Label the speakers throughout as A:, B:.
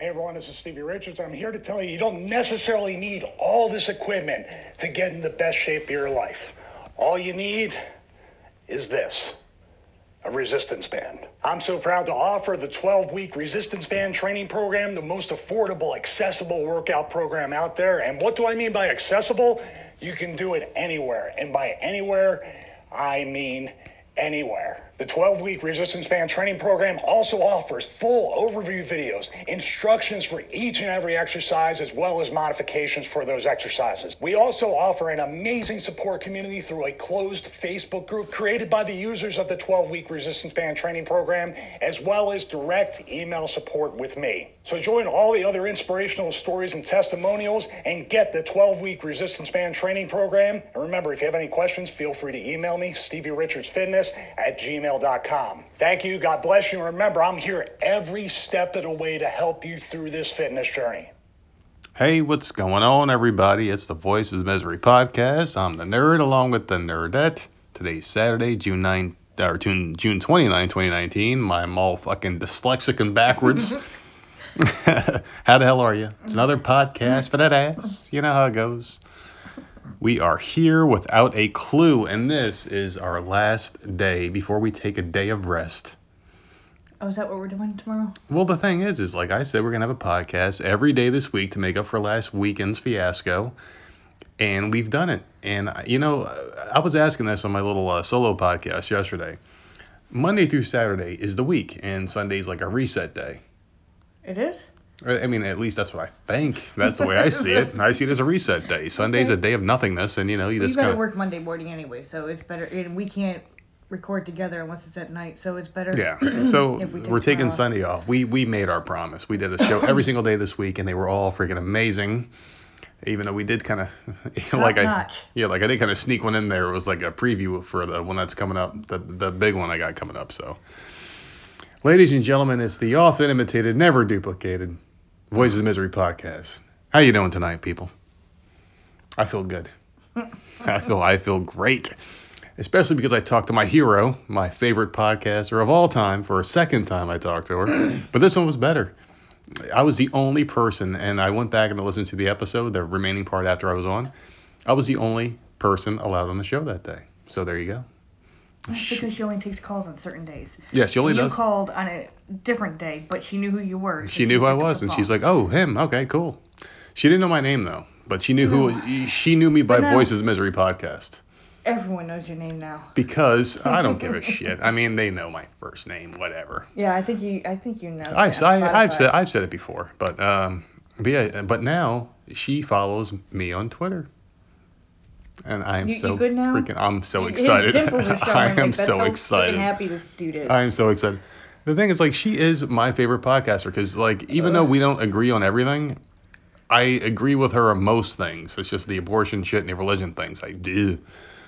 A: Hey everyone, this is Stevie Richards. I'm here to tell you you don't necessarily need all this equipment to get in the best shape of your life. All you need is this a resistance band. I'm so proud to offer the 12 week resistance band training program, the most affordable, accessible workout program out there. And what do I mean by accessible? You can do it anywhere. And by anywhere, I mean anywhere. The 12 week resistance band training program also offers full overview videos, instructions for each and every exercise, as well as modifications for those exercises. We also offer an amazing support community through a closed Facebook group created by the users of the 12 week resistance band training program, as well as direct email support with me. So join all the other inspirational stories and testimonials and get the 12 week resistance band training program. And remember, if you have any questions, feel free to email me, Stevie Richards Fitness at gmail.com. Thank you. God bless you. And remember, I'm here every step of the way to help you through this fitness journey.
B: Hey, what's going on, everybody? It's the Voices of Misery podcast. I'm the nerd along with the nerdette. Today's Saturday, June 9th, or June, June 29, 2019. I'm all fucking dyslexic and backwards. how the hell are you? It's another podcast for that ass. You know how it goes. We are here without a clue, and this is our last day before we take a day of rest.
C: Oh, is that what we're doing tomorrow?
B: Well, the thing is, is like I said, we're gonna have a podcast every day this week to make up for last weekend's fiasco, and we've done it. And you know, I was asking this on my little uh, solo podcast yesterday. Monday through Saturday is the week, and Sunday's like a reset day.
C: It is.
B: I mean, at least that's what I think. That's the way I see it. I see it as a reset day. Sunday's a day of nothingness, and you know, you
C: Well, you
B: just
C: gotta
B: kind of.
C: work Monday morning anyway, so it's better. And we can't record together unless it's at night, so it's better.
B: Yeah. So
C: if we
B: we're taking
C: off.
B: Sunday off. We we made our promise. We did a show every single day this week, and they were all freaking amazing. Even though we did kind of like I
C: notch.
B: yeah like I did kind of sneak one in there. It was like a preview for the one that's coming up, the the big one I got coming up. So, ladies and gentlemen, it's the often imitated, never duplicated Voices of Misery podcast. How you doing tonight, people? I feel good. I feel I feel great especially because I talked to my hero, my favorite podcaster of all time, for a second time I talked to her. but this one was better. I was the only person, and I went back and listened to the episode, the remaining part after I was on. I was the only person allowed on the show that day. So there you go.
C: That's because she only takes calls on certain days.
B: Yeah, she only
C: you
B: does.
C: called on a different day, but she knew who you were.
B: She knew who I was, and she's like, "Oh, him. Okay, cool." She didn't know my name though, but she knew who. She knew me by
C: now-
B: Voices of Misery podcast.
C: Everyone knows your name now.
B: Because I don't give a shit. I mean, they know my first name, whatever.
C: Yeah, I think you. I think you know.
B: I've, I, I've said I've said it before, but um, but yeah, but now she follows me on Twitter, and I am
C: You- you
B: so
C: good now?
B: freaking. I'm so
C: His
B: excited.
C: dimples are showing,
B: I
C: like,
B: am
C: that's
B: so
C: how
B: excited.
C: freaking happy this dude is.
B: I am so excited. The thing is, like, she is my favorite podcaster because, like, even though we don't agree on everything, I agree with her on most things. It's just the abortion shit and the religion things I do.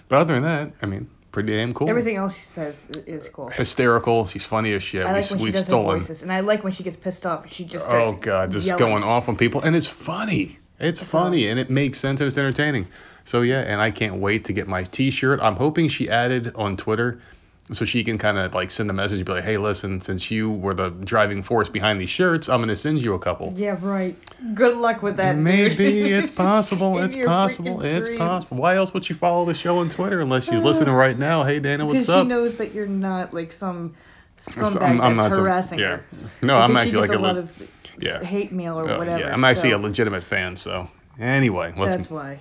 B: But other than that, I mean, pretty damn cool.
C: Everything else she says is cool.
B: hysterical. She's funny as shit.
C: I like
B: we,
C: when she
B: we've
C: does
B: stolen.
C: her voices, and I like when she gets pissed off. She just oh, starts
B: Oh god, just
C: yelling.
B: going off on people, and it's funny. It's
C: That's
B: funny,
C: awesome.
B: and it makes sense, and it's entertaining. So yeah, and I can't wait to get my T-shirt. I'm hoping she added on Twitter, so she can kind of like send a message, and be like, hey, listen, since you were the driving force behind these shirts, I'm gonna send you a couple.
C: Yeah, right. Good luck with that.
B: Maybe it's possible. It's possible. It's
C: dreams.
B: possible. Why else would she follow the show on Twitter unless she's listening right now? Hey, Dana, what's
C: Because
B: up?
C: she knows that you're not like some scumbag
B: I'm- I'm
C: that's harassing
B: yeah.
C: her.
B: No, I'm actually like
C: a lot
B: li-
C: of
B: yeah.
C: hate mail or
B: Uh,
C: whatever.
B: yeah, I'm actually
C: so
B: a legitimate fan. So anyway, let's
C: That's why.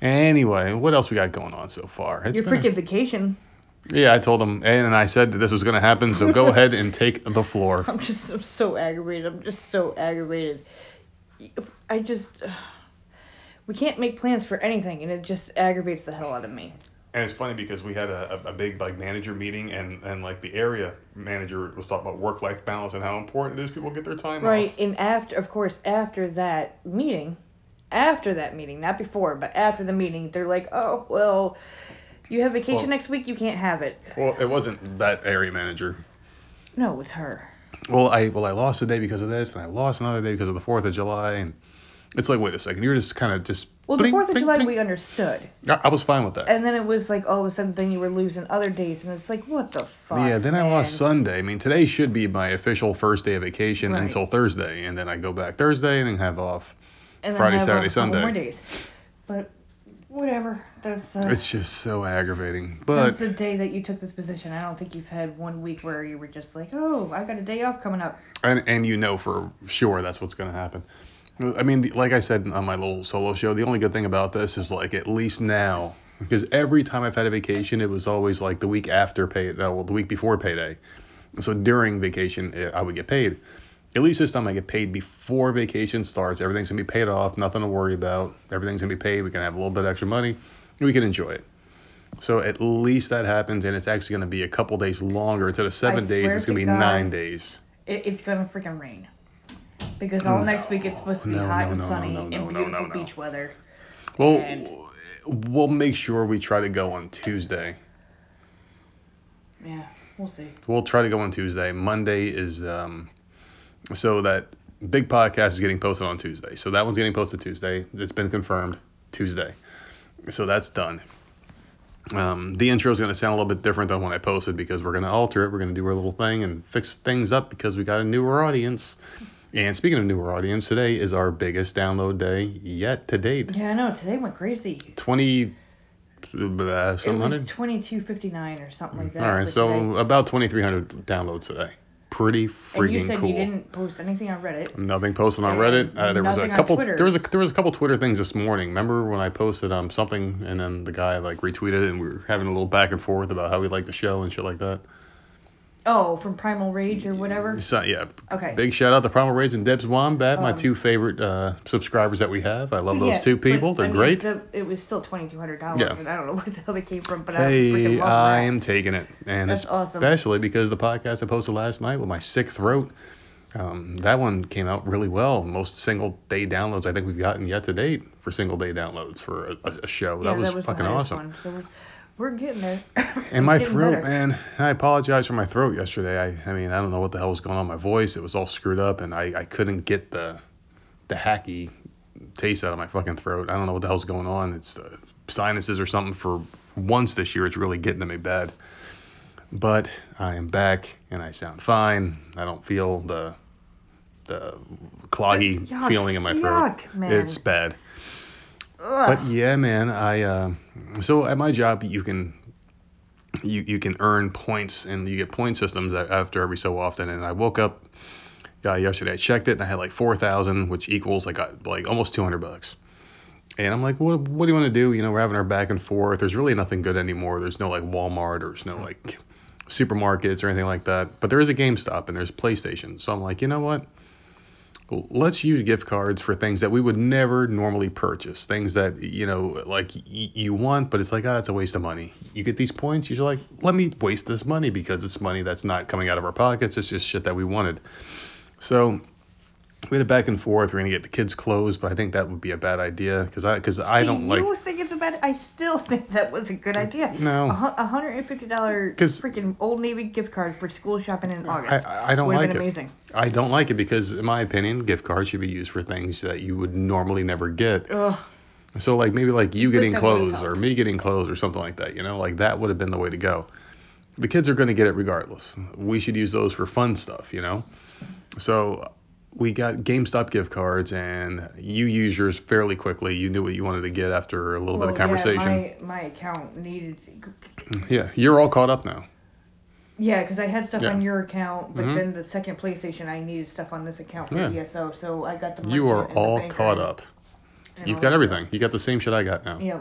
B: Anyway, what else we got going on so far? It's
C: Your
B: been a-
C: freaking vacation.
B: yeah, I told him, and I said that this was going to happen, so go ahead and take the floor.
C: I'm just I'm so aggravated. I'm just so aggravated. I just we can't make plans for anything, and it just aggravates the hell out of me.
B: And it's funny because we had a, a a big like manager meeting, and and like the area manager was talking about work life balance and how important it is people get their time
C: Right,
B: off.
C: and after, of course, after that meeting, after that meeting, not before, but after the meeting, they're like, oh, well, you have vacation
B: Well-
C: next week, you can't have it.
B: Well, it wasn't that area manager.
C: No, it's her.
B: Well, I well I lost a day because of this, and I lost another day because of the Fourth of July, and It's like, wait a second, you're just kind of just.
C: Well, the Fourth of July
B: bling.
C: we understood,
B: I, was fine with that.
C: and then it was like all of a sudden then you were losing other days, and it's like what the fuck.
B: yeah, then I lost Sunday. I mean, today should be my official first day of vacation
C: Right.
B: until Thursday, and then I go back Thursday and then have off.
C: And
B: Friday, Saturday, Sunday.
C: More days, but whatever. That's uh,
B: It's just so aggravating. But
C: since the day that you took this position, I don't think you've had one week where you were just like, oh, I got a day off coming up.
B: and and you know for sure that's what's going to happen. I mean, like I said on my little solo show, the only good thing about this is like at least now, because every time I've had a vacation, it was always like the week after pay, well, the week before payday. So during vacation, eh, I would get paid. At least this time I get paid before vacation starts. Everything's gonna be paid off, nothing to worry about. Everything's gonna be paid. We can have a little bit extra money, and we can enjoy it. So at least that happens, and it's actually gonna be a couple days longer. Instead of seven days, it's gonna
C: to
B: be
C: God.
B: nine days.
C: It, it's gonna freaking rain. Because all next week it's supposed to be
B: No,
C: hot
B: no,
C: and
B: no,
C: sunny
B: no, no,
C: and
B: no, no,
C: beautiful
B: no.
C: beach weather.
B: Well,
C: And-
B: we'll make sure we try to go on Tuesday.
C: Yeah, we'll see.
B: We'll try to go on Tuesday. Monday is um, so that big podcast is getting posted on Tuesday. So that one's getting posted Tuesday. It's been confirmed Tuesday. So that's done. Um, the intro is going to sound a little bit different than when I posted because we're going to alter it. We're going to do our little thing and fix things up because we got a newer audience. And speaking of newer audience, today is our biggest download day yet to date.
C: Yeah, I know. Today went crazy.
B: 20 uh,
C: It was 2259 or something like that.
B: All right, so
C: today.
B: about 2,300 downloads today. Pretty freaking
C: and you said
B: cool.
C: you didn't post anything on Reddit.
B: Nothing posted on Reddit. Uh, there was a couple.
C: Twitter.
B: There was a there was a couple Twitter things this morning. Remember when I posted um something and then the guy like retweeted it and we were having a little back and forth about how we like the show and shit like that.
C: Oh, from Primal Rage or whatever.
B: So yeah.
C: Okay.
B: Big shout out to Primal Rage and Debs Wombat, my
C: Um,
B: two favorite uh, subscribers that we have. I love those
C: Yeah,
B: two people.
C: I
B: They're
C: mean,
B: great.
C: the- it was still $2,200,
B: Yeah.
C: and I don't know where the hell they came from, but I
B: Hey, I
C: that.
B: am taking it, and
C: That's awesome.
B: especially because the podcast I posted last night with my sick throat, um, that one came out really well. Most single day downloads I think we've gotten yet to date for single day downloads for a, a- show.
C: yeah,
B: that was,
C: the
B: fucking
C: highest
B: awesome.
C: One, so we're, getting there.
B: And my throat,
C: better.
B: man, I apologize for my throat yesterday. I, I mean, I don't know what the hell was going on with my voice. It was all screwed up, and I, I couldn't get the the hacky taste out of my fucking throat. I don't know what the hell's going on. It's the sinuses or something. For once this year, it's really getting to me bad. But I am back, and I sound fine. I don't feel the the cloggy
C: Yuck,
B: feeling in my throat.
C: yuck.
B: It's bad.
C: Ugh.
B: But yeah, man, I uh, so at my job you can you you can earn points and you get point systems after every so often. And I woke up uh, yesterday, I checked it, and I had like four thousand, which equals I got like almost two hundred bucks. And I'm like, what what do you want to do? You know, we're having our back and forth. There's really nothing good anymore. There's no like Walmart or there's no like supermarkets or anything like that. But there is a GameStop and there's PlayStation. So I'm like, you know what? Let's use gift cards for things that we would never normally purchase. Things that you know, like y- you want, but it's like, ah, it's a waste of money. You get these points, you're like, let me waste this money because it's money that's not coming out of our pockets. It's just shit that we wanted. So we had a back and forth. We're gonna get the kids clothes, but I think that would be a bad idea because I because I don't like.
C: You think it's a bad? I still think that was a good idea.
B: No.
C: A hu- hundred and fifty dollar freaking Old Navy gift card for school shopping in August.
B: I, I don't
C: Would've
B: like
C: been
B: it.
C: amazing.
B: I don't like it because, in my opinion, gift cards should be used for things that you would normally never get.
C: Ugh.
B: So like maybe like you getting clothes or me getting clothes or something like that, you know, like that would have been the way to go. The kids are going to get it regardless. We should use those for fun stuff, you know. So we got GameStop gift cards and you used yours fairly quickly. You knew what you wanted to get after a little
C: Well,
B: bit of conversation.
C: Yeah, my, my account needed.
B: yeah, you're all caught up now.
C: Yeah, because I had stuff
B: Yeah.
C: on your account, but
B: Mhm.
C: then the second PlayStation, I needed stuff on this account for
B: Yeah.
C: ESO, so I got the.
B: You are all caught up. You've got everything.
C: stuff.
B: You got the same shit I got now.
C: Yeah.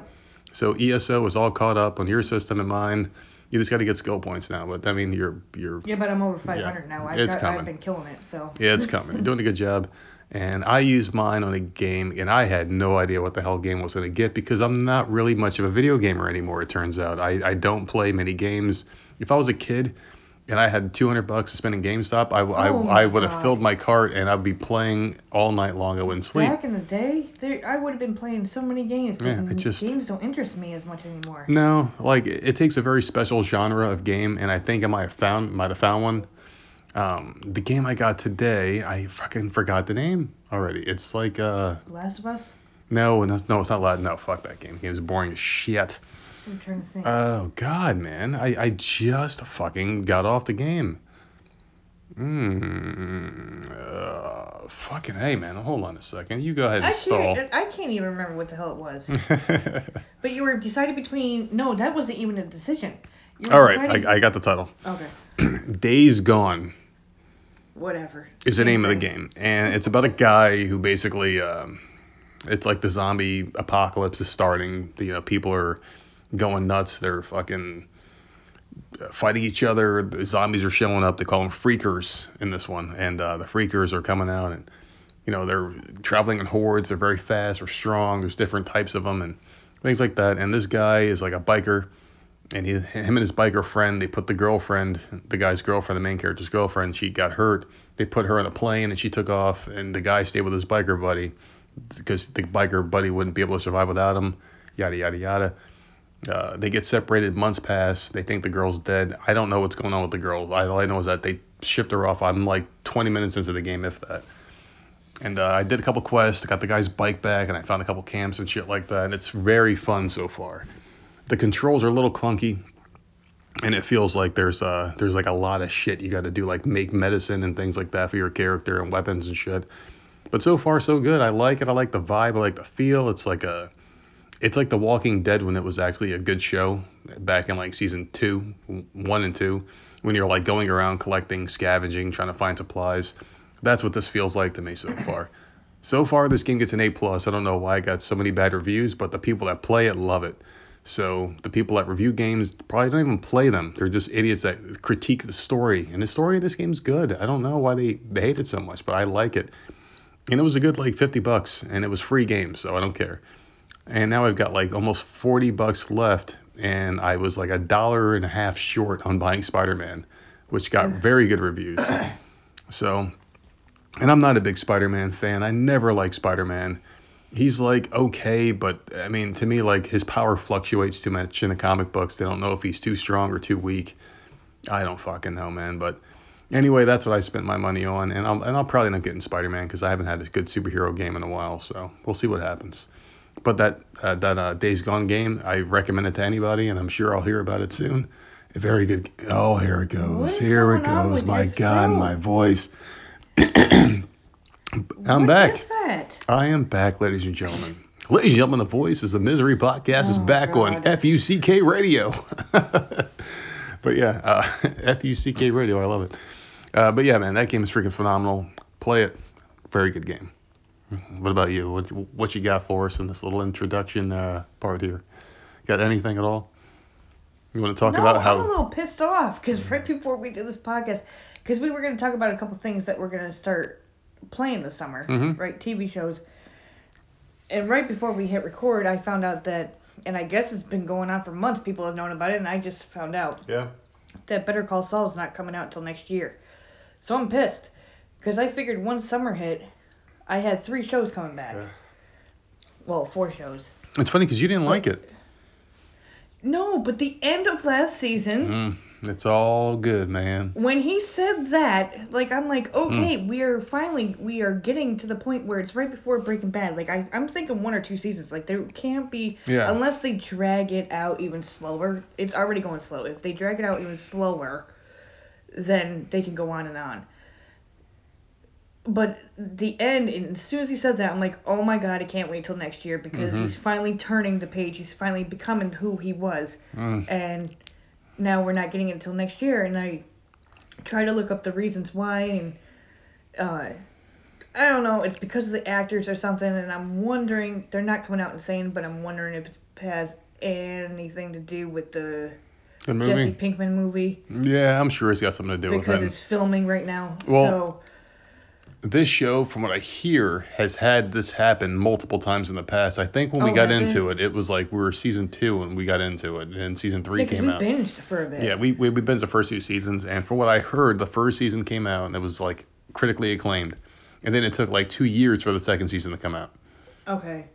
B: So ESO is all caught up on your system and mine. You just got to get skill points now. But I mean, you're you're
C: Yeah, but I'm over 500 now. I've
B: it's
C: got,
B: coming.
C: I've been killing it, so.
B: Yeah, it's coming. You're doing a good job. And I used mine on a game, and I had no idea what the hell game was going to get because I'm not really much of a video gamer anymore, it turns out. I, I don't play many games. If I was a kid and I had 200 bucks to spend in GameStop, I, I,
C: Oh my
B: I would have filled my cart and I'd be playing all night long. I wouldn't sleep.
C: Back in the day, there, I would have been playing so many games, but
B: Yeah, it just-
C: games don't interest me as much anymore.
B: No, like it it takes a very special genre of game, and I think I might have found might have found one. Um, the game I got today, I fucking forgot the name already. It's like uh
C: Last of Us.
B: no, no, no, it's not Latin. No, fuck that game. The game's boring as shit.
C: I'm trying to think.
B: Oh god, man, I I just fucking got off the game. Hmm. Uh, fucking hey, man. Hold on a second. You go ahead and
C: Actually,
B: stall.
C: I, I can't even remember what the hell it was. but you were decided between. No, that wasn't even a decision. You were
B: All right,
C: deciding-
B: I, I got the title.
C: Okay.
B: Days Gone
C: Whatever.
B: is the name of the game, and it's about a guy who basically, um, it's like the zombie apocalypse is starting. You know, people are going nuts. They're fucking uh, fighting each other. The zombies are showing up. They call them freakers in this one, and uh, the freakers are coming out, and you know they're traveling in hordes. They're very fast or strong. There's different types of them and things like that. And this guy is like a biker and he, him and his biker friend, they put the girlfriend, the guy's girlfriend, the main character's girlfriend, she got hurt. They put her on a plane and she took off, and the guy stayed with his biker buddy because the biker buddy wouldn't be able to survive without him. Yada yada yada. Uh, they get separated. Months pass. They think the girl's dead. I don't know what's going on with the girl. All I know is that they shipped her off. I'm like 20 minutes into the game, if that. And uh, I did a couple quests. I got the guy's bike back, and I found a couple camps and shit like that. And it's very fun so far the controls are a little clunky and it feels like there's uh there's like a lot of shit you got to do like make medicine and things like that for your character and weapons and shit but so far so good i like it i like the vibe i like the feel it's like a it's like the walking dead when it was actually a good show back in like season two one and two when you're like going around collecting scavenging trying to find supplies that's what this feels like to me so far so far this game gets an a plus i don't know why I got so many bad reviews but the people that play it love it so the people that review games probably don't even play them. They're just idiots that critique the story. And the story of this game's good. I don't know why they, they hate it so much, but I like it. And it was a good like 50 bucks and it was free game, so I don't care. And now I've got like almost 40 bucks left and I was like a dollar and a half short on buying Spider-Man, which got very good reviews. So, and I'm not a big Spider-Man fan. I never liked Spider-Man he's like okay, but I mean to me like his power fluctuates too much in the comic books. They don't know if he's too strong or too weak. I don't fucking know, man. But anyway, that's what I spent my money on, and I'll and I'll probably not get in Spider-Man because I haven't had a good superhero game in a while. So we'll see what happens. But that uh, that uh, Days Gone game, I recommend it to anybody, and I'm sure I'll hear about it soon. A very good. Oh, here it goes. Here it goes. My God, my voice. I'm
C: What
B: back.
C: is that?
B: I am back, ladies and gentlemen. Ladies and gentlemen, the Voice is the Misery podcast is
C: Oh,
B: back on
C: God.
B: FUCK Radio. but yeah, uh, FUCK Radio, I love it. Uh, but yeah, man, that game is freaking phenomenal. Play it. Very good game. What about you? What what you got for us in this little introduction uh, part here? Got anything at all? You want to talk
C: no,
B: about how?
C: I'm a little pissed off because right before we did this podcast, because we were going to talk about a couple things that we're going to start playing this summer,
B: Mhm.
C: right? TV shows. And right before we hit record, I found out that, and I guess it's been going on for months. People have known about it, and I just found out
B: Yeah.
C: that Better Call Saul is not coming out until next year. So I'm pissed because I figured once summer hit, I had three shows coming back.
B: Yeah.
C: Well, four shows.
B: It's funny because you didn't like it.
C: No, but the end of last season.
B: Mm, it's all good, man.
C: when he said that, like I'm like, okay,
B: Hmm.
C: we are finally we are getting to the point where it's right before Breaking Bad. Like I, I'm thinking one or two seasons. Like there can't be
B: Yeah.
C: unless they drag it out even slower. It's already going slow. If they drag it out even slower, then they can go on and on. But the end, and as soon as he said that, I'm like, oh my god, I can't wait till next year because
B: Mhm.
C: he's finally turning the page. He's finally becoming who he was
B: Mm.
C: and now we're not getting it until next year and i try to look up the reasons why and uh i don't know it's because of the actors or something and i'm wondering they're not coming out and saying but i'm wondering if it has anything to do with the
B: The
C: jesse pinkman movie
B: Yeah, I'm sure it's got something to do with it.
C: because
B: it.
C: it's filming right now
B: Well,
C: so
B: this show, from what I hear, has had this happen multiple times in the past. I think when we
C: Oh,
B: got into
C: it?
B: it? was like we were season two and we got into it, and season three
C: because
B: came
C: we
B: out.
C: binged for a bit
B: Yeah, we we we binged the first two seasons, and from what I heard, the first season came out and it was like critically acclaimed, and then it took like two years for the second season to come out,
C: okay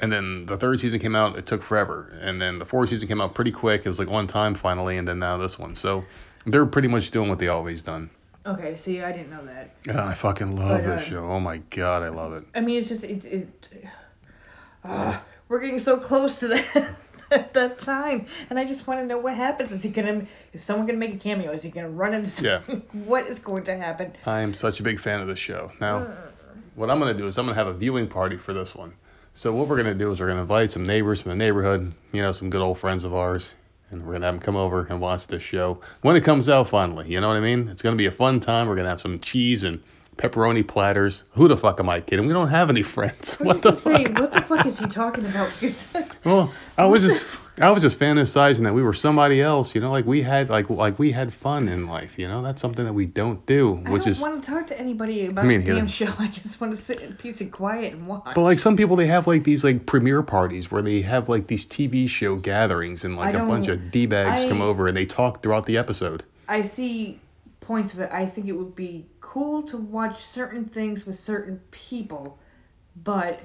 B: and then the third season came out. It took forever, and then the fourth season came out pretty quick. It was like one time finally, and then now this one. So they're pretty much doing what they always done.
C: Okay, see, I didn't know that.
B: Ah, I fucking love
C: But,
B: this
C: uh,
B: show. Oh my god, I love it.
C: I mean, it's just it it. Uh, we're getting so close to that at that time, and I just want to know what happens. Is he gonna? Is someone gonna make a cameo? Is he gonna run into?
B: Yeah.
C: something? what is going to happen?
B: I am such a big fan of this show. Now, what I'm gonna do is I'm gonna have a viewing party for this one. So what we're gonna do is we're gonna invite some neighbors from the neighborhood, you know, some good old friends of ours, and we're gonna have them come over and watch this show when it comes out finally. You know what I mean? It's gonna be a fun time. We're gonna have some cheese and pepperoni platters. Who the fuck am I kidding? We don't have any friends. What the
C: say,
B: fuck?
C: what the fuck is he talking about?
B: Well, I was just I was just fantasizing that we were somebody else, you know, like we had like like we had fun in life, you know. That's something that we don't do,
C: I
B: which
C: don't
B: is
C: want to talk to anybody about
B: Me
C: the damn show. I just want to sit in peace and quiet and watch.
B: But like some people, they have like these like premiere parties where they have like these TV show gatherings and like
C: I
B: a bunch of d bags come over and they talk throughout the episode.
C: I see points of it. I think it would be cool to watch certain things with certain people, but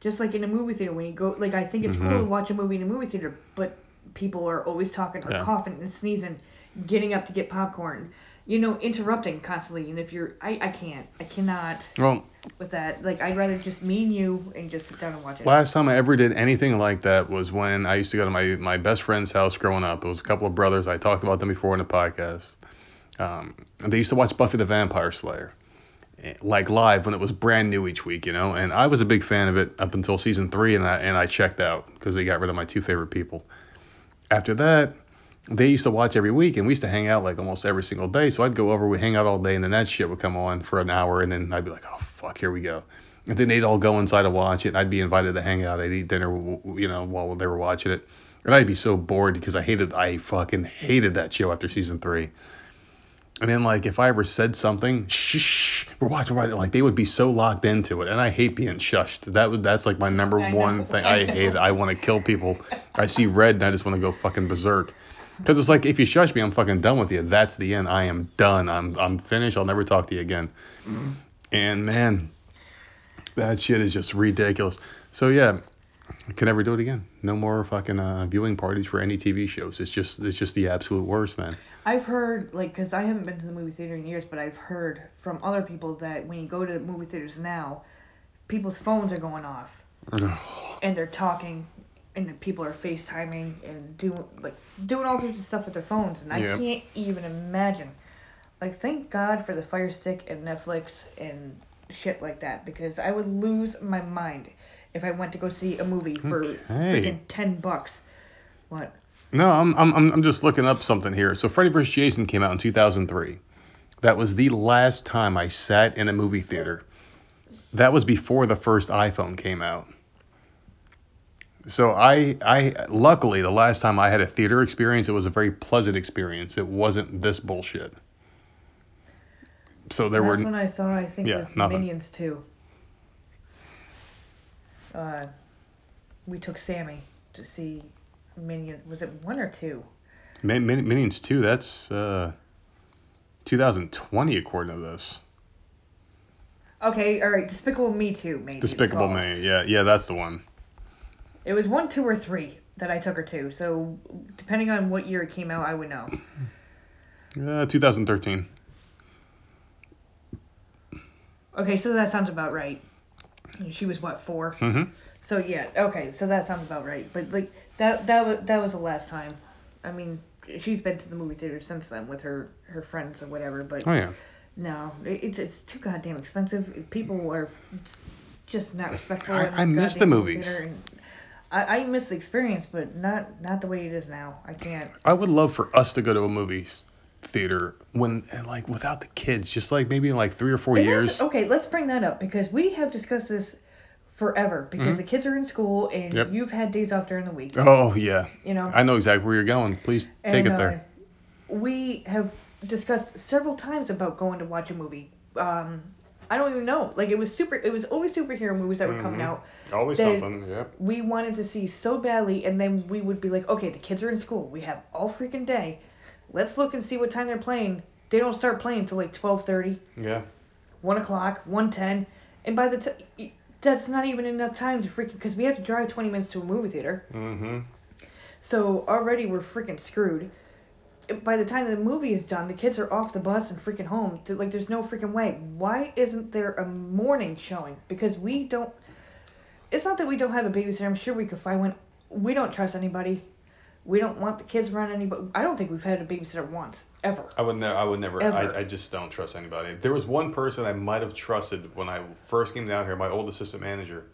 C: just like in a movie theater, when you go, like I think it's cool
B: Mhm.
C: to watch a movie in a movie theater, but people are always talking or
B: Yeah.
C: coughing and sneezing, getting up to get popcorn, you know, interrupting constantly. And if you're, I, I can't, I cannot
B: Well,
C: with that. Like I'd rather just me and you and just sit down and watch it.
B: last time I ever did anything like that was when I used to go to my my best friend's house growing up. It was a couple of brothers. I talked about them before in the podcast. Um, they used to watch Buffy the Vampire Slayer, like live when it was brand new each week, you know. And I was a big fan of it up until season three, and I and I checked out because they got rid of my two favorite people. After that, they used to watch every week, and we used to hang out like almost every single day. So I'd go over, we'd hang out all day, and then that shit would come on for an hour, and then I'd be like, oh fuck, here we go. And then they'd all go inside to watch it, and I'd be invited to hang out. I'd eat dinner, you know, while they were watching it, and I'd be so bored because I hated, I fucking hated that show after season three. And then like if I ever said something, shh, shh, we're watching, right, like they would be so locked into it, and I hate being shushed. That would that's like my number
C: I know,
B: one thing.
C: I
B: I, hate. it. I want to kill people. I see red and I just want to go fucking berserk. Because it's like if you shush me, I'm fucking done with you. That's the end. I am done. I'm I'm finished. I'll never talk to you again. Mm-hmm. And man, that shit is just ridiculous. So yeah, I can never do it again. No more fucking uh, viewing parties for any TV shows. It's just it's just the absolute worst, man.
C: I've heard, like, because I haven't been to the movie theater in years, but I've heard from other people that when you go to movie theaters now, people's phones are going off and they're talking and the people are FaceTiming and doing like doing all sorts of stuff with their phones and I
B: Yep.
C: can't even imagine. Like thank God for the Fire Stick and Netflix and shit like that because I would lose my mind if I went to go see a movie for
B: Okay.
C: freaking ten bucks. What?
B: No, I'm, I'm I'm just looking up something here. So Freddy vs. Jason came out in 2003. That was the last time I sat in a movie theater. That was before the first iPhone came out. So I I luckily the last time I had a theater experience, it was a very pleasant experience. It wasn't this bullshit. So there
C: Last
B: were
C: one I saw I think
B: Yeah,
C: was
B: nothing.
C: Minions 2. Uh, we took Sammy to see Minion. Was it one or two?
B: Min- Min- Minions 2. That's uh 2020 according to this.
C: Okay, all right. Despicable Me 2, maybe.
B: Despicable. Me. Yeah, yeah, that's the one.
C: It was one, two, or three that I took her to. So depending on what year it came out, I would know.
B: Uh, 2013.
C: Okay, so that sounds about right. She was what four?
B: Mm-hmm.
C: So yeah, okay, so that sounds about right. But like that that was that was the last time. I mean, she's been to the movie theater since then with her her friends or whatever. But
B: Oh yeah.
C: no, it, it's just too goddamn expensive. People are just not respectful.
B: I- I miss the movies.
C: and I, I miss the experience, but not not the way it is now. I can't.
B: I would love for us to go to a movie theater when and like without the kids, just like maybe in like three or four
C: And
B: years.
C: Okay, let's bring that up because we have discussed this forever because
B: Mhm.
C: the kids are in school and
B: Yep.
C: you've had days off during the week.
B: Oh yeah,
C: You know.
B: I know exactly where you're going. Please take
C: And,
B: it there.
C: Uh, we have discussed several times about going to watch a movie. Um, I don't even know. Like it was super. It was always superhero movies that were coming
B: Mhm.
C: out.
B: Always something. Yep.
C: We wanted to see so badly, and then we would be like, okay, the kids are in school. We have all freaking day. Let's look and see what time they're playing. They don't start playing until like twelve thirty.
B: Yeah.
C: one o'clock, 1:10, and by the time that's not even enough time to freaking because we have to drive twenty minutes to a movie theater,
B: Mm-hmm.
C: so already we're freaking screwed. by the time the movie is done, the kids are off the bus and freaking home. Like, there's no freaking way. Why isn't there a morning showing? Because we don't. It's not that we don't have a babysitter. I'm sure we could find one. We don't trust anybody. We don't want the kids around anybody. I don't think we've had a babysitter once ever.
B: I would never. I would never.
C: Ever.
B: I, I just don't trust anybody. There was one person I might have trusted when I first came down here. My old assistant manager.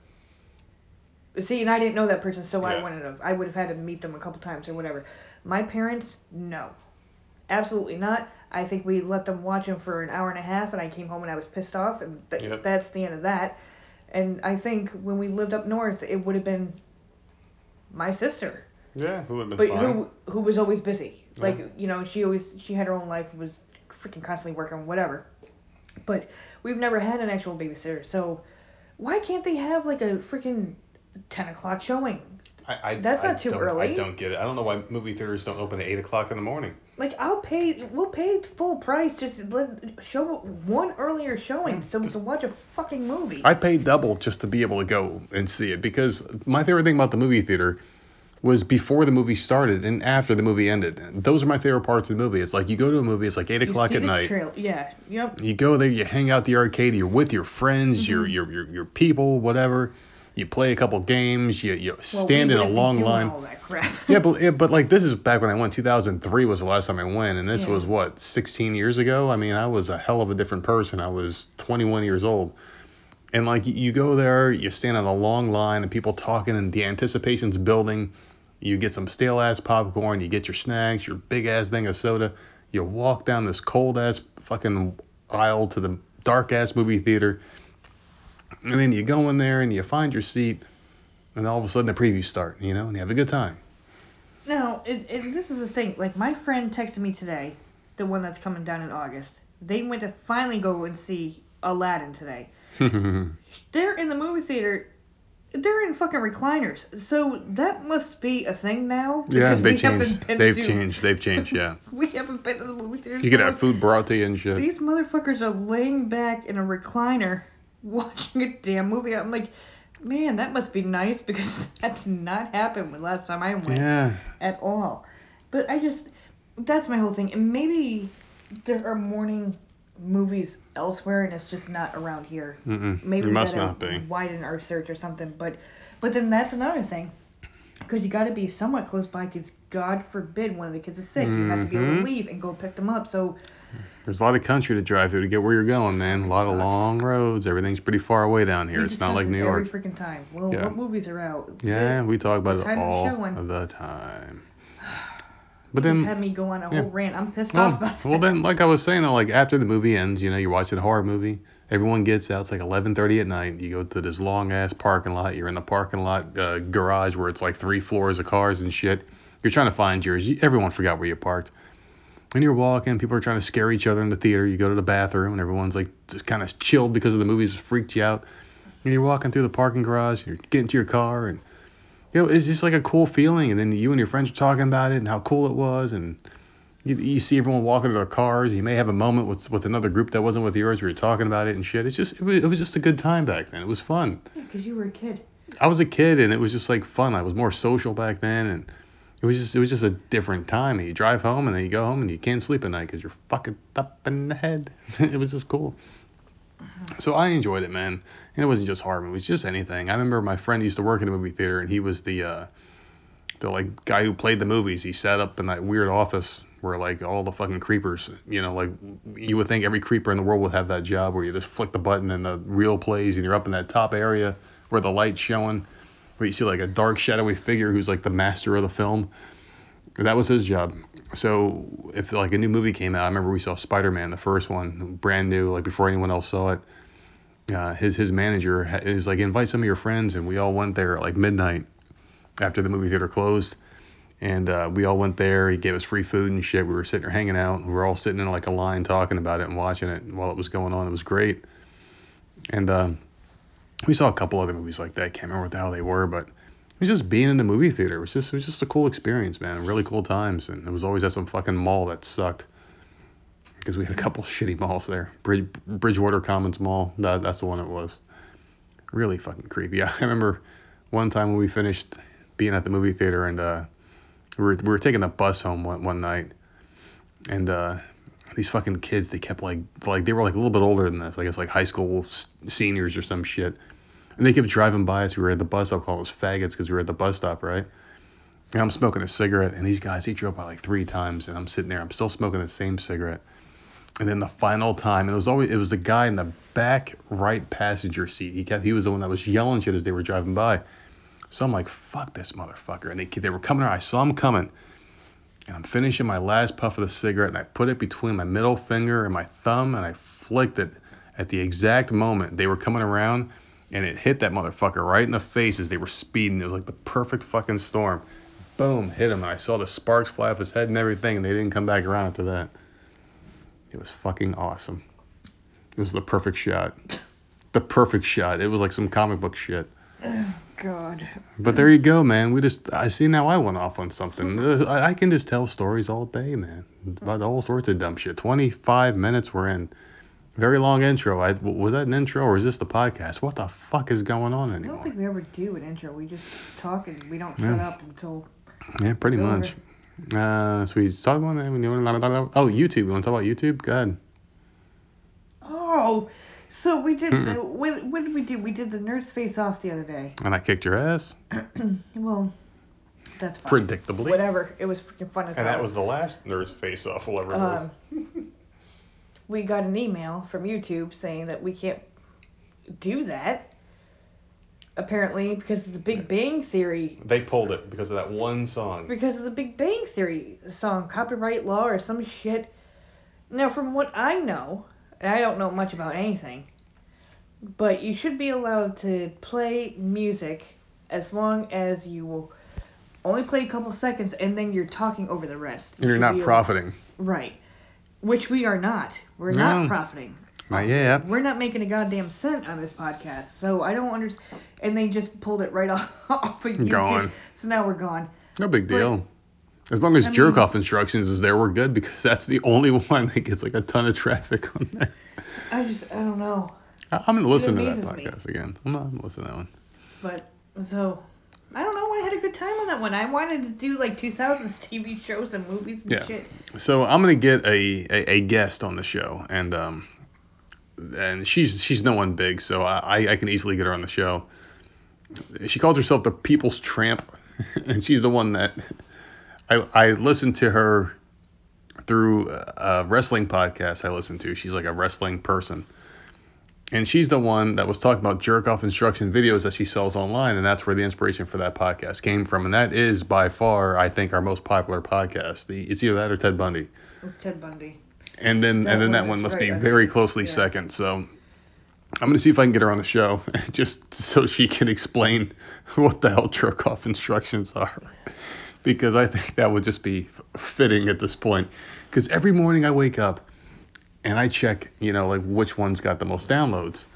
C: See, and I didn't know that person, so I wouldn't have. I would have had to meet them a couple times or whatever. My parents, no, absolutely not. I think we let them watch him for an hour and a half, and I came home and I was pissed off, and th-
B: Yep.
C: that's the end of that. And I think when we lived up north, it would have been my sister,
B: Yeah, who would have
C: but
B: been fine.
C: who who was always busy.
B: Yeah.
C: Like you know, she always she had her own life, was freaking constantly working, whatever. But we've never had an actual babysitter, so why can't they have like a freaking ten o'clock showing?
B: I, I,
C: That's
B: I
C: not too
B: don't-
C: early.
B: I don't get it. I don't know why movie theaters don't open at eight o'clock in the morning.
C: Like I'll pay, we'll pay full price just let show one earlier showing so we can watch a fucking movie.
B: I paid double just to be able to go and see it because my favorite thing about the movie theater was before the movie started and after the movie ended. Those are my favorite parts of the movie. It's like you go to a movie, it's like eight
C: You
B: o'clock
C: see
B: at
C: the
B: night.
C: trail- yeah, yep.
B: You go there, you hang out at the arcade, you're with your friends, your,
C: Mm-hmm.
B: your your your people, whatever. You play a couple games, you you
C: Well,
B: stand
C: we
B: in a long line.
C: All that crap.
B: Yeah, but yeah, but like this is back when I went. 2003 was the last time I went, and this
C: Yeah.
B: was what 16 years ago. I mean, I was a hell of a different person. I was 21 years old, and like you- you go there, you stand in a long line, and people talking, and the anticipation's building. You get some stale ass popcorn, you get your snacks, your big ass thing of soda. You walk down this cold ass fucking aisle to the dark ass movie theater, and then you go in there and you find your seat, and all of a sudden the previews start, you know, and you have a good time.
C: Now, it, it, this is the thing. Like my friend texted me today, the one that's coming down in August. They went to finally go and see Aladdin today. They're in the movie theater. They're in fucking recliners. So that must be a thing now.
B: Yeah, they changed. They've
C: to-
B: changed. They've changed. Yeah,
C: We haven't been to the movie theater.
B: you can
C: so
B: have food brought to you and shit.
C: These motherfuckers are laying back in a recliner watching a damn movie. I'm like, man, that must be nice because that's not happened when last time I went
B: Yeah,
C: at all. But I just, that's my whole thing. And maybe there are morning movies elsewhere and it's just not around here.
B: Mm-mm.
C: Maybe
B: it must not be.
C: widen our search or something. But, but then that's another thing. Because you got to be somewhat close by because God forbid one of the kids is sick. You have to be able to mm-hmm. leave and go pick them up. So
B: There's a lot of country to drive through to get where you're going, man. A lot of long roads. Everything's pretty far away down here.
C: we
B: It's not like New
C: it every
B: York.
C: freaking time. Well,
B: Yeah.
C: what movies are out?
B: Yeah, we talk about
C: What
B: it all
C: showing?
B: the time. But
C: Just
B: then,
C: had me go on a
B: yeah.
C: whole rant. I'm pissed
B: well,
C: off about that.
B: well, then, like I was saying, though, like after the movie ends, you know, you're watching a horror movie. Everyone gets out. It's like 11:30 at night. You go to this long ass parking lot. You're in the parking lot uh, garage where it's like three floors of cars and shit. You're trying to find yours. You, everyone forgot where you parked. And you're walking. People are trying to scare each other in the theater. You go to the bathroom, and everyone's like just kind of chilled because of the movies freaked you out. And you're walking through the parking garage. You're getting to your car, and you know it's just like a cool feeling. And then you and your friends are talking about it and how cool it was, and you, you see everyone walking to their cars. You may have a moment with with another group that wasn't with yours where you're talking about it and shit. It's just it was, it was just a good time back then. It was fun.
C: Because you were a kid.
B: I was a kid and it was just like fun. I was more social back then and it was just it was just a different time. And you drive home and then you go home and you can't sleep at night because you're fucking up in the head. it was just cool. Uh-huh. So I enjoyed it, man. And it wasn't just horror movies, just anything. I remember my friend used to work in a movie theater and he was the uh the like guy who played the movies. He sat up in that weird office where like all the fucking creepers, you know, like you would think every creeper in the world would have that job where you just flick the button and the reel plays and you're up in that top area where the light's showing, where you see like a dark shadowy figure who's like the master of the film. That was his job. So if like a new movie came out, I remember we saw Spider-Man, the first one, brand new, like before anyone else saw it. Uh, his his manager is like invite some of your friends, and we all went there at like midnight after the movie theater closed. And uh, we all went there. He gave us free food and shit. We were sitting there hanging out. We were all sitting in like a line talking about it and watching it while it was going on. It was great. And uh, we saw a couple other movies like that. I can't remember what the hell they were, but it was just being in the movie theater. It was just it was just a cool experience, man. Really cool times. And it was always at some fucking mall that sucked because we had a couple shitty malls there. Bridge, Bridgewater Commons Mall. That, that's the one it was. Really fucking creepy. I remember one time when we finished being at the movie theater and uh, we were we were taking the bus home one, one night, and uh, these fucking kids they kept like like they were like a little bit older than this, I guess like high school seniors or some shit, and they kept driving by us. We were at the bus stop, call us faggots because we were at the bus stop, right? And I'm smoking a cigarette, and these guys they drove by like three times, and I'm sitting there, I'm still smoking the same cigarette. And then the final time, and it was always it was the guy in the back right passenger seat. He kept he was the one that was yelling shit as they were driving by. So I'm like, fuck this motherfucker. And they they were coming around. I saw them coming. And I'm finishing my last puff of the cigarette, and I put it between my middle finger and my thumb, and I flicked it at the exact moment they were coming around, and it hit that motherfucker right in the face as they were speeding. It was like the perfect fucking storm. Boom, hit him, and I saw the sparks fly off his head and everything, and they didn't come back around after that. It was fucking awesome. It was the perfect shot. The perfect shot. It was like some comic book shit.
C: Oh, God.
B: But there you go, man. We just I see now I went off on something. Uh, I, can just tell stories all day, man, about all sorts of dumb shit. 25 minutes we're in. Very long intro. I was that an intro or is this the podcast? What the fuck is going on anymore?
C: I don't think we ever do an intro. We just talk and we don't
B: Yeah.
C: shut up until.
B: yeah, pretty much. Uh, so we talk about that. Oh, YouTube. You want to talk about YouTube? Go ahead.
C: Oh, so we did.
B: Mm-mm.
C: The, what, what did we do? We did the Nerds Face Off the other day.
B: And I kicked your ass.
C: well, that's fine.
B: Predictably.
C: Whatever. It was freaking fun as
B: And
C: hell.
B: that was the last Nerds Face Off we'll ever
C: Um,
B: have.
C: we got an email from YouTube saying that we can't do that. Apparently, because of the Big Bang Theory.
B: They pulled it because of that one song.
C: Because of the Big Bang Theory song, copyright law or some shit. Now, from what I know, and I don't know much about anything, but you should be allowed to play music as long as you only play a couple seconds and then you're talking over the rest.
B: And you're not
C: able-
B: profiting.
C: Right. Which we are not. We're
B: No.
C: not profiting.
B: Not yet.
C: We're not making a goddamn cent on this podcast, so I don't understand. And they just pulled it right off, off of YouTube.
B: Gone.
C: So now we're gone.
B: No big
C: But-
B: deal. As long as
C: I mean-
B: off instructions is there, we're good because that's the only one that gets like a ton of traffic on there.
C: I just, I don't know.
B: I, I'm gonna listen to that
C: amazes me.
B: podcast again. I'm not I'm gonna listen to that one.
C: But, so, I don't know. I had a good time on that one. I wanted to do like 2000s TV shows and movies and
B: Yeah.
C: shit.
B: So I'm gonna get a, a, a guest on the show, and um, and she's she's no one big, so I I can easily get her on the show. She calls herself the People's Tramp, and she's the one that I I listened to her through a wrestling podcast I listen to. She's like a wrestling person. And she's the one that was talking about jerk off instruction videos that she sells online, and that's where the inspiration for that podcast came from. And that is by far, I think, our most popular podcast. It's either that or Ted Bundy.
C: It's Ted Bundy.
B: And then
C: That
B: and then
C: one
B: that one must be
C: right, I
B: very closely
C: Yeah.
B: second. So I'm gonna see if I can get her on the show, just so she can explain what the hell jerk off instructions are, because I think that would just be fitting at this point. Because every morning I wake up and I check, you know, like which one's got the most downloads.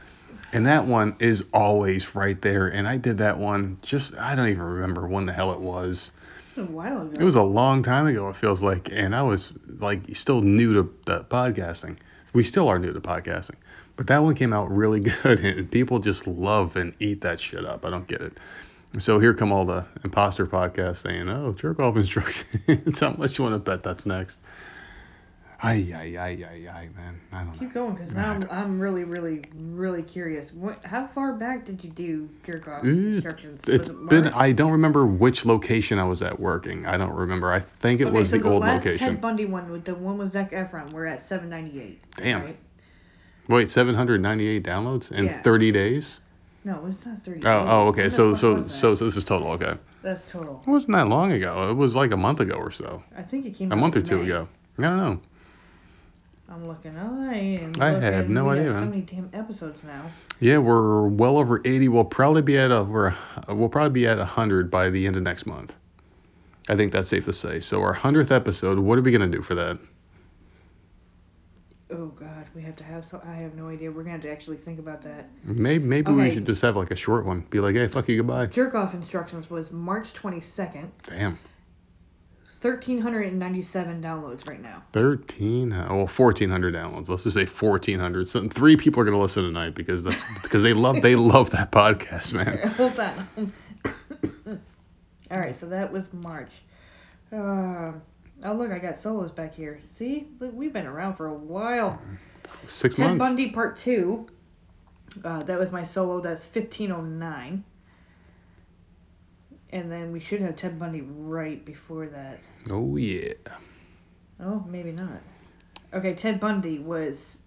B: And that one is always right there. And I did that one just, I don't even remember when the hell it was.
C: While ago.
B: It was a long time ago, it feels like. And I was like still new to the podcasting. We still are new to podcasting. But that one came out really good. And people just love and eat that shit up. I don't get it. So here come all the imposter podcasts saying, oh, jerk off instructions. How much you want to bet that's next? Ay, ay, ay, ay, ay, man. I don't know.
C: Keep going, because now I'm, I'm really, really, really curious. What? How far back did you do jerk off
B: It-
C: instructions?
B: It's
C: it
B: been. I don't remember which location I was at working. I don't remember. I think it
C: okay,
B: was
C: so
B: the old
C: last
B: location.
C: Ted Bundy one, the one with Zac Efron, we're at 798.
B: Damn.
C: Right?
B: Wait, 798 downloads in
C: Yeah.
B: 30 days?
C: No, it's not 30.
B: Oh, oh, okay. So, so, so, so this is total. Okay.
C: That's total.
B: It wasn't that long ago. It was like a month ago or so.
C: I think it came
B: A month or two
C: May.
B: ago. I don't know.
C: I'm looking. Oh, I am.
B: I
C: looking.
B: have no
C: we
B: idea,
C: Have so many damn episodes now.
B: Yeah, we're well over 80. We'll probably be at a we're we'll probably be at 100 by the end of next month. I think that's safe to say. So our 100th episode, what are we gonna do for that?
C: Oh God, we have to have some. I have no idea. We're gonna have to actually think about that.
B: Maybe maybe we should just have like a short one. Be like, hey, fuck you, goodbye.
C: Jerk off instructions was March 22nd.
B: Damn.
C: 1,397 downloads right now.
B: 13 uh, well 1400 downloads let's just say 1400 so three people are going to listen tonight because that's because they love they love that podcast man
C: Hold on. All right, so that was March. Uh, Oh look, I got solos back here. See, look, we've been around for a while.
B: Six
C: Ted
B: months.
C: Bundy Part Two. Uh, that was my solo. That's fifteen oh nine. And then we should have Ted Bundy right before that.
B: Oh yeah.
C: Oh, maybe not. Okay, Ted Bundy was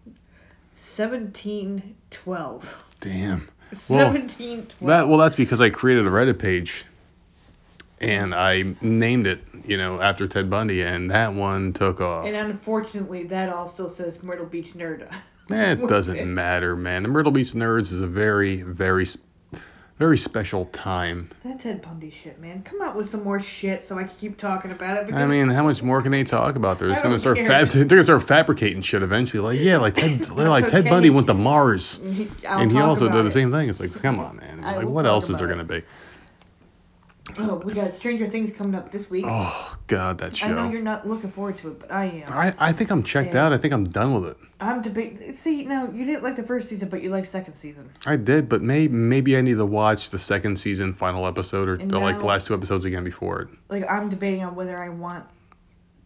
C: seventeen twelve.
B: Damn.
C: Seventeen twelve.
B: Well, That well, that's because I created a Reddit page, and I named it, you know, after Ted Bundy, and that one took off.
C: And unfortunately, that also says Myrtle Beach Nerd.
B: Eh, it doesn't matter, man. The Myrtle Beach Nerds is a very, very, very special time.
C: That Ted Bundy shit, man. Come out with some more shit so I can keep talking about it. Because
B: I mean, how much more can they talk about? They're just gonna start fab- they're gonna start fabricating shit eventually. Like, yeah, like Ted, like Ted. Bundy went to Mars,
C: I'll
B: and he also did the
C: it.
B: same thing. It's like, come on, man.
C: I
B: Like, what else is there
C: about
B: gonna be?
C: Oh, we got Stranger Things coming up this week.
B: Oh God, that show.
C: I know you're not looking forward to it, but I am.
B: I, I think I'm checked
C: Yeah.
B: out. I think I'm done with it.
C: I'm debating. See, now you didn't like the first season, but you like second season.
B: I did, but maybe maybe I need to watch the second season final episode or,
C: And
B: or like the last two episodes again before it.
C: Like I'm debating on whether I want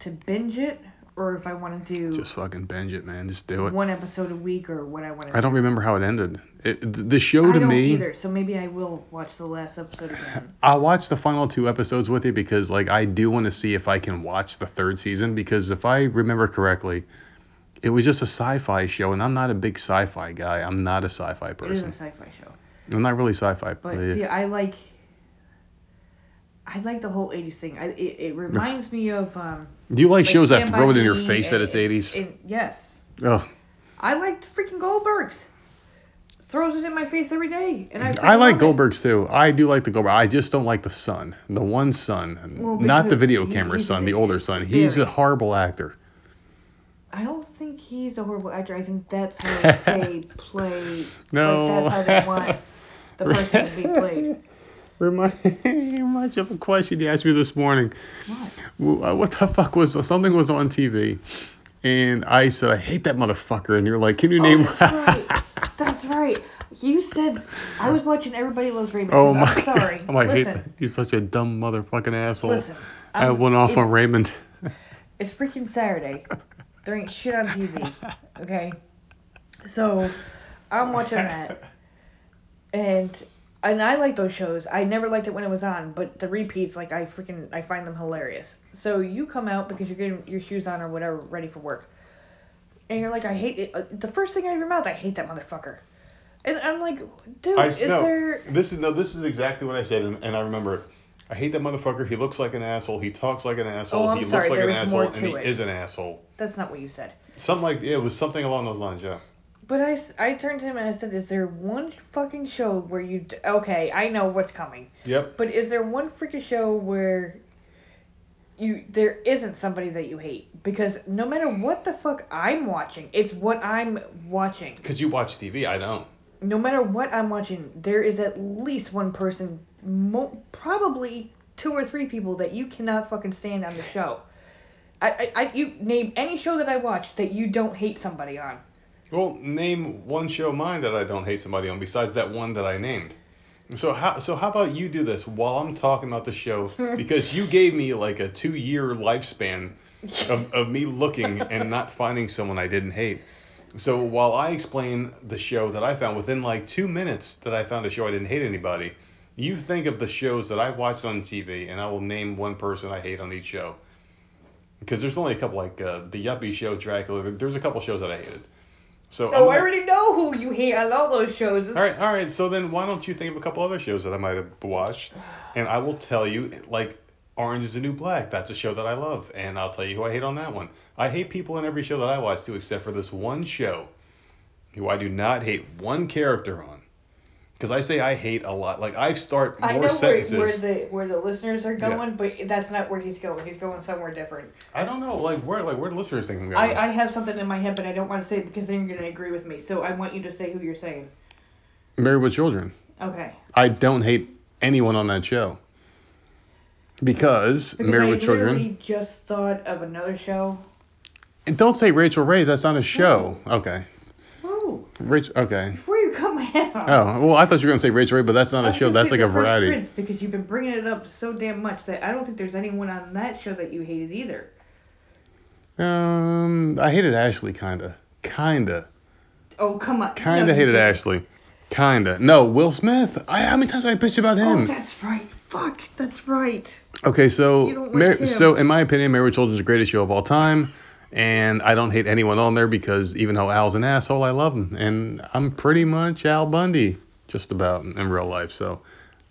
C: to binge it or if I want to do
B: Just fucking binge it, man. Just do it.
C: one episode a week or what I want to.
B: I don't remember how it ended. It, the show to I
C: don't
B: me,
C: either. So maybe I will watch the last episode again.
B: I'll watch the final two episodes with you because like I do want to see if I can watch the third season because if I remember correctly, it was just a sci-fi show and I'm not a big sci-fi guy. I'm not a sci-fi person.
C: It is a sci-fi show.
B: I'm not really sci-fi.
C: But
B: yeah.
C: see, I like. I like the whole '80s thing. I, it, it reminds me of um.
B: do you like,
C: like
B: shows that throw it in your face that
C: and
B: it's 80s?
C: and- yes,
B: Ugh.
C: I liked freaking Goldbergs. Throws it in my face every day, and I.
B: I like
C: love it.
B: Goldbergs too. I do like the Goldberg. I just don't like the son, the one son,
C: Well,
B: not the video camera son, the older son. He's a horrible actor.
C: I don't think he's a horrible actor. I think that's how they play.
B: No.
C: Like, that's how they want the person to be played.
B: Remind reminds you of a question you asked me this morning.
C: What?
B: Uh, What the fuck was something was on TV, and I said I hate that motherfucker, and you're like, can you
C: Oh,
B: name?
C: that's right. That's right. You said I was watching Everybody Loves Raymond.
B: Oh my.
C: I'm sorry.
B: Oh, I hate
C: Listen,
B: that. He's such a dumb motherfucking asshole.
C: listen.
B: I
C: I'm-
B: went off on Raymond.
C: It's freaking Saturday. There ain't shit on TV. Okay? So I'm watching that. And and I like those shows. I never liked it when it was on, but the repeats, like I freaking I find them hilarious. So you come out because you're getting your shoes on or whatever, ready for work. And you're like, I hate it. Uh, The first thing out of your mouth, I hate that motherfucker. And I'm like, dude,
B: I,
C: is
B: no,
C: there
B: This is no. This is exactly what I said, and, and I remember it. I hate that motherfucker. He looks like an asshole. He talks like an asshole.
C: Oh, I'm
B: he
C: sorry,
B: looks like
C: there
B: an asshole, and he
C: it.
B: is an asshole.
C: that's not what you said.
B: Something like yeah, it was something along those lines. Yeah.
C: But I, I turned to him and I said, is there one fucking show where you d- okay, I know what's coming.
B: Yep.
C: But is there one freaking show where you there isn't somebody that you hate? Because no matter what the fuck I'm watching, it's what I'm watching.
B: Because you watch TV, I don't.
C: No matter what I'm watching, there is at least one person, mo- probably two or three people that you cannot fucking stand on the show. I, I, I you name any show that I watch that you don't hate somebody on.
B: Well, name one show of mine that I don't hate somebody on besides that one that I named. So how so how about you do this while I'm talking about the show because you gave me like a two year lifespan of, of me looking and not finding someone I didn't hate. So while I explain the show that I found within like two minutes that I found a show I didn't hate anybody, you think of the shows that I watched on TV and I will name one person I hate on each show. Because there's only a couple like uh, the Yuppie show, Dracula. There's a couple shows that I hated. So
C: Oh, I already know who you hate on all those shows. It's-
B: all right, all right. So then, why don't you think of a couple other shows that I might have watched, and I will tell you, like Orange Is the New Black. That's a show that I love, and I'll tell you who I hate on that one. I hate people in every show that I watch too, except for this one show, who I do not hate one character on, because I say I hate a lot. Like I start more
C: I know where,
B: sentences.
C: where the where the listeners are
B: Yeah.
C: going, but that's not where he's going. He's going somewhere different.
B: I don't know, like where, like where the listeners think I'm going.
C: I, I have something in my head, but I don't want to say it because then you're gonna agree with me. So I want you to say who you're saying.
B: Married with Children.
C: Okay.
B: I don't hate anyone on that show. Because,
C: Because
B: Married
C: I
B: with Children.
C: literally just thought of another show.
B: And don't say Rachael Ray. That's not a show. Okay.
C: Oh,
B: Rachel. Okay.
C: before you cut my head off.
B: Oh well, I thought you were gonna say Rachael Ray, but that's not
C: I
B: a show. That's like a variety.
C: Prince because you've been bringing it up so damn much that I don't think there's anyone on that show that you hated either.
B: Um, I hated Ashley, kinda, kinda,
C: Oh come on.
B: kinda
C: No,
B: hated
C: didn't.
B: Ashley, kinda. No, Will Smith. I how many times have I bitched about him?
C: Oh, that's right. Fuck, that's right.
B: Okay, so
C: You don't like
B: Mar- so in my opinion, Married with Children is the greatest show of all time, and I don't hate anyone on there because even though Al's an asshole, I love him, and I'm pretty much Al Bundy, just about in real life. So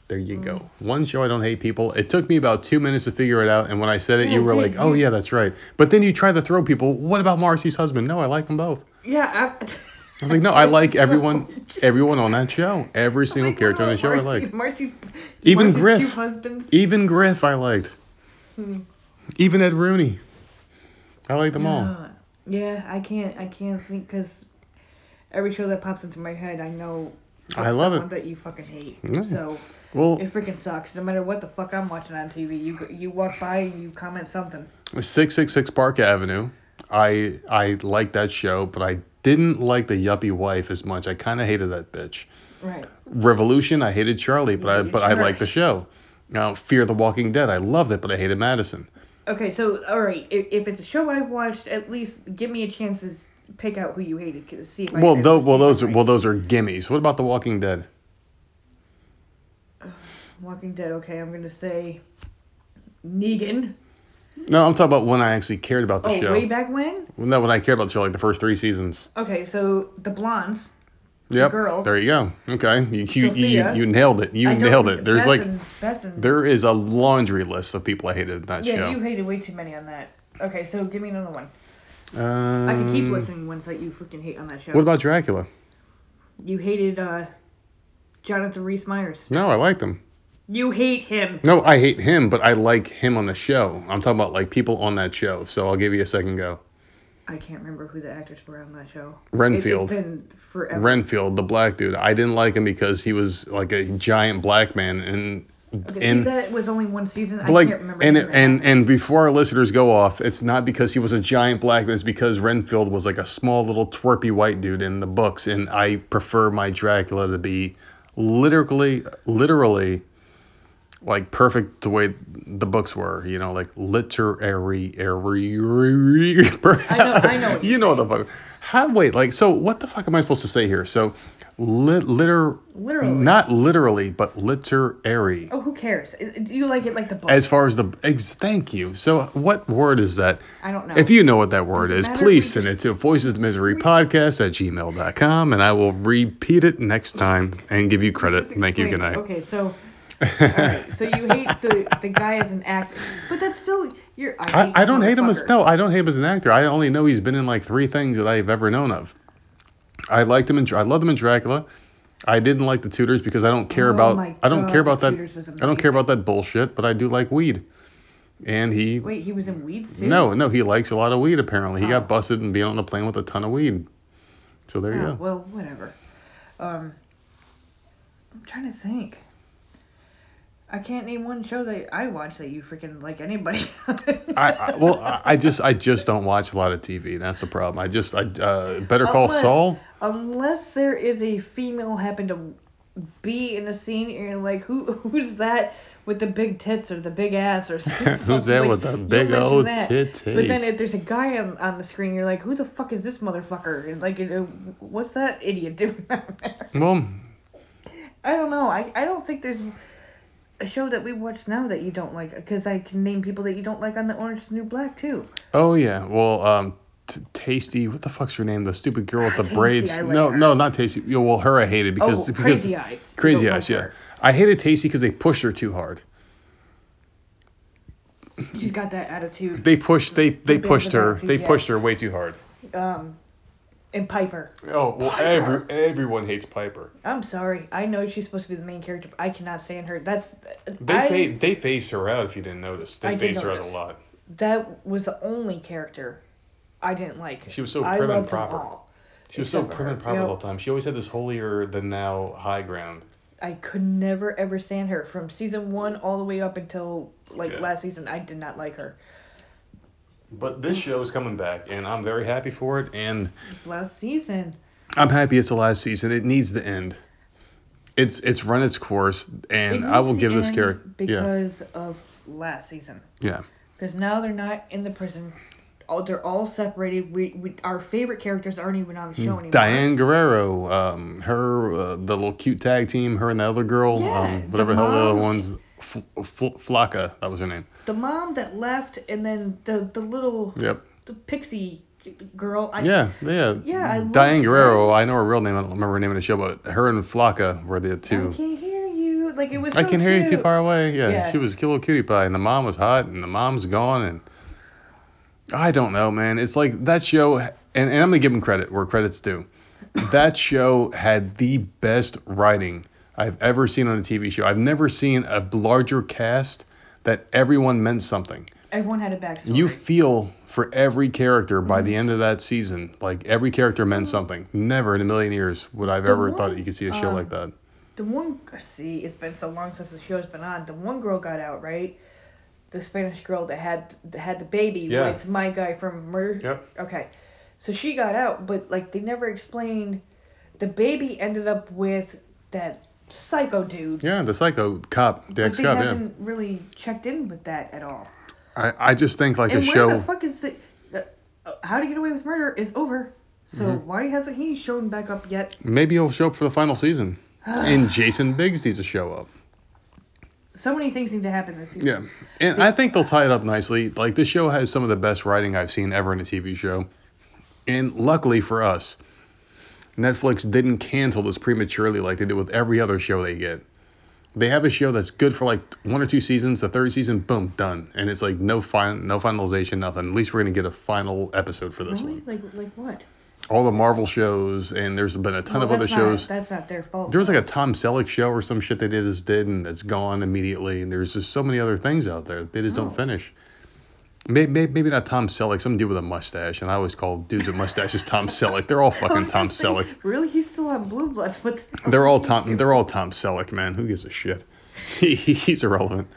B: there you go.
C: Mm.
B: One show I don't hate people. It took me about two minutes to figure it out, and when I said it,
C: Yeah,
B: you were
C: did.
B: like, "Oh yeah, that's right." But then you try to throw people. What about Marcy's husband? No, I like them both.
C: Yeah. I,
B: I was like, no, I like everyone, everyone on that show. Every single
C: Like,
B: character on the show I like.
C: Marcy, Marcy's,
B: Even
C: Marcy's
B: Griff. Even Griff, I liked.
C: Hmm.
B: Even Ed Rooney. I like them all.
C: Yeah. I can't. I can't think because every show that pops into my head, I know.
B: I love it.
C: that you fucking hate. So
B: Well,
C: it freaking sucks. No matter what the fuck I'm watching on TV, you you walk by and you comment something.
B: 666 Park Avenue. I I like that show, but I didn't like the yuppie wife as much. I kind of hated that bitch.
C: Right.
B: Revolution, I hated Charlie, but I but I liked the show. Now, Fear the Walking Dead, I loved it, but I hated Madison.
C: Okay, so all right, if, if it's a show I've watched, at least give me a chance to pick out who you hated to see if I.
B: Well, though, well those are
C: right.
B: well those are gimmies. What about The Walking Dead?
C: Walking Dead. Okay, I'm gonna say Negan.
B: No, I'm talking about when I actually cared about the
C: oh,
B: show.
C: way back when.
B: No, when I cared about the show, like the first three seasons.
C: Okay, so the blondes.
B: Yep.
C: girls.
B: There you go. Okay. You you, you,
C: Sophia.
B: you nailed it. You nailed it. There's like there is a laundry list of people I hated in that
C: Yeah,
B: show.
C: you hated way too many on that. Okay, so give me another one.
B: um,
C: I could keep listening ones that you freaking hate on that show.
B: What about Dracula?
C: You hated uh, Jonathan Rhys Meyers.
B: No, I liked him.
C: You hate him.
B: No, I hate him, but I like him on the show. I'm talking about like people on that show. So I'll give you a second go.
C: I can't remember who the actors were on that show.
B: Renfield.
C: It, has been forever.
B: Renfield, the black dude. I didn't like him because he was like a giant black man and
C: Okay, see,
B: and
C: that was only one season. I
B: like
C: can't remember.
B: and and and before our listeners go off, it's not because he was a giant black man. It's because Renfield was like a small little twerpy white dude in the books, and I prefer my Dracula to be literally, literally, like perfect the way the books were. You know, like literary, airy.
C: I know- I know what
B: you know what the fuck. How wait like so? What the fuck am I supposed to say here? So, lit, liter,
C: Literally.
B: not literally, but literary.
C: Oh, who cares? You like it like the book?
B: As far as the ex, thank you. So what word is that?
C: I don't know.
B: If you know what that word is, please send it to voices of misery podcast at gmail.com and I will repeat it next time and give you credit. Thank you. Good night.
C: Okay, so right, so you hate the the guy as an actor, but that's still you're. I,
B: I, I don't hate him as no, I don't hate him as an actor. I only know he's been in like three things that I've ever known of. I liked him in I loved him in Dracula. I didn't like the Tudors because I don't care
C: Oh
B: about
C: my
B: I don't care about that I don't care about that bullshit, but I do like weed. And he
C: Wait, he was in Weeds too.
B: No, no, he likes a lot of weed apparently. He
C: Oh.
B: got busted and being on a plane with a ton of weed. So there you
C: Oh,
B: go.
C: well, whatever. Um, I'm trying to think. I can't name one show that I watch that you freaking like anybody.
B: I, I well, I, I just I just don't watch a lot of TV. That's the problem. I just I uh, Better Call
C: Unless-
B: Saul.
C: Unless there is a female happen to be in a scene, and you're like, who who's that with the big tits or the big ass or something?
B: Who's that with the big old titties?
C: But then if there's a guy on, on the screen, you're like, who the fuck is this motherfucker? And like, you know, what's that idiot doing out there?
B: Well,
C: I don't know. I, I don't think there's a show that we watch now that you don't like because I can name people that you don't like on the Orange is the New Black too.
B: oh yeah, well um. T- Taystee, what the fuck's her name? The stupid girl with
C: Ah,
B: the
C: Taystee,
B: braids.
C: Like
B: no,
C: her.
B: no, not Taystee. Well, her I hated because
C: oh,
B: because
C: Crazy Eyes.
B: Crazy Eyes, yeah.
C: her.
B: I hated Taystee because they pushed her too hard.
C: She's got that attitude.
B: They pushed they they pushed her
C: attitude,
B: they
C: yeah.
B: pushed her way too hard.
C: Um, and Piper.
B: Oh well,
C: Piper.
B: every, everyone hates Piper.
C: I'm sorry. I know she's supposed to be the main character, but I cannot stand her. That's
B: They
C: I,
B: fa- they phased her out if you didn't notice. They
C: I
B: phased her out a lot.
C: that was the only character I didn't like.
B: She was so
C: I
B: prim and
C: loved them
B: proper.
C: all.
B: She was so prim and proper the whole time. She always had this holier than thou high ground.
C: I could never ever stand her from season one all the way up until like
B: Yeah.
C: last season. I did not like her.
B: But this show is coming back, and I'm very happy for it. And
C: It's last season.
B: I'm happy it's the last season. It needs to end. It's it's run its course, and
C: It
B: I will give this character. Yeah,
C: because of last season.
B: yeah.
C: Because now they're not in the prison all they're all separated. We, we our favorite characters aren't even on the show anymore.
B: Diane Guerrero, um, her, uh, the little cute tag team, her and the other girl,
C: Yeah,
B: um, whatever the hell the other one's, Fl- Fl- Flaca, that was her name.
C: The mom that left, and then the the little
B: Yep.
C: the pixie girl. I,
B: Yeah, yeah.
C: Yeah, I love
B: Diane
C: her.
B: Guerrero, I know her real name. I don't remember her name in the show, but her and Flaca were the
C: I
B: two.
C: can't hear you. Like it was.
B: I
C: so
B: can hear you too far away. Yeah,
C: Yeah.
B: she was a cute little cutie pie, and the mom was hot, and the mom's gone, and I don't know, man. It's like that show, and, and I'm gonna give them credit where credit's due. that show had the best writing I've ever seen on a TV show. I've never seen a larger cast that everyone meant something.
C: Everyone had a backstory.
B: You feel for every character by
C: Mm-hmm.
B: the end of that season, like every character meant something. Never in a million years would I've
C: The
B: ever
C: one,
B: thought you could see a show
C: um,
B: like that.
C: the one I see it's been so long since the show's been on the one girl got out right the spanish girl that had that had the baby
B: Yeah.
C: with my guy from murder
B: Yep.
C: okay so she got out but like they never explained the baby ended up with that psycho dude
B: Yeah, the psycho cop, the ex
C: they
B: cop. Yeah,
C: haven't really checked in with that at all
B: I, I just think like
C: and
B: a
C: where
B: show.
C: the fuck is the uh, uh, how to get away with murder is over so
B: Mm-hmm.
C: why hasn't he shown back up yet
B: Maybe he'll show up for the final season. and Jason Biggs needs to show up.
C: so many things need to happen this season
B: Yeah, and I think they'll tie it up nicely. Like this show has some of the best writing I've seen ever in a TV show, and luckily for us, Netflix didn't cancel this prematurely like they did with every other show they get. They have a show that's good for like one or two seasons. The third season, boom, done, and it's like no fin- no finalization, nothing. At least we're gonna get a final episode for this
C: really
B: one.
C: like like what
B: All the Marvel shows, and there's been a ton
C: Well,
B: of other
C: not-
B: shows.
C: that's not their fault
B: There was like a Tom Selleck show or some shit they did just did and it's gone immediately. And there's just so many other things out there. They just
C: Oh.
B: don't finish. Maybe, maybe maybe not Tom Selleck, some dude with a mustache. And I always call dudes with mustaches Tom Selleck. They're all fucking Tom Selleck.
C: Really, he's still on Blue Bloods. What? The
B: They're all Tom.
C: doing?
B: They're all Tom Selleck, man. Who gives a shit? He, he's irrelevant.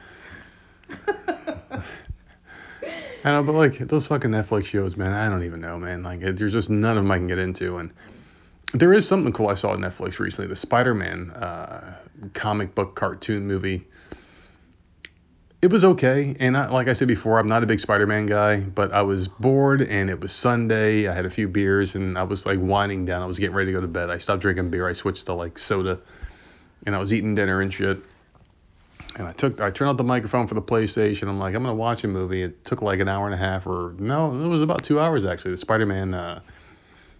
B: I know, but like those fucking Netflix shows, man. I don't even know, man. Like there's just none of them I can get into, and there is something cool I saw on Netflix recently. The Spider-Man uh, comic book cartoon movie. It was okay, and I, like I said before, I'm not a big Spider-Man guy, but I was bored, and it was Sunday. I had a few beers, and I was like winding down. I was getting ready to go to bed. I stopped drinking beer. I switched to like soda, and I was eating dinner and shit. And I took, I turned out the microphone for the PlayStation. I'm like, I'm gonna watch a movie. It took like an hour and a half, or no, it was about two hours actually. The Spider-Man uh,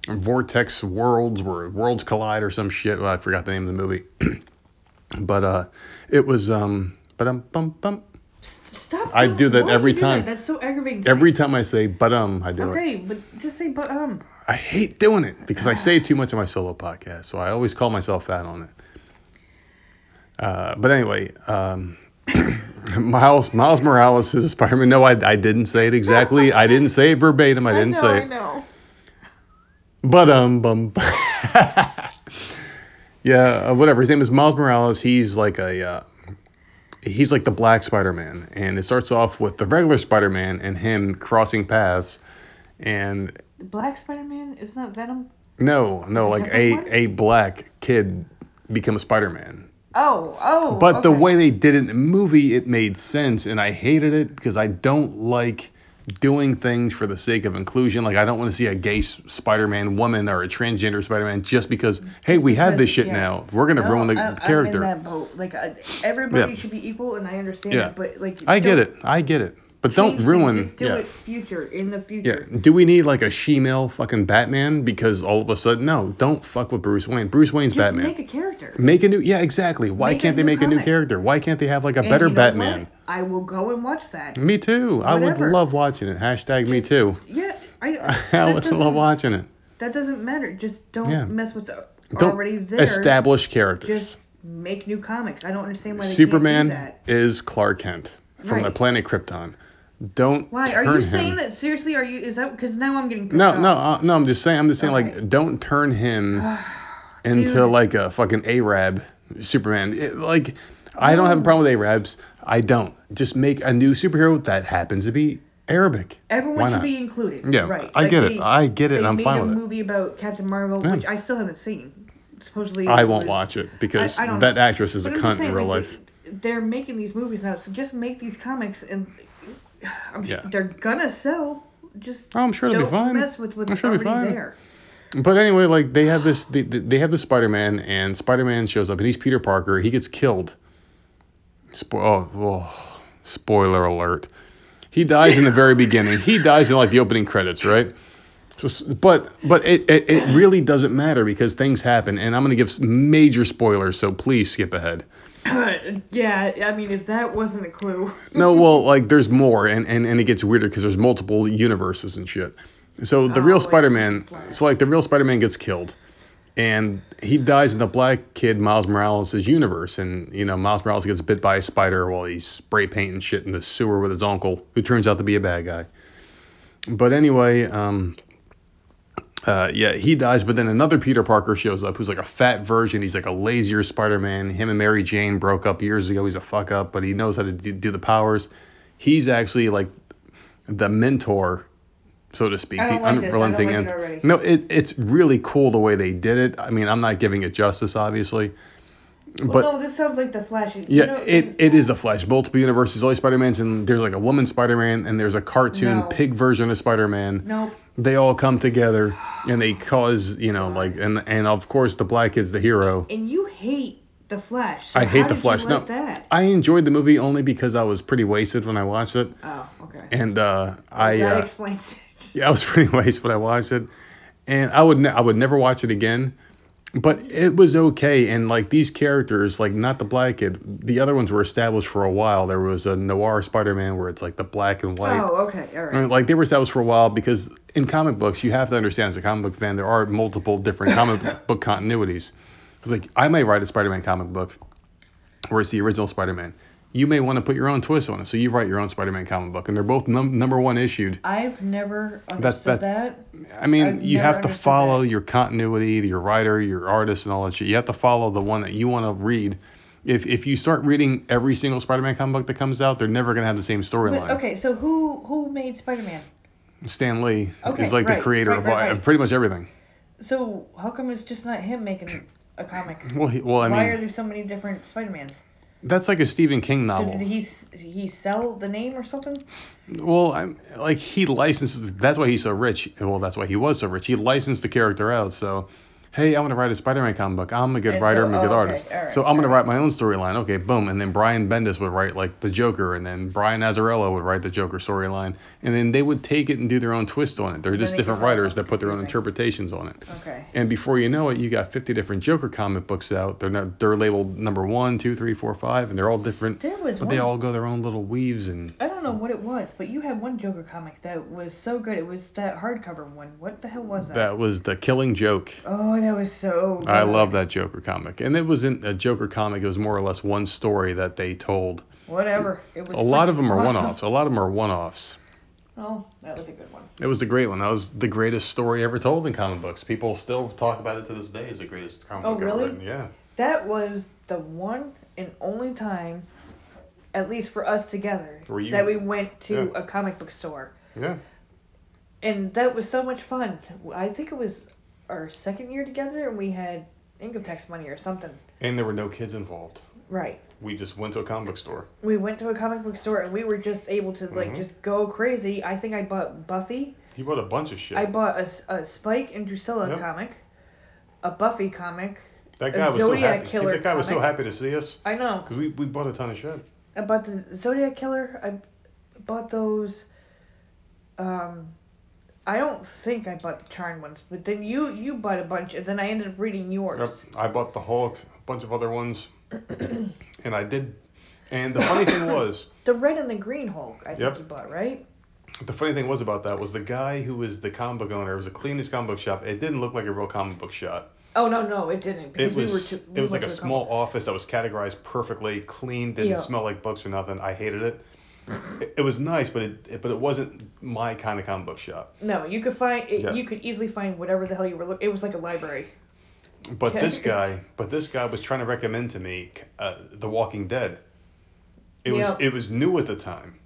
B: Vortex Worlds, where worlds collide or some shit. Well, I forgot the name of the movie. but uh, it was um, but um, bum.
C: Stop.
B: I do that every
C: do that?
B: time.
C: That's so aggravating. to
B: Every
C: me.
B: time I say but um, I do it.
C: Okay, but just say but um.
B: I hate doing it because I say too much on my solo podcast, so I always call myself fat on it. Uh, but anyway, um, Miles Miles Morales is a Spider-Man. No, I, I didn't say it exactly. I didn't say it verbatim. I didn't
C: know,
B: say
C: I
B: it.
C: know.
B: But um bum. yeah, uh, whatever. His name is Miles Morales. He's like a uh, he's like the Black Spider-Man, and it starts off with the regular Spider-Man and him crossing paths, and
C: The Black Spider-Man isn't that Venom?
B: no, no, like a
C: one?
B: a black kid become a Spider-Man.
C: Oh, oh.
B: But the way they did it in the movie, it made sense, and I hated it because I don't like doing things for the sake of inclusion. Like I don't want to see a gay Spider-Man woman or a transgender Spider-Man just because hey, we have this shit
C: yeah.
B: now. We're gonna
C: No,
B: ruin the
C: I- I'm
B: character.
C: in that boat. Like uh, everybody
B: Yeah.
C: should be equal, and I understand
B: Yeah.
C: it. But like,
B: I get it. I get it. But don't ruin.
C: Just do
B: yeah.
C: it future in the future. Yeah.
B: Do we need like a she-male fucking Batman because all of a sudden no, don't fuck with Bruce Wayne. Bruce Wayne's
C: Just
B: Batman.
C: make a character.
B: Make a new yeah, exactly. Why
C: Make
B: can't they make a new character? Why can't they have like a
C: And
B: better
C: you know
B: Batman?
C: what? I will go and watch that.
B: Me too. I would love watching it. Hashtag me too.
C: Yeah, I.
B: I would love watching it.
C: That doesn't matter. Just don't
B: Yeah.
C: mess with
B: Don't
C: already there.
B: establish characters.
C: Just make new comics. I don't understand why
B: Superman
C: can't do that.
B: is Clark Kent from the planet Krypton. Don't
C: Why are you
B: him.
C: saying that seriously? Are you? Is that because now I'm getting
B: No,
C: off.
B: no, uh, no. I'm just saying. I'm just saying.
C: Okay.
B: Like, don't turn him into
C: Dude.
B: like a fucking Arab Superman. It- like, I don't have a problem with Arabs. I don't. Just make a new superhero that happens to be Arabic.
C: Everyone should be included.
B: Yeah,
C: right.
B: I
C: Like
B: get it. I get it.
C: They
B: and I'm
C: made
B: fine with it.
C: There's a movie about Captain Marvel,
B: Yeah.
C: which I still haven't seen. Supposedly.
B: I won't watch it because
C: I- I
B: that
C: know.
B: actress is
C: But
B: a cunt
C: saying,
B: in real
C: like,
B: life.
C: they- They're making these movies now, so just make these comics, and I'm
B: Yeah.
C: they're gonna sell. just
B: Oh, I'm sure it'll be fine.
C: mess with what's
B: I'm sure
C: already
B: fine.
C: there.
B: But anyway, like they have this, they, they have the Spider-Man, and Spider-Man shows up, and he's Peter Parker. He gets killed. Spo- oh, oh, spoiler alert. He dies in the very beginning. He dies in like the opening credits, right? So, but but it, it, it really doesn't matter because things happen, and I'm gonna give major spoilers, so please skip ahead.
C: yeah, I mean, if that wasn't a clue.
B: No, well, like there's more, and and, and it gets weirder because there's multiple universes and shit. So the
C: Oh,
B: real Spider-Man, so like the real Spider-Man gets killed, and he dies in the black kid Miles Morales' universe, and you know Miles Morales gets bit by a spider while he's spray painting shit in the sewer with his uncle, who turns out to be a bad guy. But anyway, um, uh, yeah, he dies, but then another Peter Parker shows up, who's like a fat version. He's like a lazier Spider-Man. Him and Mary Jane broke up years ago. He's a fuck up, but he knows how to do, do the powers. He's actually like the mentor, so to speak, the
C: like this. I don't
B: unrelenting
C: like it
B: end. No, it, it's really cool the way they did it. I mean, I'm not giving it justice, obviously,
C: Well,
B: but
C: no, this sounds like the Flash. You
B: yeah,
C: know,
B: it, it is a Flash. Multiple universes, all Spider-Mans, and there's like a woman Spider-Man, and there's a cartoon
C: No.
B: pig version of Spider-Man
C: Nope.
B: they all come together and they cause you know like and and of course the black kid's the hero
C: And you hate the Flash. So
B: i hate the flash
C: You
B: no
C: that?
B: i enjoyed the movie only because i was pretty wasted when i watched it
C: Oh, okay.
B: and uh i
C: that
B: uh,
C: explains it.
B: yeah i was pretty wasted when i watched it and i would ne- i would never watch it again but it was okay and like these characters like not the black kid the other ones were established for a while there was a noir spider-man where it's like the black and white
C: Oh, okay. All
B: I mean, like they were established for a while because in comic books you have to understand as a comic book fan there are multiple different comic book continuities. Because like I may write a Spider-Man comic book where it's the original Spider-Man. You may want to put your own twist on it, so you write your own Spider-Man comic book, and they're both num- number one issued.
C: I've never
B: That's-
C: understood
B: that's-
C: that.
B: I mean,
C: I've
B: you have to follow
C: that.
B: your continuity, your writer, your artist, and all that shit. You have to follow the one that you want to read. If if you start reading every single Spider-Man comic book that comes out, they're never gonna have the same storyline.
C: Okay, so who who made Spider-Man?
B: Stan Lee
C: Okay,
B: is like
C: right,
B: the creator
C: right,
B: of
C: right, right.
B: pretty much everything.
C: So how come it's just not him making a comic?
B: Well, he, well, I
C: Why
B: mean,
C: are there so many different Spider-Mans?
B: That's like a Stephen King novel.
C: So did he he sell the name or something?
B: Well, I'm like he licenses. That's why he's so rich. Well, that's why he was so rich. He licensed the character out. So, hey, I want to write a Spider-Man comic book. I'm a good
C: And
B: writer.
C: so-
B: I'm a good
C: oh,
B: artist.
C: right,
B: so I'm gonna write my own storyline. Okay, boom. And then Brian Bendis would write like the Joker, and then Brian Azzarello would write the Joker storyline, and then they would take it and do their own twist on it. They're just different writers that put their own interpretations on it.
C: Okay.
B: And before you know it, you got 50 different Joker comic books out. They're not, they're labeled number one, two, three, four, five, and they're all different.
C: There was
B: But
C: one.
B: they all go their own little weaves and
C: I don't know what it was, but you had one Joker comic that was so good. It was that hardcover one. What the hell was that?
B: that was the Killing Joke.
C: Oh, that was so. Good.
B: I love that Joker comic, and it wasn't a Joker comic. It was more or less one story that they told.
C: Whatever. It was.
B: A lot of them are
C: awesome.
B: one-offs. A lot of them are one-offs.
C: Oh, that was a good one.
B: It was the great one. That was the greatest story ever told in comic books. People still talk about it to this day as the greatest comic
C: Oh,
B: book
C: really?
B: ever written. Yeah.
C: That was the one and only time, at least for us together,
B: you-
C: that we went to
B: Yeah.
C: a comic book store,
B: Yeah.
C: and that was so much fun. I think it was our second year together, and we had income tax money or something.
B: And there were no kids involved.
C: Right.
B: We just went to a comic book store.
C: We went to a comic book store, and we were just able to like
B: Mhm.
C: just go crazy. I think I bought Buffy.
B: He bought a bunch of shit.
C: I bought a, a Spike and Drusilla
B: Yep.
C: comic, a Buffy comic.
B: that
C: a
B: guy was so happy.
C: Killer
B: that guy was so happy to see us
C: I know.
B: because we, we bought a ton of shit.
C: I bought the Zodiac Killer. I bought those. Um, I don't think I bought the Charmed ones, but then you you bought a bunch, and then I ended up reading yours. Yep.
B: I bought the Hulk, a bunch of other ones, and I did. And the funny thing was,
C: The red and the green Hulk, I think you bought, right?
B: the funny thing was about that was the guy who was the comic book owner. It was a cleanest comic book shop. It didn't look like a real comic book shop.
C: Oh no no it didn't because
B: It
C: we
B: was
C: were too, we
B: it was like a small office that was categorized perfectly, clean, didn't
C: Yeah.
B: smell like books or nothing. I hated it. It, it was nice, but it, it but it wasn't my kind of comic book shop.
C: No, you could find it,
B: Yeah.
C: you could easily find whatever the hell you were looking. It was like a library.
B: But
C: Yeah.
B: this guy, but this guy was trying to recommend to me uh, The Walking Dead. It was it was new at the time,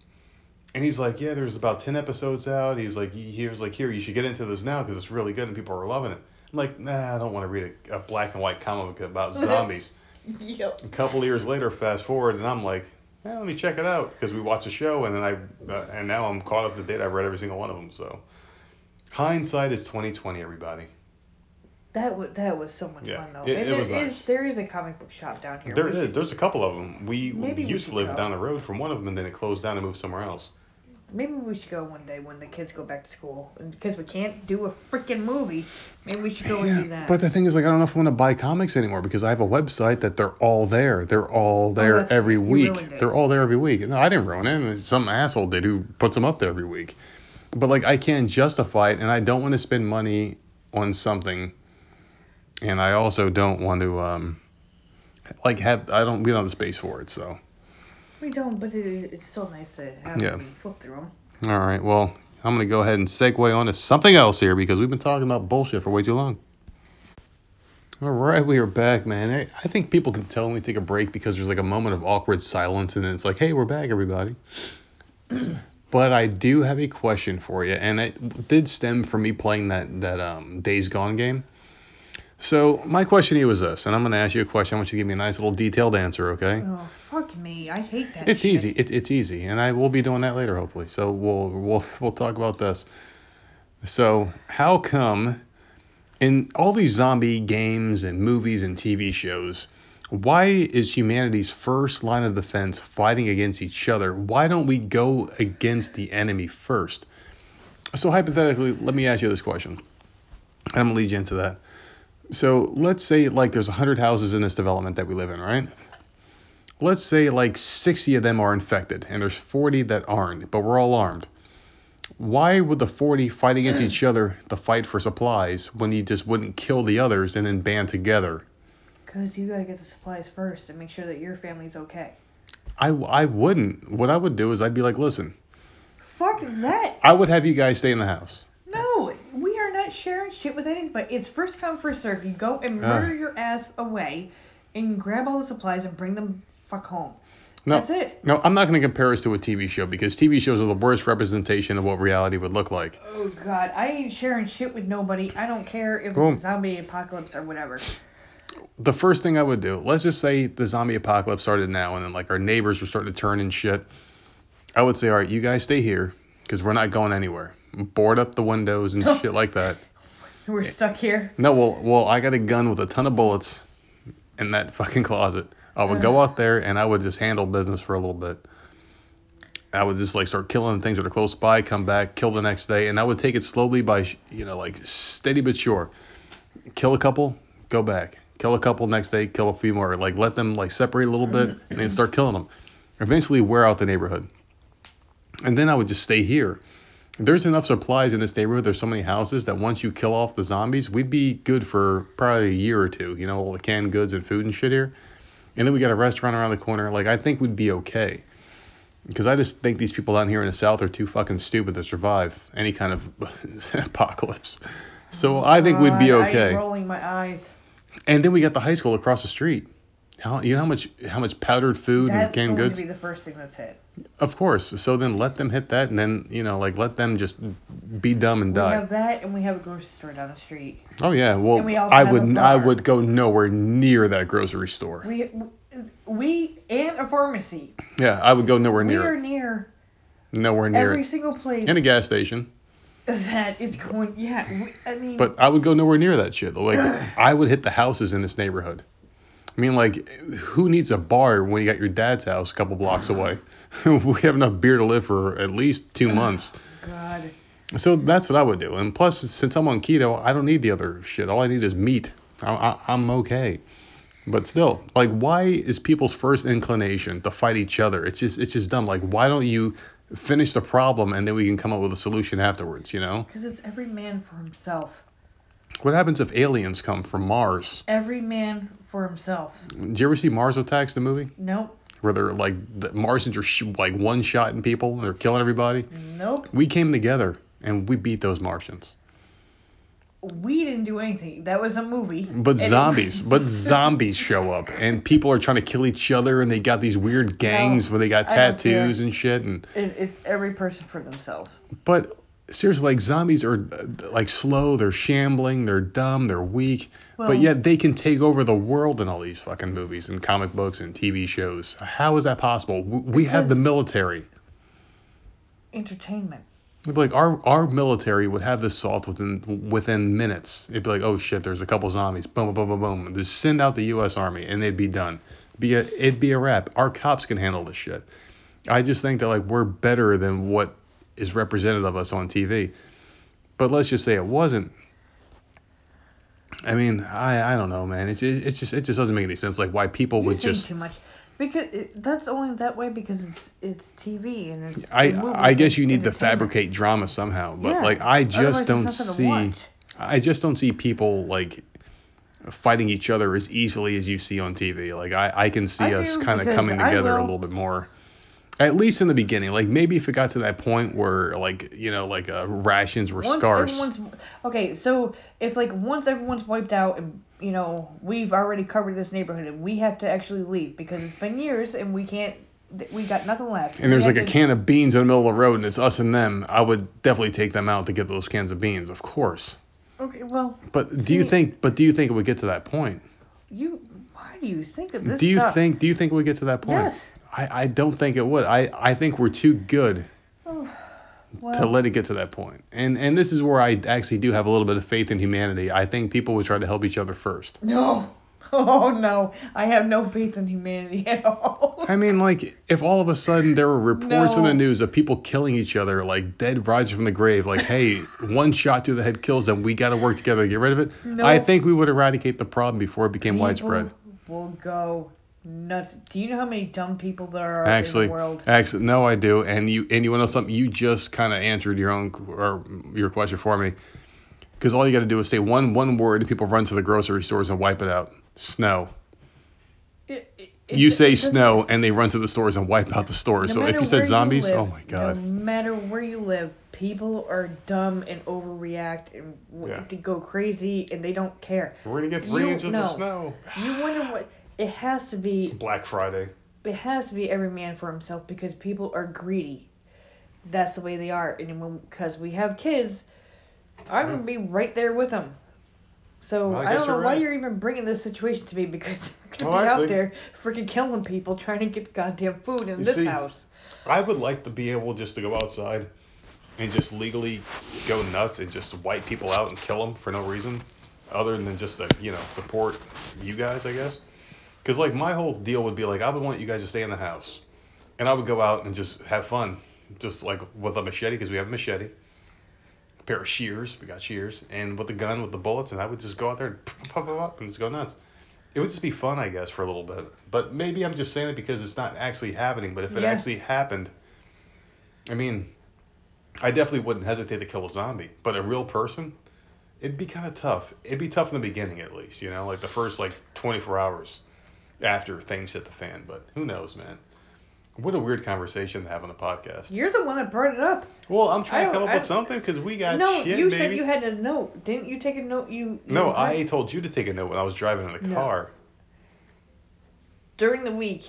B: and he's like, yeah, there's about ten episodes out. He was like, he was like, here, you should get into this now because it's really good and people are loving it. I'm like, nah, I don't want to read a, a black and white comic book about zombies.
C: Yep.
B: a couple years later, fast forward, and I'm like, eh, let me check it out because we watched the show and then I uh, and now I'm caught up to date. I've read every single one of them. So hindsight is 2020, everybody.
C: That was that was so much
B: Yeah,
C: fun though.
B: it-
C: and
B: it
C: there
B: was
C: is-
B: nice.
C: there is a comic book shop down here.
B: There is.
C: should-
B: There's a couple of them. We used to live
C: go.
B: down the road from one of them and then it closed down and moved somewhere else.
C: Maybe we should go one day when the kids go back to school, and because we can't do a freaking movie. Maybe we should go and do that.
B: But the thing is, like, I don't know if I want to buy comics anymore because I have a website that they're all there. They're all there
C: Oh,
B: every. Week. They're all there every week. No, I didn't ruin it. Some asshole did who puts them up there every week. But like, I can't justify it, and I don't want to spend money on something. And I also don't want to, um, like, have I don't we don't have the space for it. So,
C: we don't, but it, it's still nice to have
B: Yeah.
C: flip through them.
B: all right. Well, I'm gonna go ahead and segue on to something else here because we've been talking about bullshit for way too long. All right, we are back, man. I, I think people can tell when we take a break because there's like a moment of awkward silence, and then it's like, hey, we're back, everybody. but I do have a question for you, and it did stem from me playing that that um, Days Gone game. So my question to you is this, and I'm gonna ask you a question. I want you to give me a nice little detailed answer, okay?
C: Oh fuck me! I hate that.
B: It's
C: shit.
B: easy. It, it's easy, and I will be doing that later, hopefully. So we'll we'll we'll talk about this. So how come in all these zombie games and movies and TV shows, why is humanity's first line of defense fighting against each other? Why don't we go against the enemy first? So hypothetically, let me ask you this question. I'm gonna lead you into that. So let's say like there's 100 houses in this development that we live in, right? let's say like 60 of them are infected and there's 40 that aren't, but we're all armed. Why would the 40 fight against each other to fight for supplies when you just wouldn't kill the others and then band together?
C: Cause you gotta get the supplies first and make sure that your family's okay.
B: I, I wouldn't. What I would do is I'd be like, listen,
C: Fuck that!
B: I would have you guys stay in the house.
C: No, we are not sharing shit with anything, but It's first come first serve. You go and ah. murder your ass away, and grab all the supplies and bring them fuck home.
B: No,
C: That's it.
B: No, I'm not going to compare us to a TV show because TV shows are the worst representation of what reality would look like.
C: Oh god, I ain't sharing shit with nobody. I don't care if
B: Boom.
C: it's a zombie apocalypse or whatever.
B: the first thing I would do, let's just say the zombie apocalypse started now and then like our neighbors were starting to turn and shit. I would say, all right, you guys stay here because we're not going anywhere. Board up the windows and shit like that.
C: We're eh, stuck here.
B: No, well, well, I got a gun with a ton of bullets in that fucking closet. I would go uh-huh. out there and I would just handle business for a little bit. I would just like start killing things that are close by, come back, kill the next day, and I would take it slowly by, you know, like steady but sure. Kill a couple, go back. Kill a couple next day, kill a few more. Like let them like separate a little bit and then start killing them. Eventually wear out the neighborhood. And then I would just stay here. There's enough supplies in this neighborhood. There's so many houses that once you kill off the zombies, we'd be good for probably a year or two. You know, all the canned goods and food and shit here. And then we got a restaurant around the corner. Like I think we'd be okay. Because I just think these people down here in the south are too fucking stupid to survive any kind of apocalypse. So I think we'd be
C: God,
B: okay.
C: I'm rolling my eyes.
B: And then we got the high school across the street. How you know how much how much powdered food and
C: That's
B: canned
C: going
B: goods?
C: to be the first thing that's hit.
B: Of course. So then let them hit that, and then you know like let them just be dumb and die.
C: We have that, and we have a grocery store down the street.
B: Oh yeah. Well,
C: And we
B: I would I would go nowhere near that grocery store.
C: We, we and a pharmacy.
B: Yeah, I would go nowhere near.
C: We
B: near
C: are
B: it.
C: near
B: Nowhere near
C: every
B: it.
C: single place
B: And a gas station.
C: that is going. Yeah, we, I mean.
B: But I would go nowhere near that shit. Like I would hit the houses in this neighborhood. I mean, like, who needs a bar when you got your dad's house a couple blocks away? we have enough beer to live for at least two months.
C: God.
B: So that's what I would do. And plus, since I'm on keto, I don't need the other shit. All I need is meat. I, I, I'm okay. But still, like, why is people's first inclination to fight each other? It's just, it's just dumb. Like, why don't you finish the problem and then we can come up with a solution afterwards? You know?
C: Because it's every man for himself.
B: What happens if aliens come from Mars?
C: Every man for himself.
B: Did you ever see Mars Attacks, the movie?
C: Nope.
B: Where they're like, the Martians are sh- like one shotting people and they're killing everybody?
C: Nope.
B: We came together and we beat those Martians.
C: We didn't do anything. That was a movie.
B: But
C: And
B: zombies, but zombies show up, and people are trying to kill each other, and they got these weird gangs
C: No,
B: where they got
C: I don't care.
B: tattoos and shit. And
C: It, it's every person for themselves.
B: but seriously, like zombies are like slow, they're shambling, they're dumb, they're weak,
C: Well-
B: but yet they can take over the world in all these fucking movies and comic books and TV shows. How is that possible? We have the military.
C: Entertainment.
B: It'd be like our our military would have this solved within within minutes. It'd be like, oh shit, there's a couple zombies. Boom, boom, boom, boom. Just send out the U.S. Army and they'd be done. Be a, it'd be a wrap. Our cops can handle this shit. I just think that like we're better than what is represented of us on TV. But let's just say it wasn't. I mean, I I don't know, man. It's it, it's just it just doesn't make any sense. Like why people
C: You
B: would just.
C: too much. Because it, that's only that way because it's it's TV and it's.
B: I
C: movies,
B: I guess you need to fabricate drama somehow, but
C: Yeah,
B: like I just
C: there's
B: don't see. I just don't see people like fighting each other as easily as you see on TV. Like I I can see
C: I
B: us kind of coming together a little bit more. At least in the beginning, like maybe if it got to that point where like you know like uh, rations were
C: Once
B: scarce.
C: everyone's okay, so if like once everyone's wiped out and you know we've already covered this neighborhood and we have to actually leave because it's been years and we can't we got nothing left.
B: and there's
C: We
B: like a can of beans in the middle of the road and it's us and them. I would definitely take them out to get those cans of beans, of course.
C: Okay, well,
B: But do you think? But do you think it would get to that point?
C: you why do you think of this
B: do you
C: stuff?
B: think? Do you think it would get to that point?
C: Yes.
B: I, I don't think it would. I, I think we're too good oh,
C: well,
B: to let it get to that point. And and this is where I actually do have a little bit of faith in humanity. I think people would try to help each other first.
C: no. Oh no, I have no faith in humanity at all.
B: I mean, like, if all of a sudden there were reports in the news of people killing each other, like dead rising from the grave, like, hey, one shot to the head kills them, we got to work together to get rid of it.
C: No.
B: I think we would eradicate the problem before it became
C: People
B: widespread.
C: Will go nuts. Do you know how many dumb people there are
B: Actually,
C: in the world?
B: actually, no, I do. And you and you want to know something? You just kind of answered your own or your question for me. Because all you got to do is say one one word, and people run to the grocery stores and wipe it out. Snow.
C: It- it- it-
B: You say
C: it doesn't-
B: snow, and they run to the stores and wipe out the stores.
C: No
B: so if you said zombies,
C: live,
B: oh my god.
C: No matter where you live, people are dumb and overreact and
B: Yeah.
C: they go crazy and they don't care.
B: We're gonna get
C: three You- inches of
B: snow.
C: You wonder what it has to be.
B: Black Friday.
C: It has to be every man for himself because people are greedy. That's the way they are, and because we have kids, I'm gonna be right there with them. So
B: Well, I
C: I, don't know why
B: right.
C: you're even bringing this situation to me because we're gonna
B: Well,
C: be
B: actually-
C: out there freaking killing people trying to get goddamn food in this
B: see,
C: house.
B: I would like to be able just to go outside and just legally go nuts and just wipe people out and kill them for no reason, other than just to you know support you guys, I guess. Because like my whole deal would be like I would want you guys to stay in the house, and I would go out and just have fun, just like with a machete because we have a machete, a pair of shears, we got shears, and with the gun with the bullets, and I would just go out there and pop, pop, pop, and just go nuts. It would just be fun, I guess, for a little bit. But maybe I'm just saying it because it's not actually happening. But if it
C: Yeah.
B: actually happened, I mean, I definitely wouldn't hesitate to kill a zombie. But a real person, it'd be kind of tough. It'd be tough in the beginning, at least. You know, like the first like 24 hours after things hit the fan. But who knows, man? What a weird conversation to have on a podcast.
C: You're the one that brought it up.
B: Well, I'm trying to come up with something because we got
C: no,
B: shit,
C: you
B: baby.
C: said you had a note. Didn't you take a note? You, you
B: no, I told you to take a note when I was driving in the
C: No.
B: car.
C: during the week.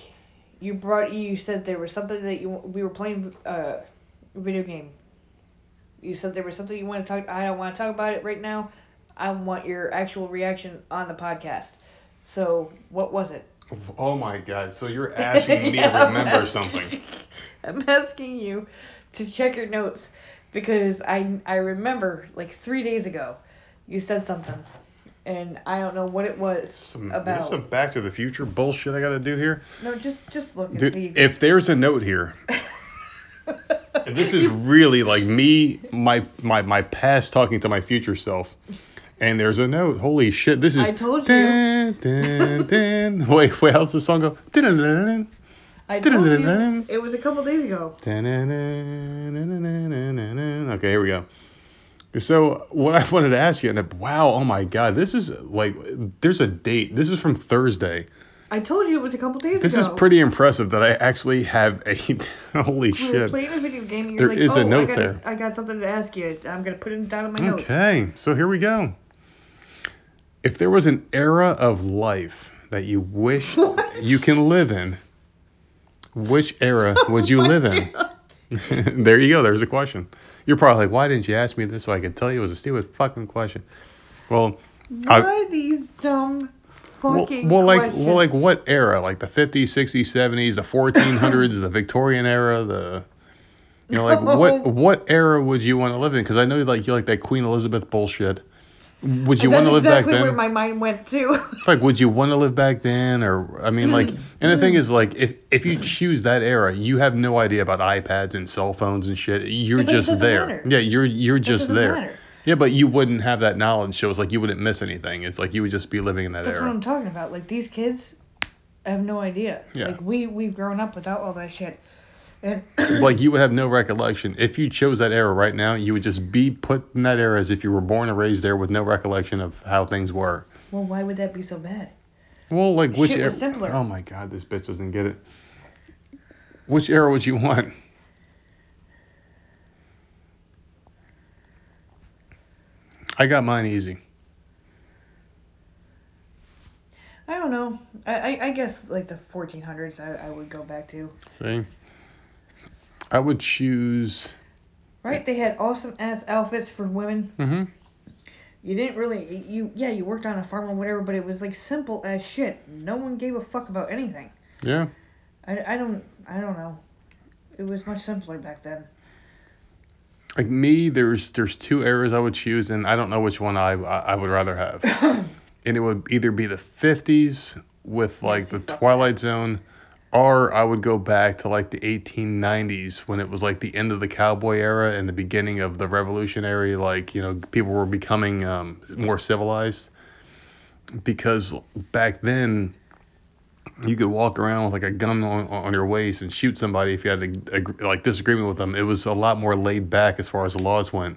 C: You brought. You said there was something that you we were playing uh, a video game. You said there was something you want to talk. I don't want to talk about it right now. I want your actual reaction on the podcast. So what was it?
B: Oh my god! So you're asking me to
C: Yeah, I'm
B: remember something?
C: I'm asking you to check your notes because I I remember like three days ago you said something and I don't know what it was
B: Some,
C: about.
B: Some Back to the Future bullshit I gotta do here.
C: No, just just look and
B: Dude,
C: see.
B: if there's a note here, this is really like me, my my my past talking to my future self, and there's a note. Holy shit! This is.
C: I told you.
B: Dun, dun. Wait, wait. How's the song go? Dun, dun, dun,
C: I told you. It was a couple days ago.
B: Okay, here we go. So what I wanted to ask you, and wow, oh my god, this is like there's a date. This is from Thursday.
C: I told you it was a couple days
B: this
C: ago.
B: This is pretty impressive that I actually have a holy
C: shit. We're playing a video game. And you're there like,
B: is
C: oh, a
B: note
C: I got,
B: there.
C: I got something to ask you. I'm gonna put it down in my okay, notes.
B: Okay, so here we go. If there was an era of life that you wish you can live in, which era would you live in? There you go. There's a question. You're probably like, why didn't you ask me this so I could tell you it was a stupid fucking question? Well, I-
C: Why these dumb
B: well,
C: fucking
B: well like
C: questions?
B: well like what era? Like the 50s, 60s, 70s, the 1400s, the Victorian era, the you know like what what era would you want to live in? Because I know you like you like that Queen Elizabeth bullshit. Would you want to live
C: exactly
B: back then?
C: where my mind went to.
B: like would you want to live back then or i mean like mm. and the thing mm. is like if if you choose that era you have no idea about ipads and cell phones and shit you're
C: but
B: just there
C: matter.
B: yeah you're you're just there
C: matter.
B: yeah but you wouldn't have that knowledge so it's like you wouldn't miss anything it's like you would just be living in that
C: That's what
B: era
C: I'm talking about. Like these kids have no idea.
B: Yeah.
C: Like we we've grown up without all that shit. And
B: like you would have no recollection if you chose that era right now you would just be put in that era as if you were born and raised there with no recollection of how things were
C: well, why would that be so bad?
B: well like which
C: Shit
B: era
C: was simpler.
B: oh my god this bitch doesn't get it which era would you want I got mine easy.
C: I don't know. I, I, I guess like the 1400s I, I would go back to.
B: See? I would choose.
C: Right? They had awesome ass outfits for women.
B: hmm
C: You didn't really you yeah you worked on a farm or whatever, but it was like simple as shit. No one gave a fuck about anything.
B: Yeah.
C: I, I don't I don't know. It was much simpler back then.
B: Like me, there's there's two eras I would choose, and I don't know which one I, I would rather have. and it would either be the 50s with like the Twilight Zone, or I would go back to like the 1890s when it was like the end of the cowboy era and the beginning of the revolutionary. Like you know, people were becoming um, more civilized. Because back then, you could walk around with like a gun on, on your waist and shoot somebody if you had a, a like disagreement with them. It was a lot more laid back as far as the laws went.